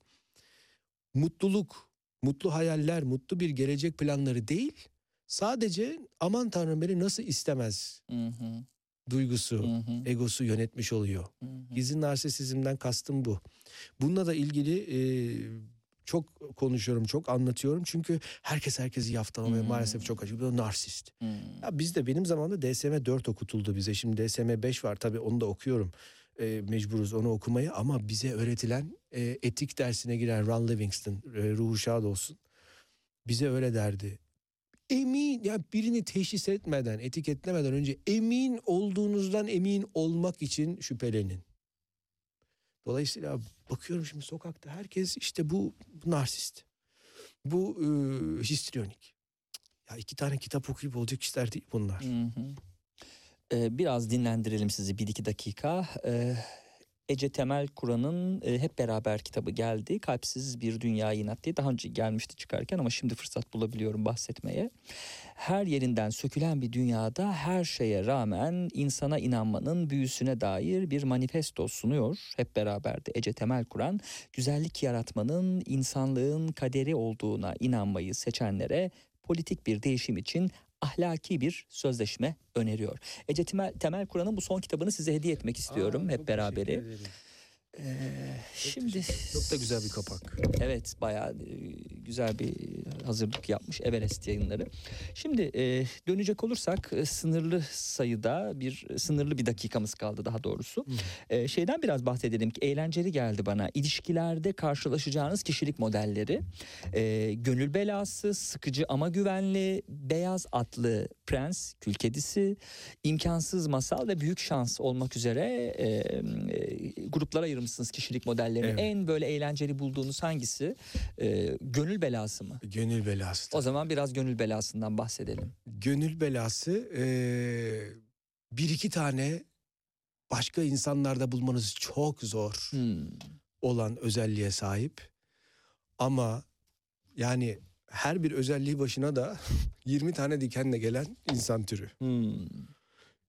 mutluluk, mutlu hayaller, mutlu bir gelecek planları değil, sadece aman tanrım beni nasıl istemez Hı hı. Duygusu, Hı hı. egosu yönetmiş oluyor. Hı hı. Gizli narsisizmden kastım bu. Bununla da ilgili e, çok konuşuyorum, çok anlatıyorum. Çünkü herkes herkesi yaftalamaya Hmm. maalesef çok acı. Bu narsist. Hı. Ya bizde benim zamanımda DSM 4 okutuldu bize. Şimdi DSM 5 var tabii onu da okuyorum. E, mecburuz onu okumaya ama bize öğretilen e, etik dersine giren Ron Livingston, e, ruhu şad olsun. Bize öyle derdi. Emin ya birini teşhis etmeden, etiketlemeden önce emin olduğunuzdan emin olmak için şüphelenin. Dolayısıyla bakıyorum şimdi sokakta herkes işte bu, bu narsist. Bu e, histrionik. Ya iki tane kitap okuyup olacak işler değil bunlar. Hı hı. Ee, biraz dinlendirelim sizi bir iki dakika. Ee, Ece Temel Kur'an'ın e, Hep Beraber kitabı geldi. Kalpsiz Bir Dünya İnat diye daha önce gelmişti çıkarken ama şimdi fırsat bulabiliyorum bahsetmeye. Her yerinden sökülen bir dünyada her şeye rağmen insana inanmanın büyüsüne dair bir manifesto sunuyor. Hep beraber de Ece Temel Kur'an güzellik yaratmanın insanlığın kaderi olduğuna inanmayı seçenlere politik bir değişim için ahlaki bir sözleşme öneriyor. Ece Temel, Temel Kur'an'ın bu son kitabını size hediye etmek istiyorum hep beraberi. Ee, şimdi Çok da güzel bir kapak. Evet bayağı e, güzel bir hazırlık yapmış Everest yayınları. Şimdi e, dönecek olursak e, sınırlı sayıda bir sınırlı bir dakikamız kaldı daha doğrusu. E, şeyden biraz bahsedelim ki eğlenceli geldi bana. İlişkilerde karşılaşacağınız kişilik modelleri. E, gönül belası, sıkıcı ama güvenli, beyaz atlı prens, kül kedisi, imkansız masal ve büyük şans olmak üzere e, e, gruplara ayırmışsınız kişilik modellerini. Evet. En böyle eğlenceli bulduğunuz hangisi? E, gönül belası mı? Gönül belası. O zaman biraz gönül belasından bahsedelim. Gönül belası eee, bir iki tane başka insanlarda bulmanız çok zor Hmm. olan özelliğe sahip. Ama yani her bir özelliği başına da 20 tane dikenle gelen insan türü. Hmm.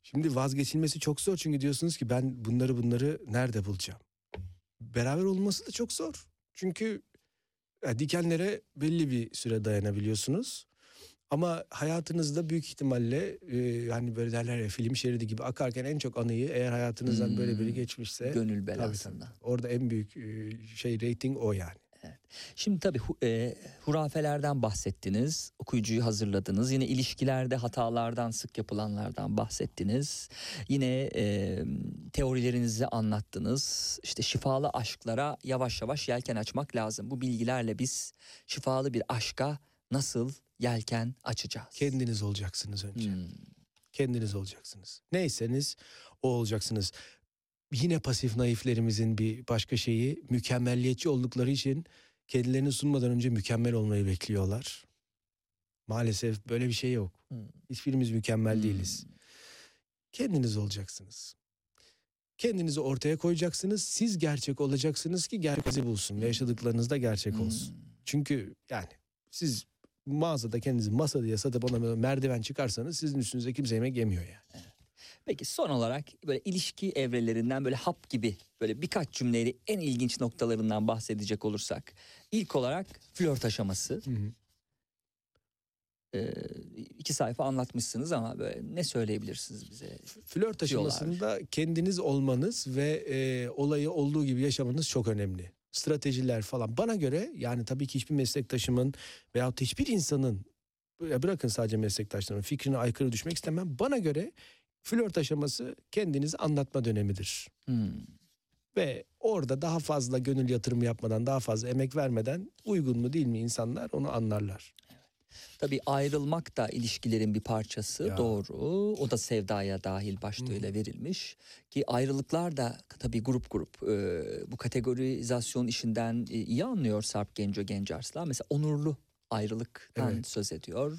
Şimdi vazgeçilmesi çok zor çünkü diyorsunuz ki ben bunları bunları nerede bulacağım? Beraber olması da çok zor. Çünkü ya, dikenlere belli bir süre dayanabiliyorsunuz. Ama hayatınızda büyük ihtimalle e, yani böyle derler ya film şeridi gibi akarken en çok anıyı eğer hayatınızdan böyle biri Hmm. geçmişse Gönül tabii, belasından. tabii. orada en büyük e, şey rating o yani. Şimdi tabii e, hurafelerden bahsettiniz, okuyucuyu hazırladınız. Yine ilişkilerde hatalardan, sık yapılanlardan bahsettiniz. Yine e, teorilerinizi anlattınız. İşte şifalı aşklara yavaş yavaş yelken açmak lazım. Bu bilgilerle biz şifalı bir aşka nasıl yelken açacağız? Kendiniz olacaksınız önce. Hmm. Kendiniz olacaksınız. Neyseniz o olacaksınız. Yine pasif naiflerimizin bir başka şeyi mükemmelliyetçi oldukları için kendilerini sunmadan önce mükemmel olmayı bekliyorlar. Maalesef böyle bir şey yok. Hmm. Hiçbirimiz mükemmel Hmm. değiliz. Kendiniz olacaksınız. Kendinizi ortaya koyacaksınız. Siz gerçek olacaksınız ki gerçeği bulsun ve yaşadıklarınız da gerçek olsun. Hmm. Çünkü yani siz mağazada kendinizi masa diye satıp ona merdiven çıkarsanız sizin üstünüze kimse yemek yemiyor yani. Peki son olarak böyle ilişki evrelerinden böyle hap gibi böyle birkaç cümleyle en ilginç noktalarından bahsedecek olursak. ilk olarak flört aşaması. Ee, iki sayfa anlatmışsınız ama böyle ne söyleyebilirsiniz bize? Flört Diyorlar. aşamasında kendiniz olmanız ve e, olayı olduğu gibi yaşamanız çok önemli. Stratejiler falan. Bana göre yani tabii ki hiçbir meslektaşımın veyahut hiçbir insanın bırakın sadece meslektaşlarımın fikrine aykırı düşmek istemem. Bana göre flört aşaması kendinizi anlatma dönemidir. Hmm. Ve orada daha fazla gönül yatırımı yapmadan, daha fazla emek vermeden uygun mu değil mi insanlar onu anlarlar. Tabii ayrılmak da ilişkilerin bir parçası Ya. doğru. O da sevdaya dahil başlığıyla verilmiş. Ki ayrılıklar da tabii grup grup e, bu kategorizasyon işinden e, iyi anlıyor Sarp Genco Gencarslan. Mesela onurlu ayrılıktan Evet. söz ediyor.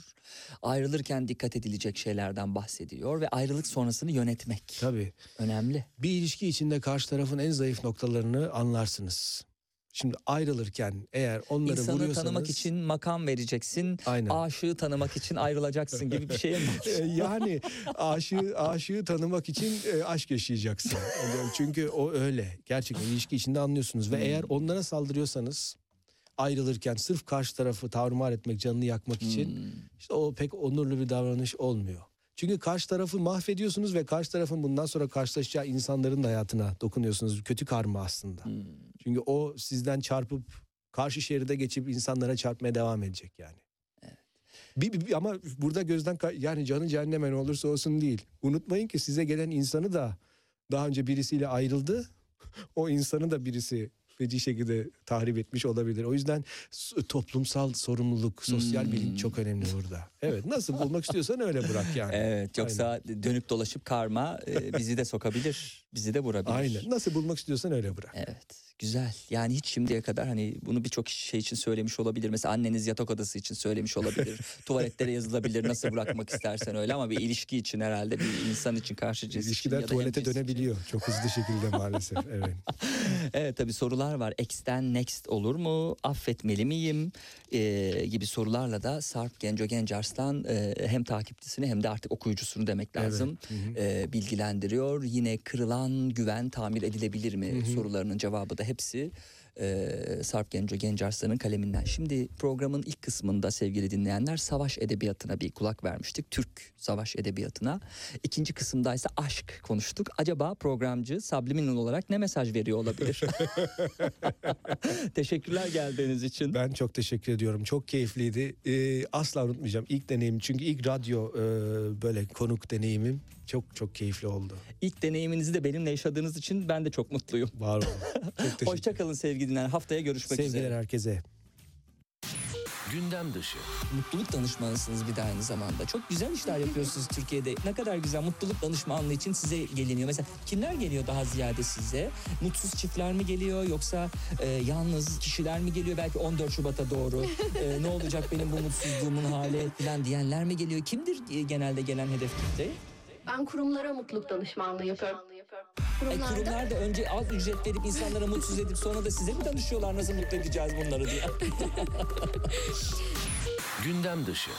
Ayrılırken dikkat edilecek şeylerden bahsediyor ve ayrılık sonrasını yönetmek Tabii. önemli. Bir ilişki içinde karşı tarafın en zayıf noktalarını anlarsınız. Şimdi ayrılırken eğer onları İnsanı vuruyorsanız... tanımak için makam vereceksin. Aynen. Aşığı tanımak için ayrılacaksın gibi bir şeye mi? E, yani aşığı, aşığı tanımak için e, aşk yaşayacaksın. Çünkü o öyle. Gerçekten ilişki içinde anlıyorsunuz. Ve eğer onlara saldırıyorsanız ayrılırken sırf karşı tarafı tarumar etmek, canını yakmak için Hmm. işte o pek onurlu bir davranış olmuyor. Çünkü karşı tarafı mahvediyorsunuz ve karşı tarafın bundan sonra karşılaşacağı insanların da hayatına dokunuyorsunuz. Kötü karma aslında. Hmm. Çünkü o sizden çarpıp karşı şeride geçip insanlara çarpmaya devam edecek yani. Bir, bir- bir- ama burada gözden yani canı cehenneme ne olursa olsun değil. Unutmayın ki size gelen insanı da daha önce birisiyle ayrıldı. O insanı da birisi feci şekilde tahrip etmiş olabilir. O yüzden toplumsal sorumluluk, sosyal Hmm. bilinç çok önemli burada. Evet nasıl bulmak istiyorsan öyle bırak yani. Evet yoksa dönüp dolaşıp karma e, bizi de sokabilir. Bizi de vurabilir. Aynen. Nasıl bulmak istiyorsan öyle bırak. Evet güzel. Yani hiç şimdiye kadar hani bunu birçok şey için söylemiş olabilir. Mesela anneniz yatak odası için söylemiş olabilir. Tuvaletlere yazılabilir nasıl bırakmak istersen öyle ama bir ilişki için herhalde bir insan için karşı cins için İlişkiler da tuvalete hemcins için. dönebiliyor çok hızlı şekilde maalesef. Evet. Evet tabii sorular var. X'ten next olur mu? Affetmeli miyim? Ee, gibi sorularla da Sarp Genco Gencarslan e, hem takipçisini hem de artık okuyucusunu demek lazım. e, bilgilendiriyor. Yine kırılan güven tamir edilebilir mi sorularının cevabı da hepsi Ee, Sarp Genco Gencarslan'ın kaleminden. Şimdi programın ilk kısmında sevgili dinleyenler savaş edebiyatına bir kulak vermiştik. Türk savaş edebiyatına. İkinci kısımda ise aşk konuştuk. Acaba programcı subliminal olarak ne mesaj veriyor olabilir? Teşekkürler geldiğiniz için. Ben çok teşekkür ediyorum. Çok keyifliydi. Ee, asla unutmayacağım ilk deneyim. Çünkü ilk radyo e, böyle konuk deneyimim çok çok keyifli oldu. İlk deneyiminizi de benimle yaşadığınız için ben de çok mutluyum. Var olun. Çok teşekkür Hoşçakalın sevgili dinleyenler. Haftaya görüşmek Sevgiler üzere. herkese. Gündem dışı. Mutluluk danışmanısınız bir de aynı zamanda. Çok güzel işler yapıyorsunuz Türkiye'de. Ne kadar güzel mutluluk danışmanlığı için size geliniyor. Mesela kimler geliyor daha ziyade size? Mutsuz çiftler mi geliyor yoksa e, yalnız kişiler mi geliyor? Belki 14 Şubat'a doğru e, ne olacak benim bu mutsuzluğumun hali falan diyenler mi geliyor? Kimdir e, genelde gelen hedef kitle? Ben kurumlara mutluluk danışmanlığı yapıyorum. E, Kurumlarda kurumlar da önce az ücret verip insanlara mutsuz edip sonra da size mi danışıyorlar nasıl mutlu edeceğiz bunları diye. Gündem dışı.